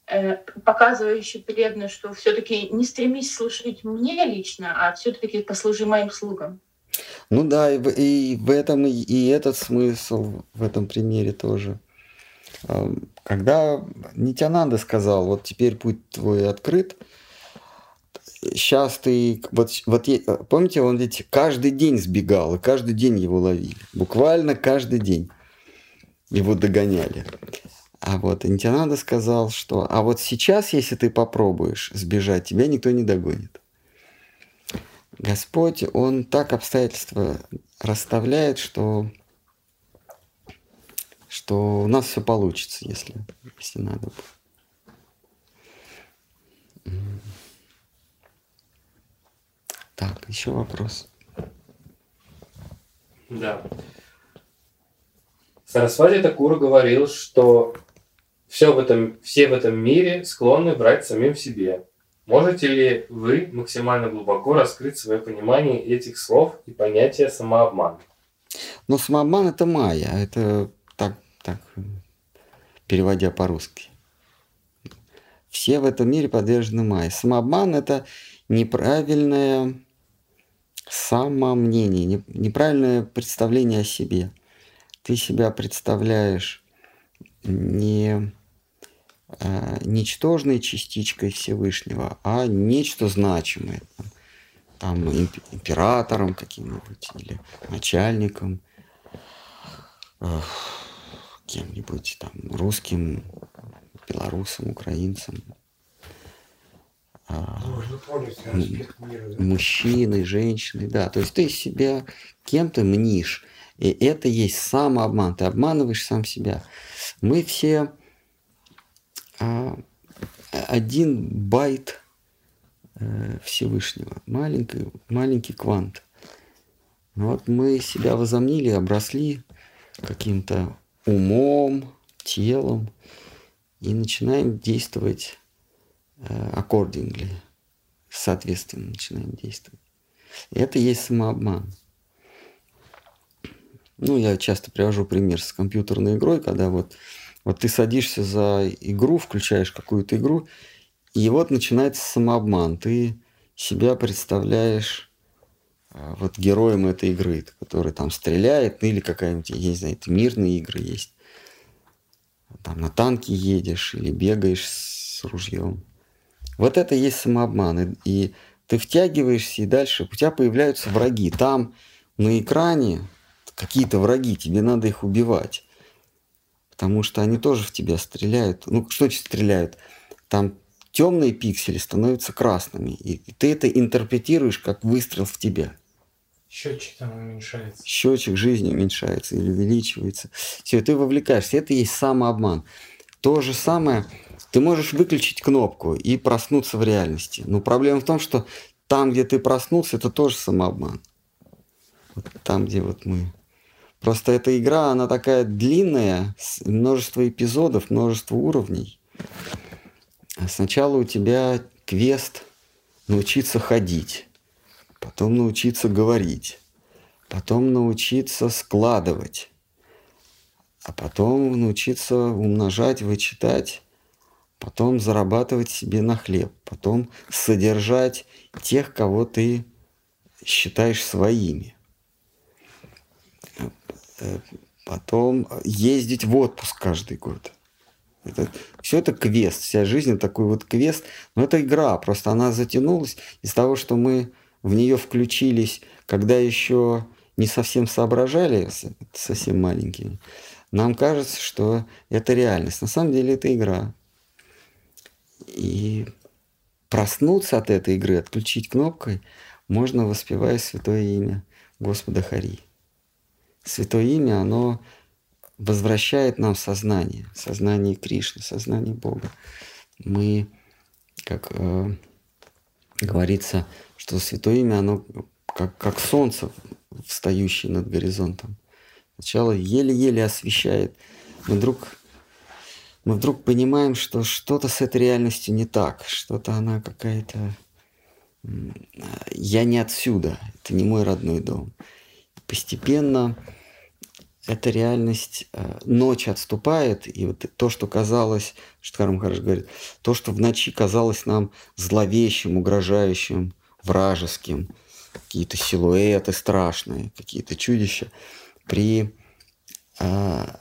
E: э, показывающий преданно, что все-таки не стремись слушать мне лично, а все-таки послужи моим слугам.
A: Ну да, и в, и в этом и, и этот смысл в этом примере тоже. Когда Нитянанда сказал, вот теперь путь твой открыт, сейчас ты, вот, вот помните, он ведь каждый день сбегал, и каждый день его ловили. Буквально каждый день его догоняли. А вот Нитянанда сказал, что а вот сейчас, если ты попробуешь сбежать, тебя никто не догонит. Господь, Он так обстоятельства расставляет, что, что у нас все получится, если, если надо будет. Так, еще вопрос.
I: Да. Сарасвати Такур говорил, что все в этом, все в этом мире склонны врать самим себе. Можете ли вы максимально глубоко раскрыть свое понимание этих слов и понятия самообмана?
A: Но самообман это майя, это так, так, переводя по-русски. Все в этом мире подвержены майе. Самообман это неправильное самомнение, не- неправильное представление о себе. Ты себя представляешь не э, ничтожной частичкой Всевышнего, а нечто значимое. Там, там имп- императором каким-нибудь или начальником, э, кем-нибудь там русским, белорусом, украинцем,
D: Можно понять
A: м,
D: аспект мира. да?
A: мужчиной, женщиной, да. То есть ты себя кем-то мнишь. И это есть самообман. Ты обманываешь сам себя. Мы все а, один байт э, Всевышнего. Маленький, маленький квант. Ну Вот мы себя возомнили, обросли каким-то умом, телом и начинаем действовать accordingly, соответственно, начинаем действовать. И это есть самообман. Ну, я часто привожу пример с компьютерной игрой, когда вот, вот ты садишься за игру, включаешь какую-то игру, и вот начинается самообман. Ты себя представляешь а, вот героем этой игры, который там стреляет, ну или какая-нибудь, я не знаю, мирные игры есть. Там на танке едешь или бегаешь с ружьем. Вот это и есть самообман. И, и ты втягиваешься, и дальше у тебя появляются враги. Там на экране какие-то враги, тебе надо их убивать. Потому что они тоже в тебя стреляют. Ну, что значит стреляют? Там темные пиксели становятся красными. И, и ты это интерпретируешь как выстрел в тебя.
B: Счетчик там уменьшается.
A: Счетчик жизни уменьшается или увеличивается. Все, ты вовлекаешься. Это и есть самообман. То же самое, ты можешь выключить кнопку и проснуться в реальности. Но проблема в том, что там, где ты проснулся, это тоже самообман. Вот там, где вот мы. Просто эта игра, она такая длинная, множество эпизодов, множество уровней. А Сначала у тебя квест научиться ходить, потом научиться говорить, потом научиться складывать, а потом научиться умножать, вычитать, потом зарабатывать себе на хлеб, потом содержать тех, кого ты считаешь своими. Потом ездить в отпуск каждый год. Это, все это квест, вся жизнь такой вот квест. Но это игра, просто она затянулась из того, что мы в нее включились, когда еще не совсем соображали, совсем маленькими, нам кажется, что это реальность. На самом деле это игра. И проснуться от этой игры, отключить кнопкой, можно, воспевая святое имя Господа Хари. Святое имя, оно возвращает нам сознание, сознание Кришны, сознание Бога. Мы, как э, говорится, что святое имя, оно как, как солнце, встающее над горизонтом. Сначала еле-еле освещает. Мы вдруг, мы вдруг понимаем, что что-то с этой реальностью не так, что-то она какая-то... Я не отсюда, это не мой родной дом. Постепенно эта реальность, э, ночь отступает, и вот то, что казалось, Штхар Махараш говорит, то, что в ночи казалось нам зловещим, угрожающим, вражеским, какие-то силуэты страшные, какие-то чудища, при, а,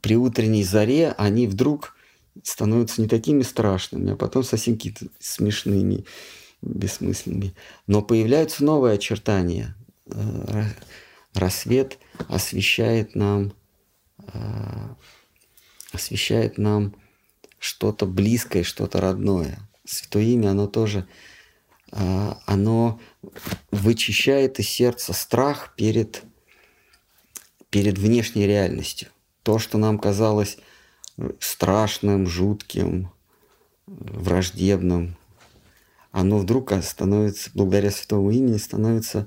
A: при утренней заре они вдруг становятся не такими страшными, а потом совсем какие-то смешными, бессмысленными. Но появляются новые очертания. Э, рассвет освещает нам, а, освещает нам что-то близкое, что-то родное. Святое имя, оно тоже, а, оно вычищает из сердца страх перед, перед внешней реальностью. То, что нам казалось страшным, жутким, враждебным, оно вдруг становится, благодаря святому имени, становится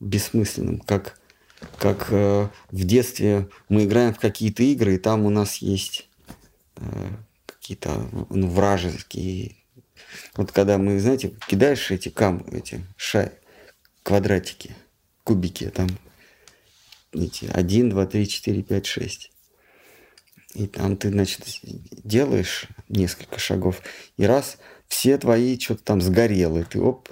A: бессмысленным, как как э, в детстве мы играем в какие-то игры, и там у нас есть э, какие-то ну, вражеские. Вот когда мы, знаете, кидаешь эти кам, эти ша, квадратики, кубики, там эти 1, 2, 3, 4, 5, 6. И там ты, значит, делаешь несколько шагов, и раз все твои что-то там сгорело, и ты оп,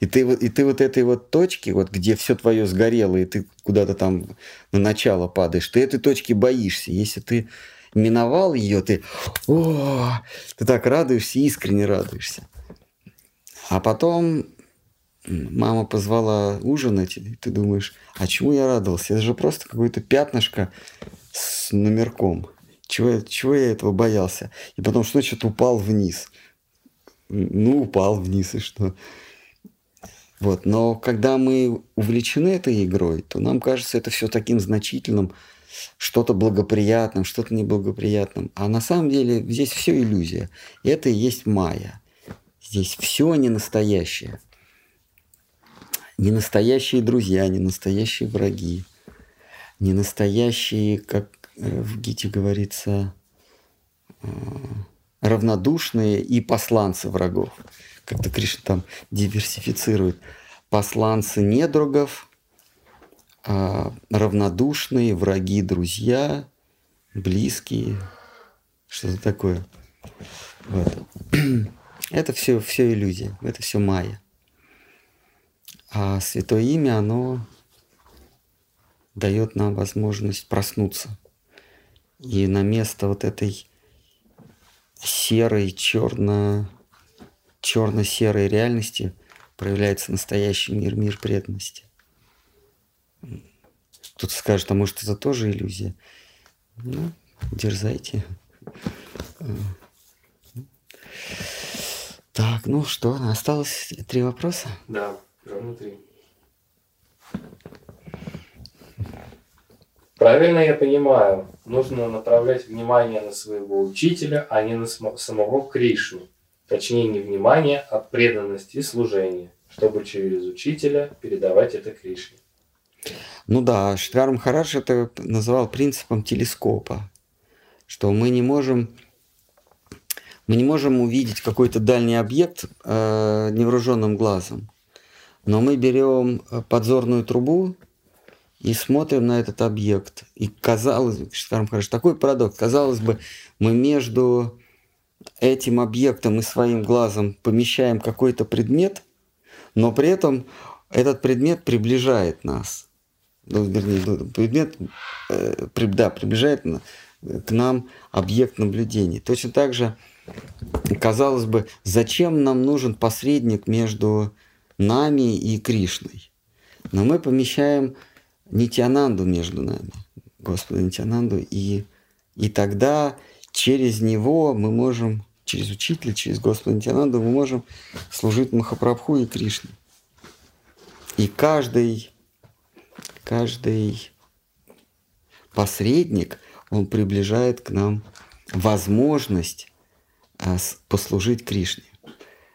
A: и ты, и ты вот этой вот точки, вот где все твое сгорело, и ты куда-то там на начало падаешь, ты этой точки боишься. Если ты миновал ее, ты, о, ты так радуешься, искренне радуешься. А потом мама позвала ужинать, и ты думаешь, а чему я радовался? Это же просто какое-то пятнышко с номерком. Чего, чего я этого боялся? И потом что, что-то упал вниз. Ну, упал вниз, и что? Вот. Но когда мы увлечены этой игрой, то нам кажется это все таким значительным, что-то благоприятным, что-то неблагоприятным. А на самом деле здесь все иллюзия. Это и есть майя. Здесь все не настоящее. Не настоящие друзья, не настоящие враги, не настоящие, как э, в Гите говорится, э, равнодушные и посланцы врагов как-то Кришна там диверсифицирует. Посланцы недругов, а, равнодушные, враги, друзья, близкие, что-то такое. Вот. Это все, все иллюзия, это все майя. А святое имя, оно дает нам возможность проснуться. И на место вот этой серой, черно черно-серой реальности проявляется настоящий мир, мир преданности. Кто-то скажет, а может это тоже иллюзия? Ну, дерзайте. Так, ну что, осталось три вопроса?
I: Да, ровно три. Правильно я понимаю, нужно направлять внимание на своего учителя, а не на самого Кришну точнее не внимание, а преданность и служение, чтобы через учителя передавать это Кришне.
A: Ну да, Штхар Махарадж это называл принципом телескопа, что мы не можем, мы не можем увидеть какой-то дальний объект э, невооруженным глазом, но мы берем подзорную трубу и смотрим на этот объект. И казалось, Штхар Махарадж, такой парадокс, казалось бы, мы между этим объектом и своим глазом помещаем какой-то предмет, но при этом этот предмет приближает нас. Ну, вернее, ну, предмет э, да, приближает к нам объект наблюдения. Точно так же, казалось бы, зачем нам нужен посредник между нами и Кришной. Но мы помещаем Нитянанду между нами, Господа Нитянанду, и, и тогда через него мы можем, через учителя, через Господа Нитянанду мы можем служить Махапрабху и Кришне. И каждый, каждый посредник, он приближает к нам возможность а, послужить Кришне.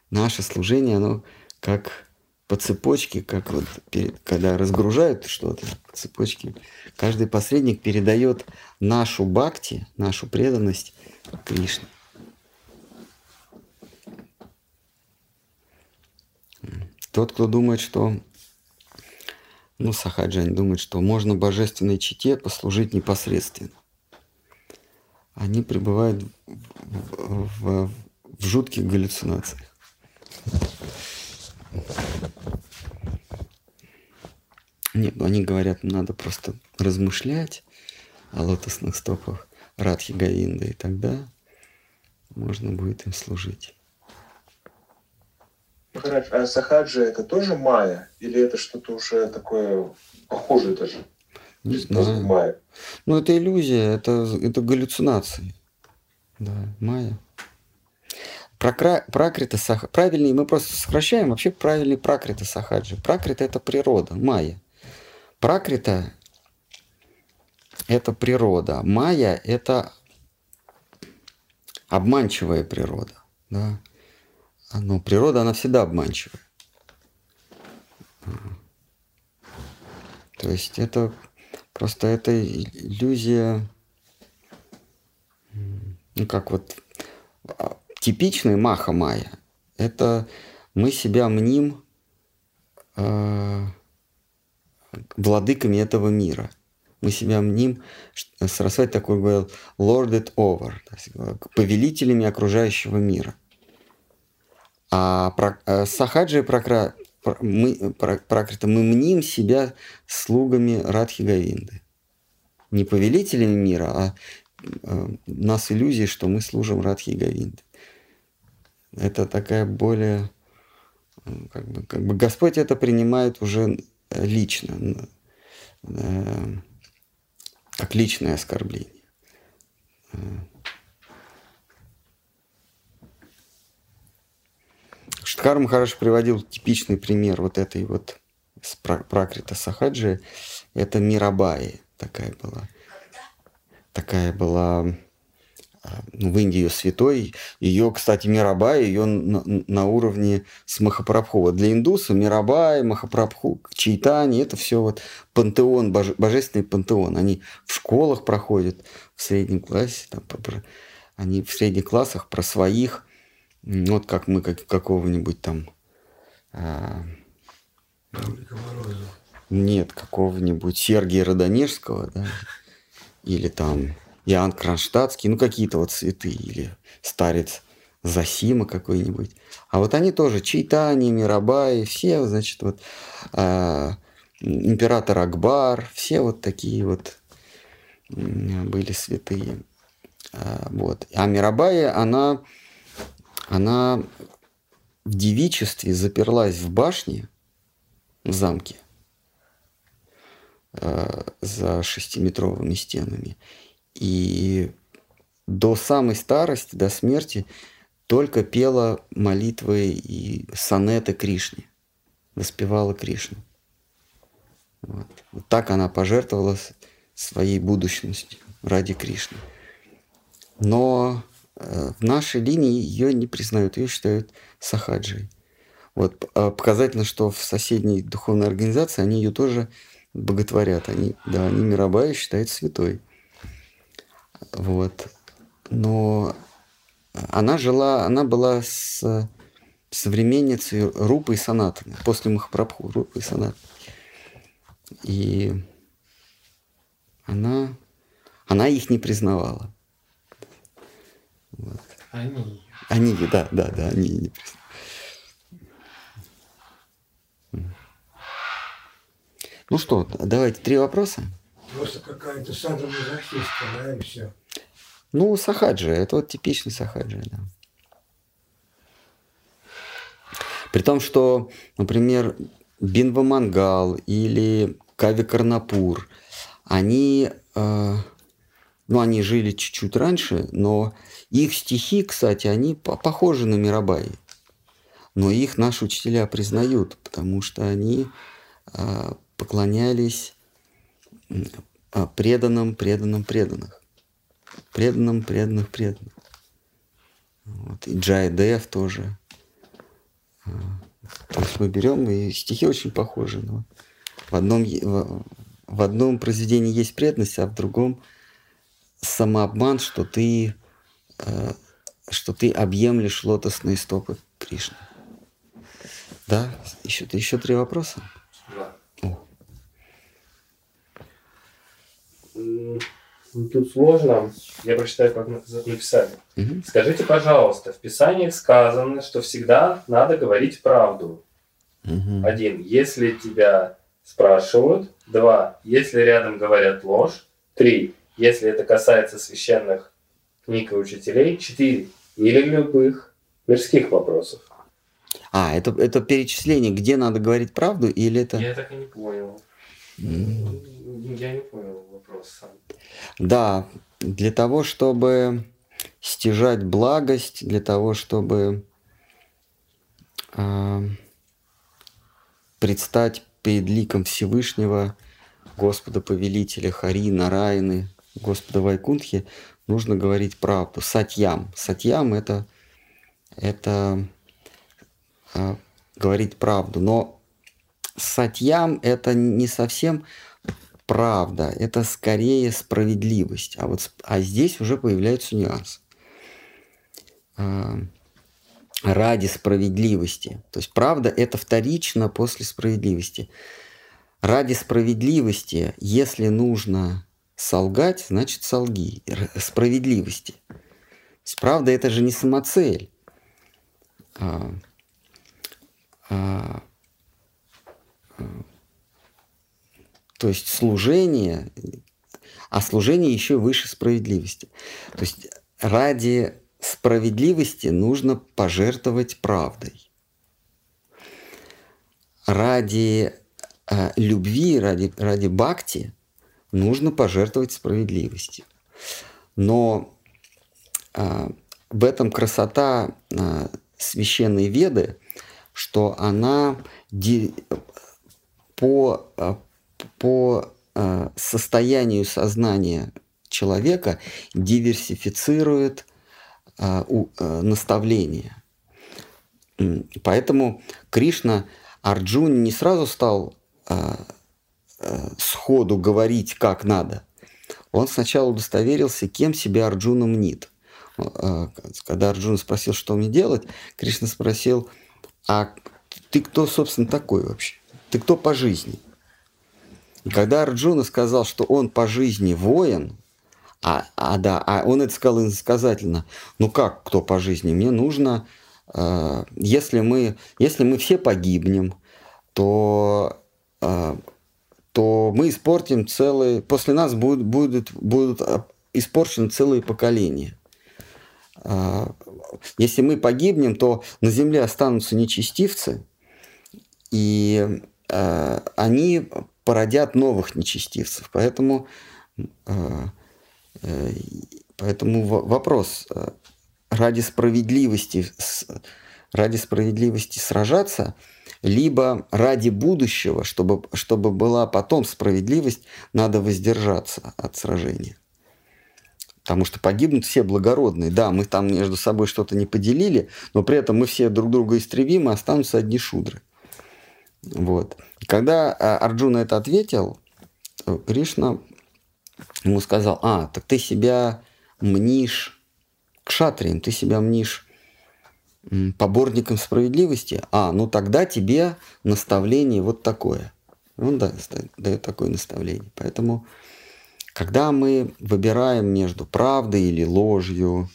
A: Наше служение, оно как по цепочке, как вот перед, когда разгружают что-то по цепочке, каждый посредник передает нашу бхакти, нашу преданность Кришне. Тот, кто думает, что ну, Сахаджань думает, что можно божественной чите послужить непосредственно. Они пребывают в, в, в жутких галлюцинациях. Нет, ну они говорят, надо просто размышлять о лотосных стопах Радхи Говинда, и тогда можно будет им служить.
H: А Сахаджи это тоже майя? Или это что-то уже такое похожее даже?
A: Не знаю. Майя? Ну, это иллюзия, это, это галлюцинации. Да, майя. Пракрита саха... Правильнее, мы просто сокращаем, вообще правильный пракрита сахаджи. Пракрита – это природа, майя. Пракрита – это природа. Майя – это обманчивая природа. Да? Но природа, она всегда обманчивая. То есть это просто это иллюзия, ну как вот а, типичный маха майя, это мы себя мним э, владыками этого мира. Мы себя мним, Сарасвати такой говорил, lorded over, повелителями окружающего мира. А про, э, сахаджи прокра, мы, прокрыто, мы мним себя слугами Радхи Говинды. Не повелителями мира, а э, у нас иллюзии, что мы служим Радхи Говинды это такая более, как бы, как бы Господь это принимает уже лично, э, как личное оскорбление. Штхар Махараш приводил типичный пример вот этой вот с Пракрита Сахаджи. Это Мирабаи такая была. Такая была в Индии святой. Ее, кстати, Мирабай, ее на, на уровне с Махапрабху. Для индуса Мирабай, Махапрабху, Чайтани, это все вот пантеон, боже, божественный пантеон. Они в школах проходят, в среднем классе, там, они в средних классах про своих, вот как мы как, какого-нибудь там... А, нет, какого-нибудь Сергия Родонежского, да, или там Иоанн Кронштадтский, ну какие-то вот цветы, или старец Засима какой-нибудь. А вот они тоже, Чайтани, Мирабай, все, значит, вот э, император Акбар, все вот такие вот были святые. Э, вот. А Мирабая, она, она в девичестве заперлась в башне, в замке, э, за шестиметровыми стенами. И до самой старости, до смерти только пела молитвы и сонеты Кришне, воспевала Кришну. Вот. вот так она пожертвовала своей будущностью ради Кришны. Но э, в нашей линии ее не признают, ее считают сахаджей. Вот а показательно, что в соседней духовной организации они ее тоже боготворят. Они, да, они Мирабая считают святой. Вот. Но она жила, она была с современницей Рупы и Санатаны, после Махапрабху, Рупы и Санатаны. И она, она их не признавала.
B: Вот. Они.
A: Они, да, да, да, они не признавали. Ну что, давайте три вопроса.
D: Просто какая-то садомазохистка, да, и все.
A: Ну, сахаджи, это вот типичный сахаджи, да. При том, что, например, Бинва Мангал или Кави Карнапур, они, э, ну, они жили чуть-чуть раньше, но их стихи, кстати, они похожи на Мирабаи. Но их наши учителя признают, потому что они э, поклонялись э, преданным, преданным, преданных. Преданным, преданных, преданных. Вот. И Джай Дев тоже. А, то есть мы берем, и стихи очень похожи. Но в, одном, в, в одном произведении есть преданность, а в другом самообман, что ты, э, что ты объемлешь лотосные стопы Кришны. Да? Еще, еще три вопроса?
I: Да. Тут сложно. Я прочитаю, как написали. Угу. Скажите, пожалуйста, в Писании сказано, что всегда надо говорить правду. Угу. Один. Если тебя спрашивают. Два. Если рядом говорят ложь. Три. Если это касается священных книг и учителей. Четыре. Или любых мирских вопросов.
A: А, это, это перечисление, где надо говорить правду, или это...
I: Я так и не понял. Mm. Я не понял вопрос сам.
A: Да, для того, чтобы стяжать благость, для того, чтобы э, предстать перед ликом Всевышнего, Господа Повелителя, Хари, Нараяны, Господа Вайкунтхи, нужно говорить правду. Сатьям. Сатьям это, это э, говорить правду. Но сатьям это не совсем правда, это скорее справедливость. А, вот, а здесь уже появляются нюансы. А, ради справедливости. То есть правда это вторично после справедливости. Ради справедливости, если нужно солгать, значит солги. Справедливости. То есть, правда это же не самоцель. А, а, а то есть служение, а служение еще выше справедливости. То есть ради справедливости нужно пожертвовать правдой. Ради э, любви, ради, ради бхакти нужно пожертвовать справедливостью. Но э, в этом красота э, священной веды, что она ди, по, э, по э, состоянию сознания человека диверсифицирует э, э, наставления. Поэтому Кришна Арджун не сразу стал сходу говорить, как надо. Он сначала удостоверился, кем себя Арджуна мнит. Когда Арджуна спросил, что мне делать, Кришна спросил, а ты кто, собственно, такой вообще? Ты кто по жизни? Когда Арджуна сказал, что он по жизни воин, а, а да, а он это сказал иносказательно, ну как кто по жизни, мне нужно, э, если, мы, если мы все погибнем, то, э, то мы испортим целые, после нас будут, будут, будут испорчены целые поколения. Э, если мы погибнем, то на земле останутся нечестивцы, и э, они породят новых нечестивцев. Поэтому, э, э, поэтому вопрос э, ради справедливости, ради справедливости сражаться, либо ради будущего, чтобы, чтобы была потом справедливость, надо воздержаться от сражения. Потому что погибнут все благородные. Да, мы там между собой что-то не поделили, но при этом мы все друг друга истребим, и останутся одни шудры. Вот. Когда а, Арджуна это ответил, Кришна ему сказал, а, так ты себя мнишь кшатрием, ты себя мнишь поборником справедливости, а, ну тогда тебе наставление вот такое. Он дает такое наставление. Поэтому, когда мы выбираем между правдой или ложью,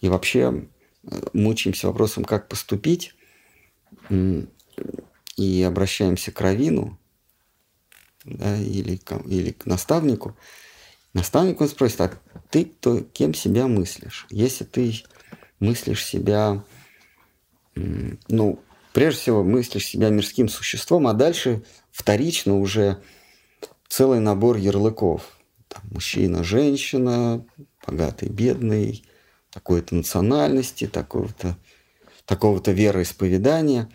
A: и вообще э, мучаемся вопросом, как поступить, и обращаемся к равину да, или, или к наставнику, наставник он спросит, а ты кто, кем себя мыслишь? Если ты мыслишь себя, ну, прежде всего мыслишь себя мирским существом, а дальше вторично уже целый набор ярлыков. Там, мужчина, женщина, богатый, бедный, такой-то национальности, такого-то такого-то вероисповедания.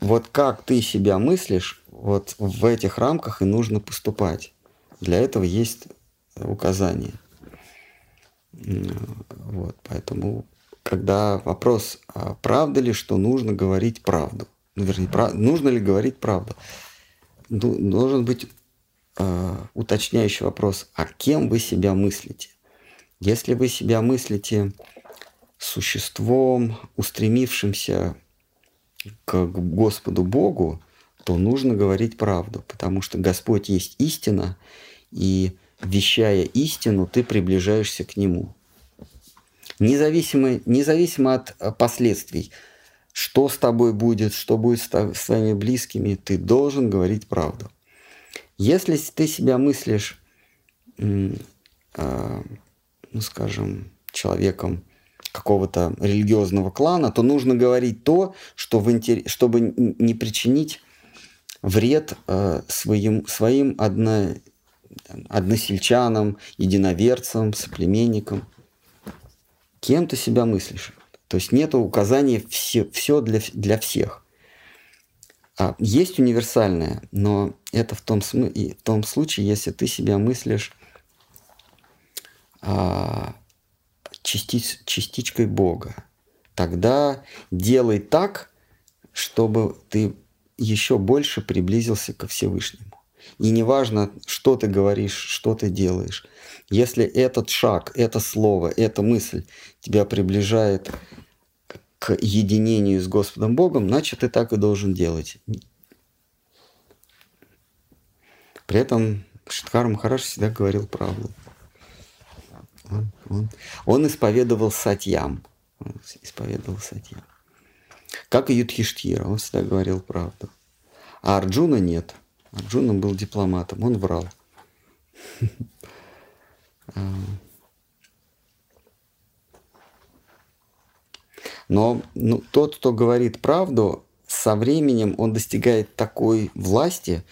A: Вот как ты себя мыслишь, вот в этих рамках и нужно поступать. Для этого есть указания. Вот, поэтому, когда вопрос, а правда ли, что нужно говорить правду, ну, вернее, прав, нужно ли говорить правду, должен быть э, уточняющий вопрос, а кем вы себя мыслите? Если вы себя мыслите существом, устремившимся к Господу Богу, то нужно говорить правду, потому что Господь есть истина, и вещая истину, ты приближаешься к Нему. Независимо, независимо от э, последствий, что с тобой будет, что будет с твоими близкими, ты должен говорить правду. Если ты себя мыслишь, э, ну скажем, человеком какого-то религиозного клана, то нужно говорить то, что в интерес, чтобы не причинить вред э, своим, своим одно, односельчанам, единоверцам, соплеменникам. Кем ты себя мыслишь? То есть нет указания все, все для, для всех. А есть универсальное, но это в том, в том случае, если ты себя мыслишь а, частиц, частичкой Бога. Тогда делай так, чтобы ты еще больше приблизился ко Всевышнему. И неважно, что ты говоришь, что ты делаешь. Если этот шаг, это слово, эта мысль тебя приближает к единению с Господом Богом, значит, ты так и должен делать. При этом Шиткар Махараш всегда говорил правду. Он, он, он исповедовал сатьям. Он исповедовал сатьям. Как и Юдхиштира, он всегда говорил правду. А Арджуна нет. Арджуна был дипломатом, он врал. Но ну, тот, кто говорит правду, со временем он достигает такой власти,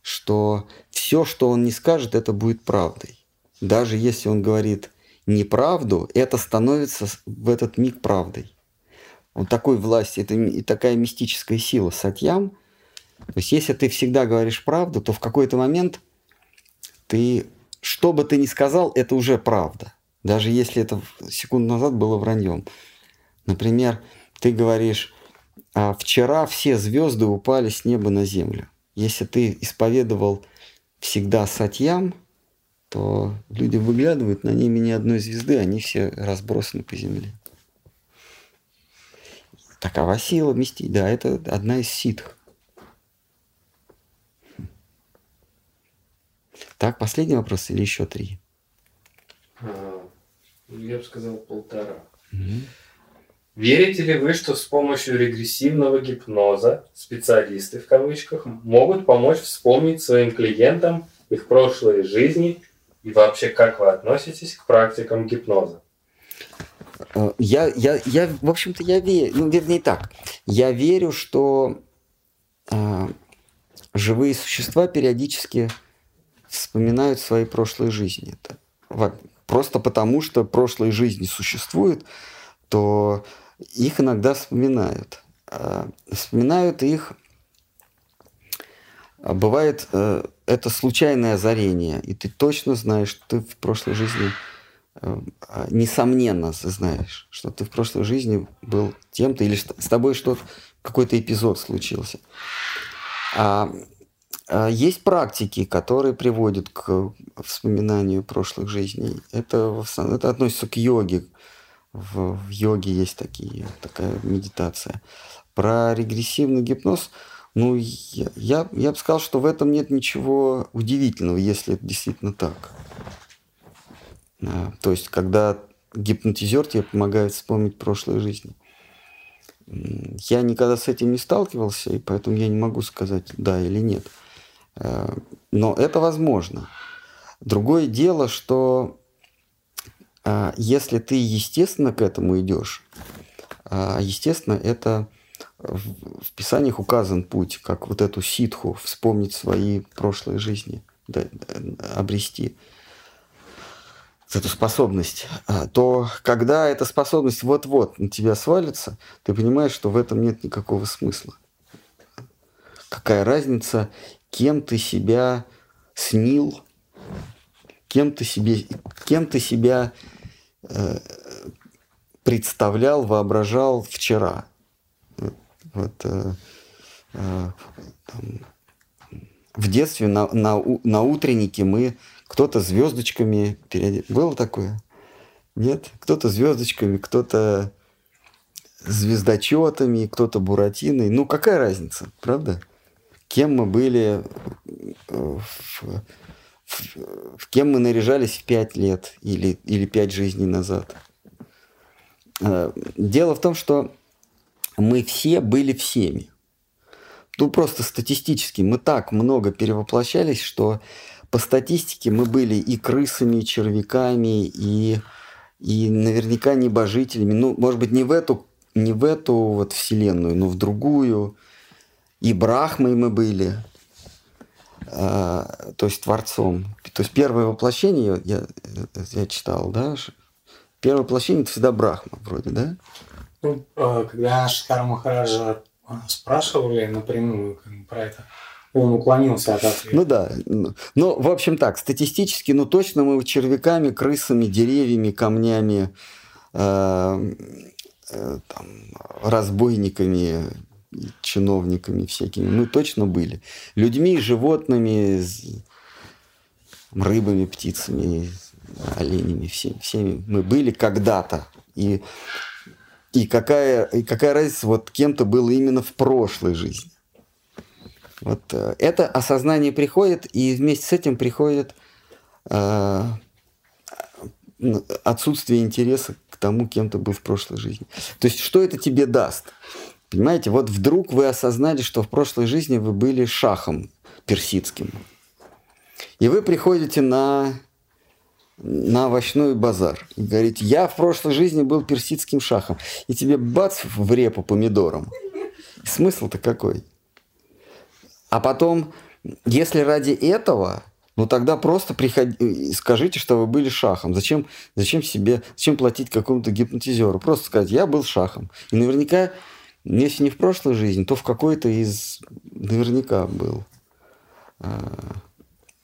A: что все, что он не скажет, это будет правдой. Даже если он говорит неправду, это становится в этот миг правдой. Вот такой власти, это такая мистическая сила сатьям. То есть если ты всегда говоришь правду, то в какой-то момент ты, что бы ты ни сказал, это уже правда. Даже если это секунду назад было враньем. Например, ты говоришь, а вчера все звезды упали с неба на землю. Если ты исповедовал всегда сатьям, то люди выглядывают, на ними ни одной звезды, они все разбросаны по земле. Такова сила мести. Да, это одна из ситх. Так, последний вопрос или еще три?
I: А, я бы сказал полтора. Угу. Верите ли вы, что с помощью регрессивного гипноза специалисты в кавычках могут помочь вспомнить своим клиентам их прошлые жизни и вообще, как вы относитесь к практикам гипноза?
A: Э, я, я, я в общем-то, я верю, ну, вернее так, я верю, что э, живые существа периодически вспоминают свои прошлые жизни. Это, вот, просто потому, что прошлые жизни существуют, то их иногда вспоминают. Э, вспоминают их бывает э, это случайное озарение, и ты точно знаешь, что ты в прошлой жизни, э, а, несомненно знаешь, что ты в прошлой жизни был тем-то, или с тобой что-то, какой-то эпизод случился. А, а есть практики, которые приводят к вспоминанию прошлых жизней. Это, это относится к йоге. В, в йоге есть такие, такая медитация. Про регрессивный гипноз – ну, я, я, я бы сказал, что в этом нет ничего удивительного, если это действительно так. А, то есть, когда гипнотизер тебе помогает вспомнить прошлые жизни. Я никогда с этим не сталкивался, и поэтому я не могу сказать да или нет. А, но это возможно. Другое дело, что а, если ты естественно к этому идешь, естественно, это в, Писаниях указан путь, как вот эту ситху вспомнить свои прошлые жизни, да, обрести эту способность, а, то когда эта способность вот-вот на тебя свалится, ты понимаешь, что в этом нет никакого смысла. Какая разница, кем ты себя снил, кем ты, себе, кем ты себя э, представлял, воображал вчера. Вот, э, э, там, в детстве на, на, на утреннике мы кто-то звездочками переодет. Было такое? Нет? Кто-то звездочками, кто-то звездочетами, кто-то буратиной. Ну, какая разница, правда? Кем мы были, в, в, в кем мы наряжались в пять лет или, или пять жизней назад. Э, дело в том, что мы все были всеми. Ну, просто статистически мы так много перевоплощались, что по статистике мы были и крысами, и червяками, и, и наверняка небожителями. Ну, может быть, не в эту, не в эту вот вселенную, но в другую. И брахмой мы были, э, то есть творцом. То есть первое воплощение, я, я читал, да, первое воплощение это всегда брахма вроде, да?
B: Ну, а, когда Шикара Махараджа а, спрашивали напрямую про это, он уклонился от ответа.
A: Ну да. Ну, в общем так, статистически, ну точно мы червяками, крысами, деревьями, камнями, э, э, там, разбойниками, чиновниками всякими, мы точно были. Людьми, животными, рыбами, птицами, оленями, всеми, всеми мы были когда-то. И и какая, и какая разница, вот кем-то было именно в прошлой жизни. Вот э, это осознание приходит, и вместе с этим приходит э, отсутствие интереса к тому, кем ты был в прошлой жизни. То есть, что это тебе даст? Понимаете, вот вдруг вы осознали, что в прошлой жизни вы были шахом персидским. И вы приходите на на овощной базар говорит, я в прошлой жизни был персидским шахом, и тебе бац в репу помидором. Смысл-то какой? А потом, если ради этого, ну тогда просто приходи, скажите, что вы были шахом. Зачем, зачем себе, зачем платить какому-то гипнотизеру? Просто сказать, я был шахом. И наверняка, если не в прошлой жизни, то в какой-то из наверняка был.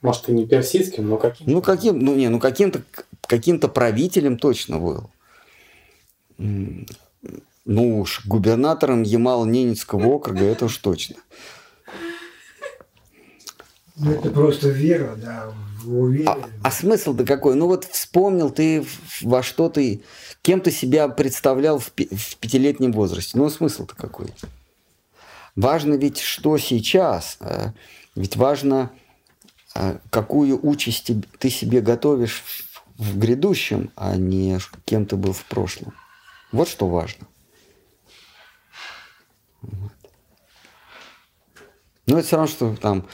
B: Может, и не персидским, но каким?
A: Ну, каким, ну, не, ну, каким-то каким правителем точно был. Ну уж, губернатором Ямал-Ненецкого округа, это уж точно.
D: Ну, это просто вера, да, уверен.
A: А, а смысл-то какой? Ну вот вспомнил ты во что ты, кем ты себя представлял в, в пятилетнем возрасте. Ну смысл-то какой? Важно ведь, что сейчас. А? Ведь важно, какую участь ты себе готовишь в грядущем, а не кем ты был в прошлом. Вот что важно. Вот. Ну, это все равно, что там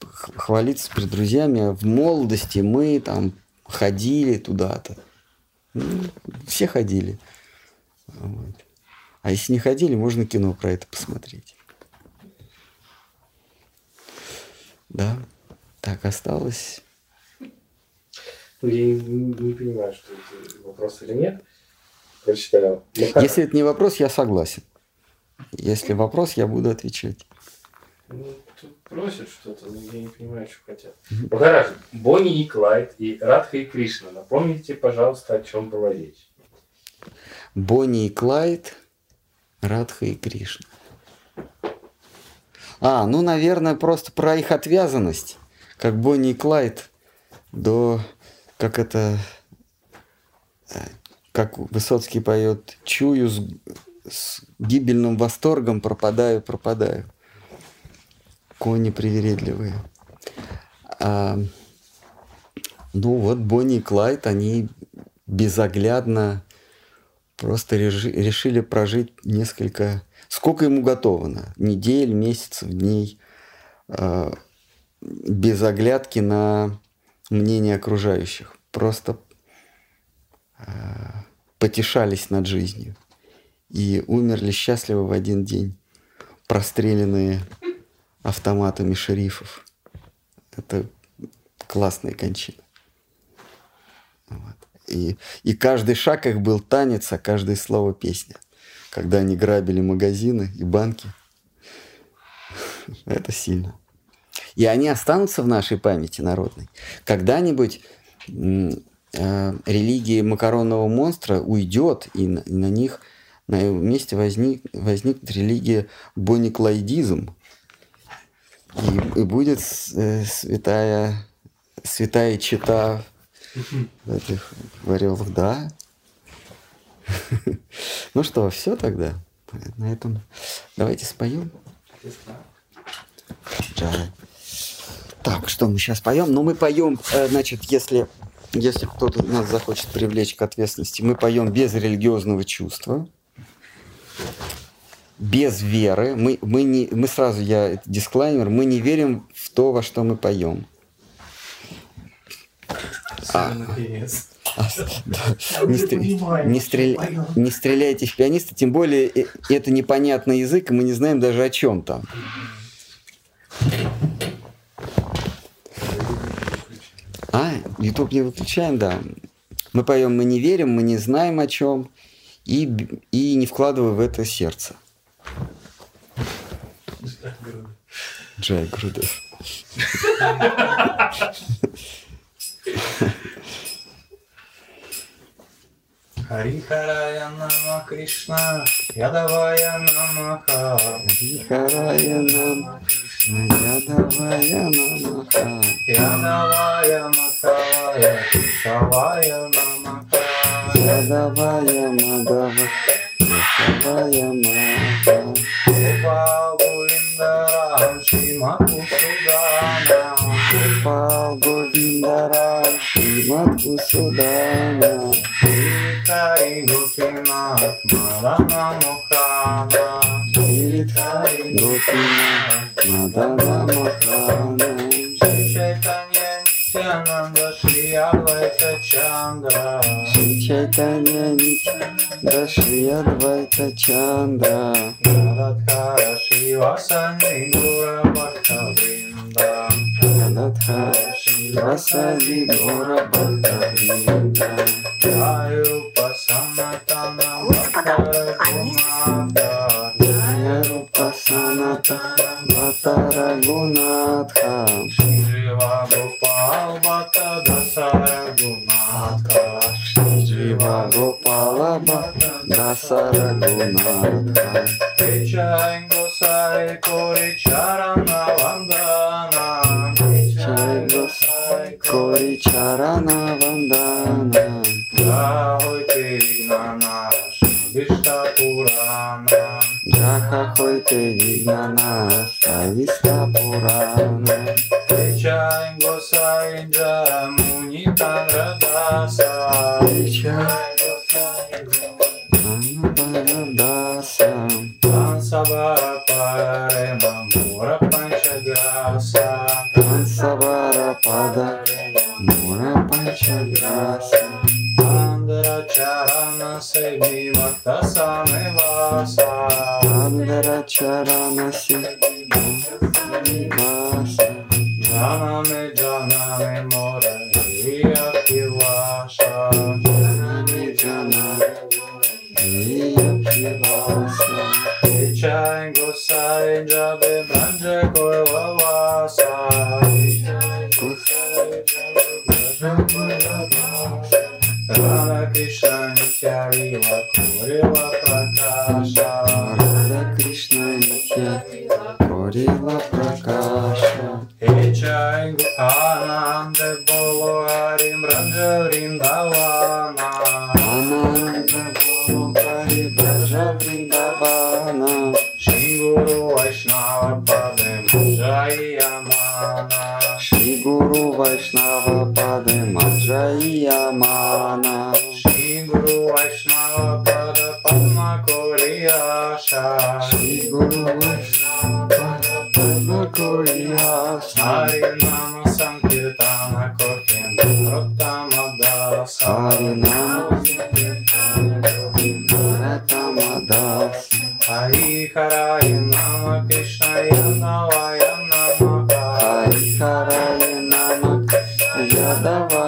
A: хвалиться перед друзьями. А в молодости мы там ходили туда-то. Ну, все ходили. Вот. А если не ходили, можно кино про это посмотреть. Да. Так, осталось...
I: Ну, я не, не понимаю, что это вопрос или нет. Прочитаю.
A: Махар... Если это не вопрос, я согласен. Если вопрос, я буду отвечать.
I: Ну, тут просят что-то, но я не понимаю, что хотят. Махарадж, Бонни и Клайд и Радха и Кришна. Напомните, пожалуйста, о чем была речь.
A: Бонни и Клайд, Радха и Кришна. А, ну, наверное, просто про их отвязанность как Бонни и Клайд, до, как это, э, как Высоцкий поет, чую с, с гибельным восторгом, пропадаю, пропадаю. Кони привередливые. А, ну вот Бонни и Клайд, они безоглядно просто решили прожить несколько... Сколько ему готовано? Недель, месяцев, дней. А, без оглядки на мнение окружающих. Просто э, потешались над жизнью и умерли счастливо в один день. простреленные автоматами шерифов. Это классная кончина. Вот. И, и каждый шаг их был танец, а каждое слово песня. Когда они грабили магазины и банки. Это сильно. И они останутся в нашей памяти народной. Когда-нибудь э, религия макаронного монстра уйдет, и на, и на них на его месте возник, возникнет религия бониклайдизм. И, и будет э, святая, святая чита этих варелов, да. Ну что, все тогда? На этом давайте споем. Так, что мы сейчас поем? Ну, мы поем, э, значит, если, если кто-то нас захочет привлечь к ответственности, мы поем без религиозного чувства, без веры. Мы, мы, не, мы сразу, я дисклаймер, мы не верим в то, во что мы поем. А, а, да, не, стр... не, стрель... не стреляйте в пианиста, тем более э, это непонятный язык, и мы не знаем даже о чем там. А, YouTube не выключаем, да. Мы поем, мы не верим, мы не знаем о чем, и, и не вкладывая в это сердце. Джай Грудев.
B: Харихарая Нама Кришна, Ядавая Намаха.
A: Харихарая Нама Кришна, Ядавая Намаха.
B: Ядавая Макавая, Кишавая Намаха.
A: Ядавая Мадава, Кишавая Маха.
B: Гопал Гувиндарам Шримату Судана.
A: Гопал Гувиндарам Шримату Судана.
B: Гопинат Мадана.
A: Гиритари Гопинат Мадана
B: Чайтанья Нитянанда Шри Адвайта Чандра.
A: Шри Чайтанья Нитянанда Шри Адвайта Чандра.
B: Радхара Шри Васани Гура Бхакта Вринда.
A: Радхара Шри Васади Гора Бхакта Вринда.
B: Рупа Санатана Бхактара Гунада.
A: Рупа Санатана Бхактара Гунадха.
B: Жива Гопал Бхакта Дасара Гунадха.
A: Жива Гопала Бхакта Дасара Гунадха.
B: Чай Госай Кори Чарана Вандана.
A: Чай Госай Кори Чарана Вандана.
B: Jahoj ty Vignana, Vishta Purana.
A: Джаха хой ты Вигнана, Сависта Пурана.
B: Чай Госай Джамуни Танрадаса.
A: Чай
B: Анабарадаса.Ансабара Паре Мамура Панчаграса.
A: Ансавара Пада Мура Mansavara
B: Pada Muna Panchagrasa Andhara Se
A: me Samevasa Andhara
B: Charana Se Vimakta Janame Janame Moraliya Kivasa
A: Janame Janame Moraliya Kivasa
B: shine, Chan Gosai Jabe Banja Korwawa Sai Radha Krishna Nityari Vakuri Vakakasha Radha Krishna
A: Nityari Vakuri Vakakasha Mayamana
B: Shri Guru Vaishnava
A: Pada Padma Koriyasha
B: Shri Guru Vaishnava Pada Padma Koriyasha Hare Nama Sankirtana Korkena Rottama Dasa Hare
J: Nama Sankirtana Rottama
B: Dasa Hare Hare Nama Krishna Yanavaya Namaka Hare Hare Nama Yadava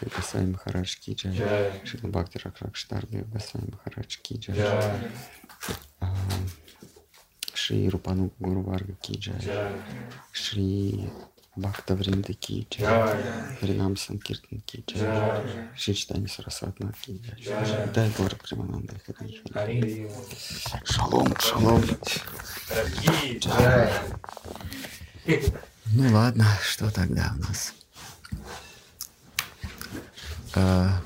B: Шри Гасай Махарадж Ки Джай, Шри Бхакти Ракшактар Дев Гасай Махарадж Ки Джай, а, Шри Рупану Гуру Варга Ки Джай, Шри Бхакта Вринда Ки Джай, Хринам Санкиртан Ки Джай, Шри Читани Сарасатна Ки Джай, Дай Гора Примананда Хари Шалом, шалом. Ну ладно, что тогда у нас? 呃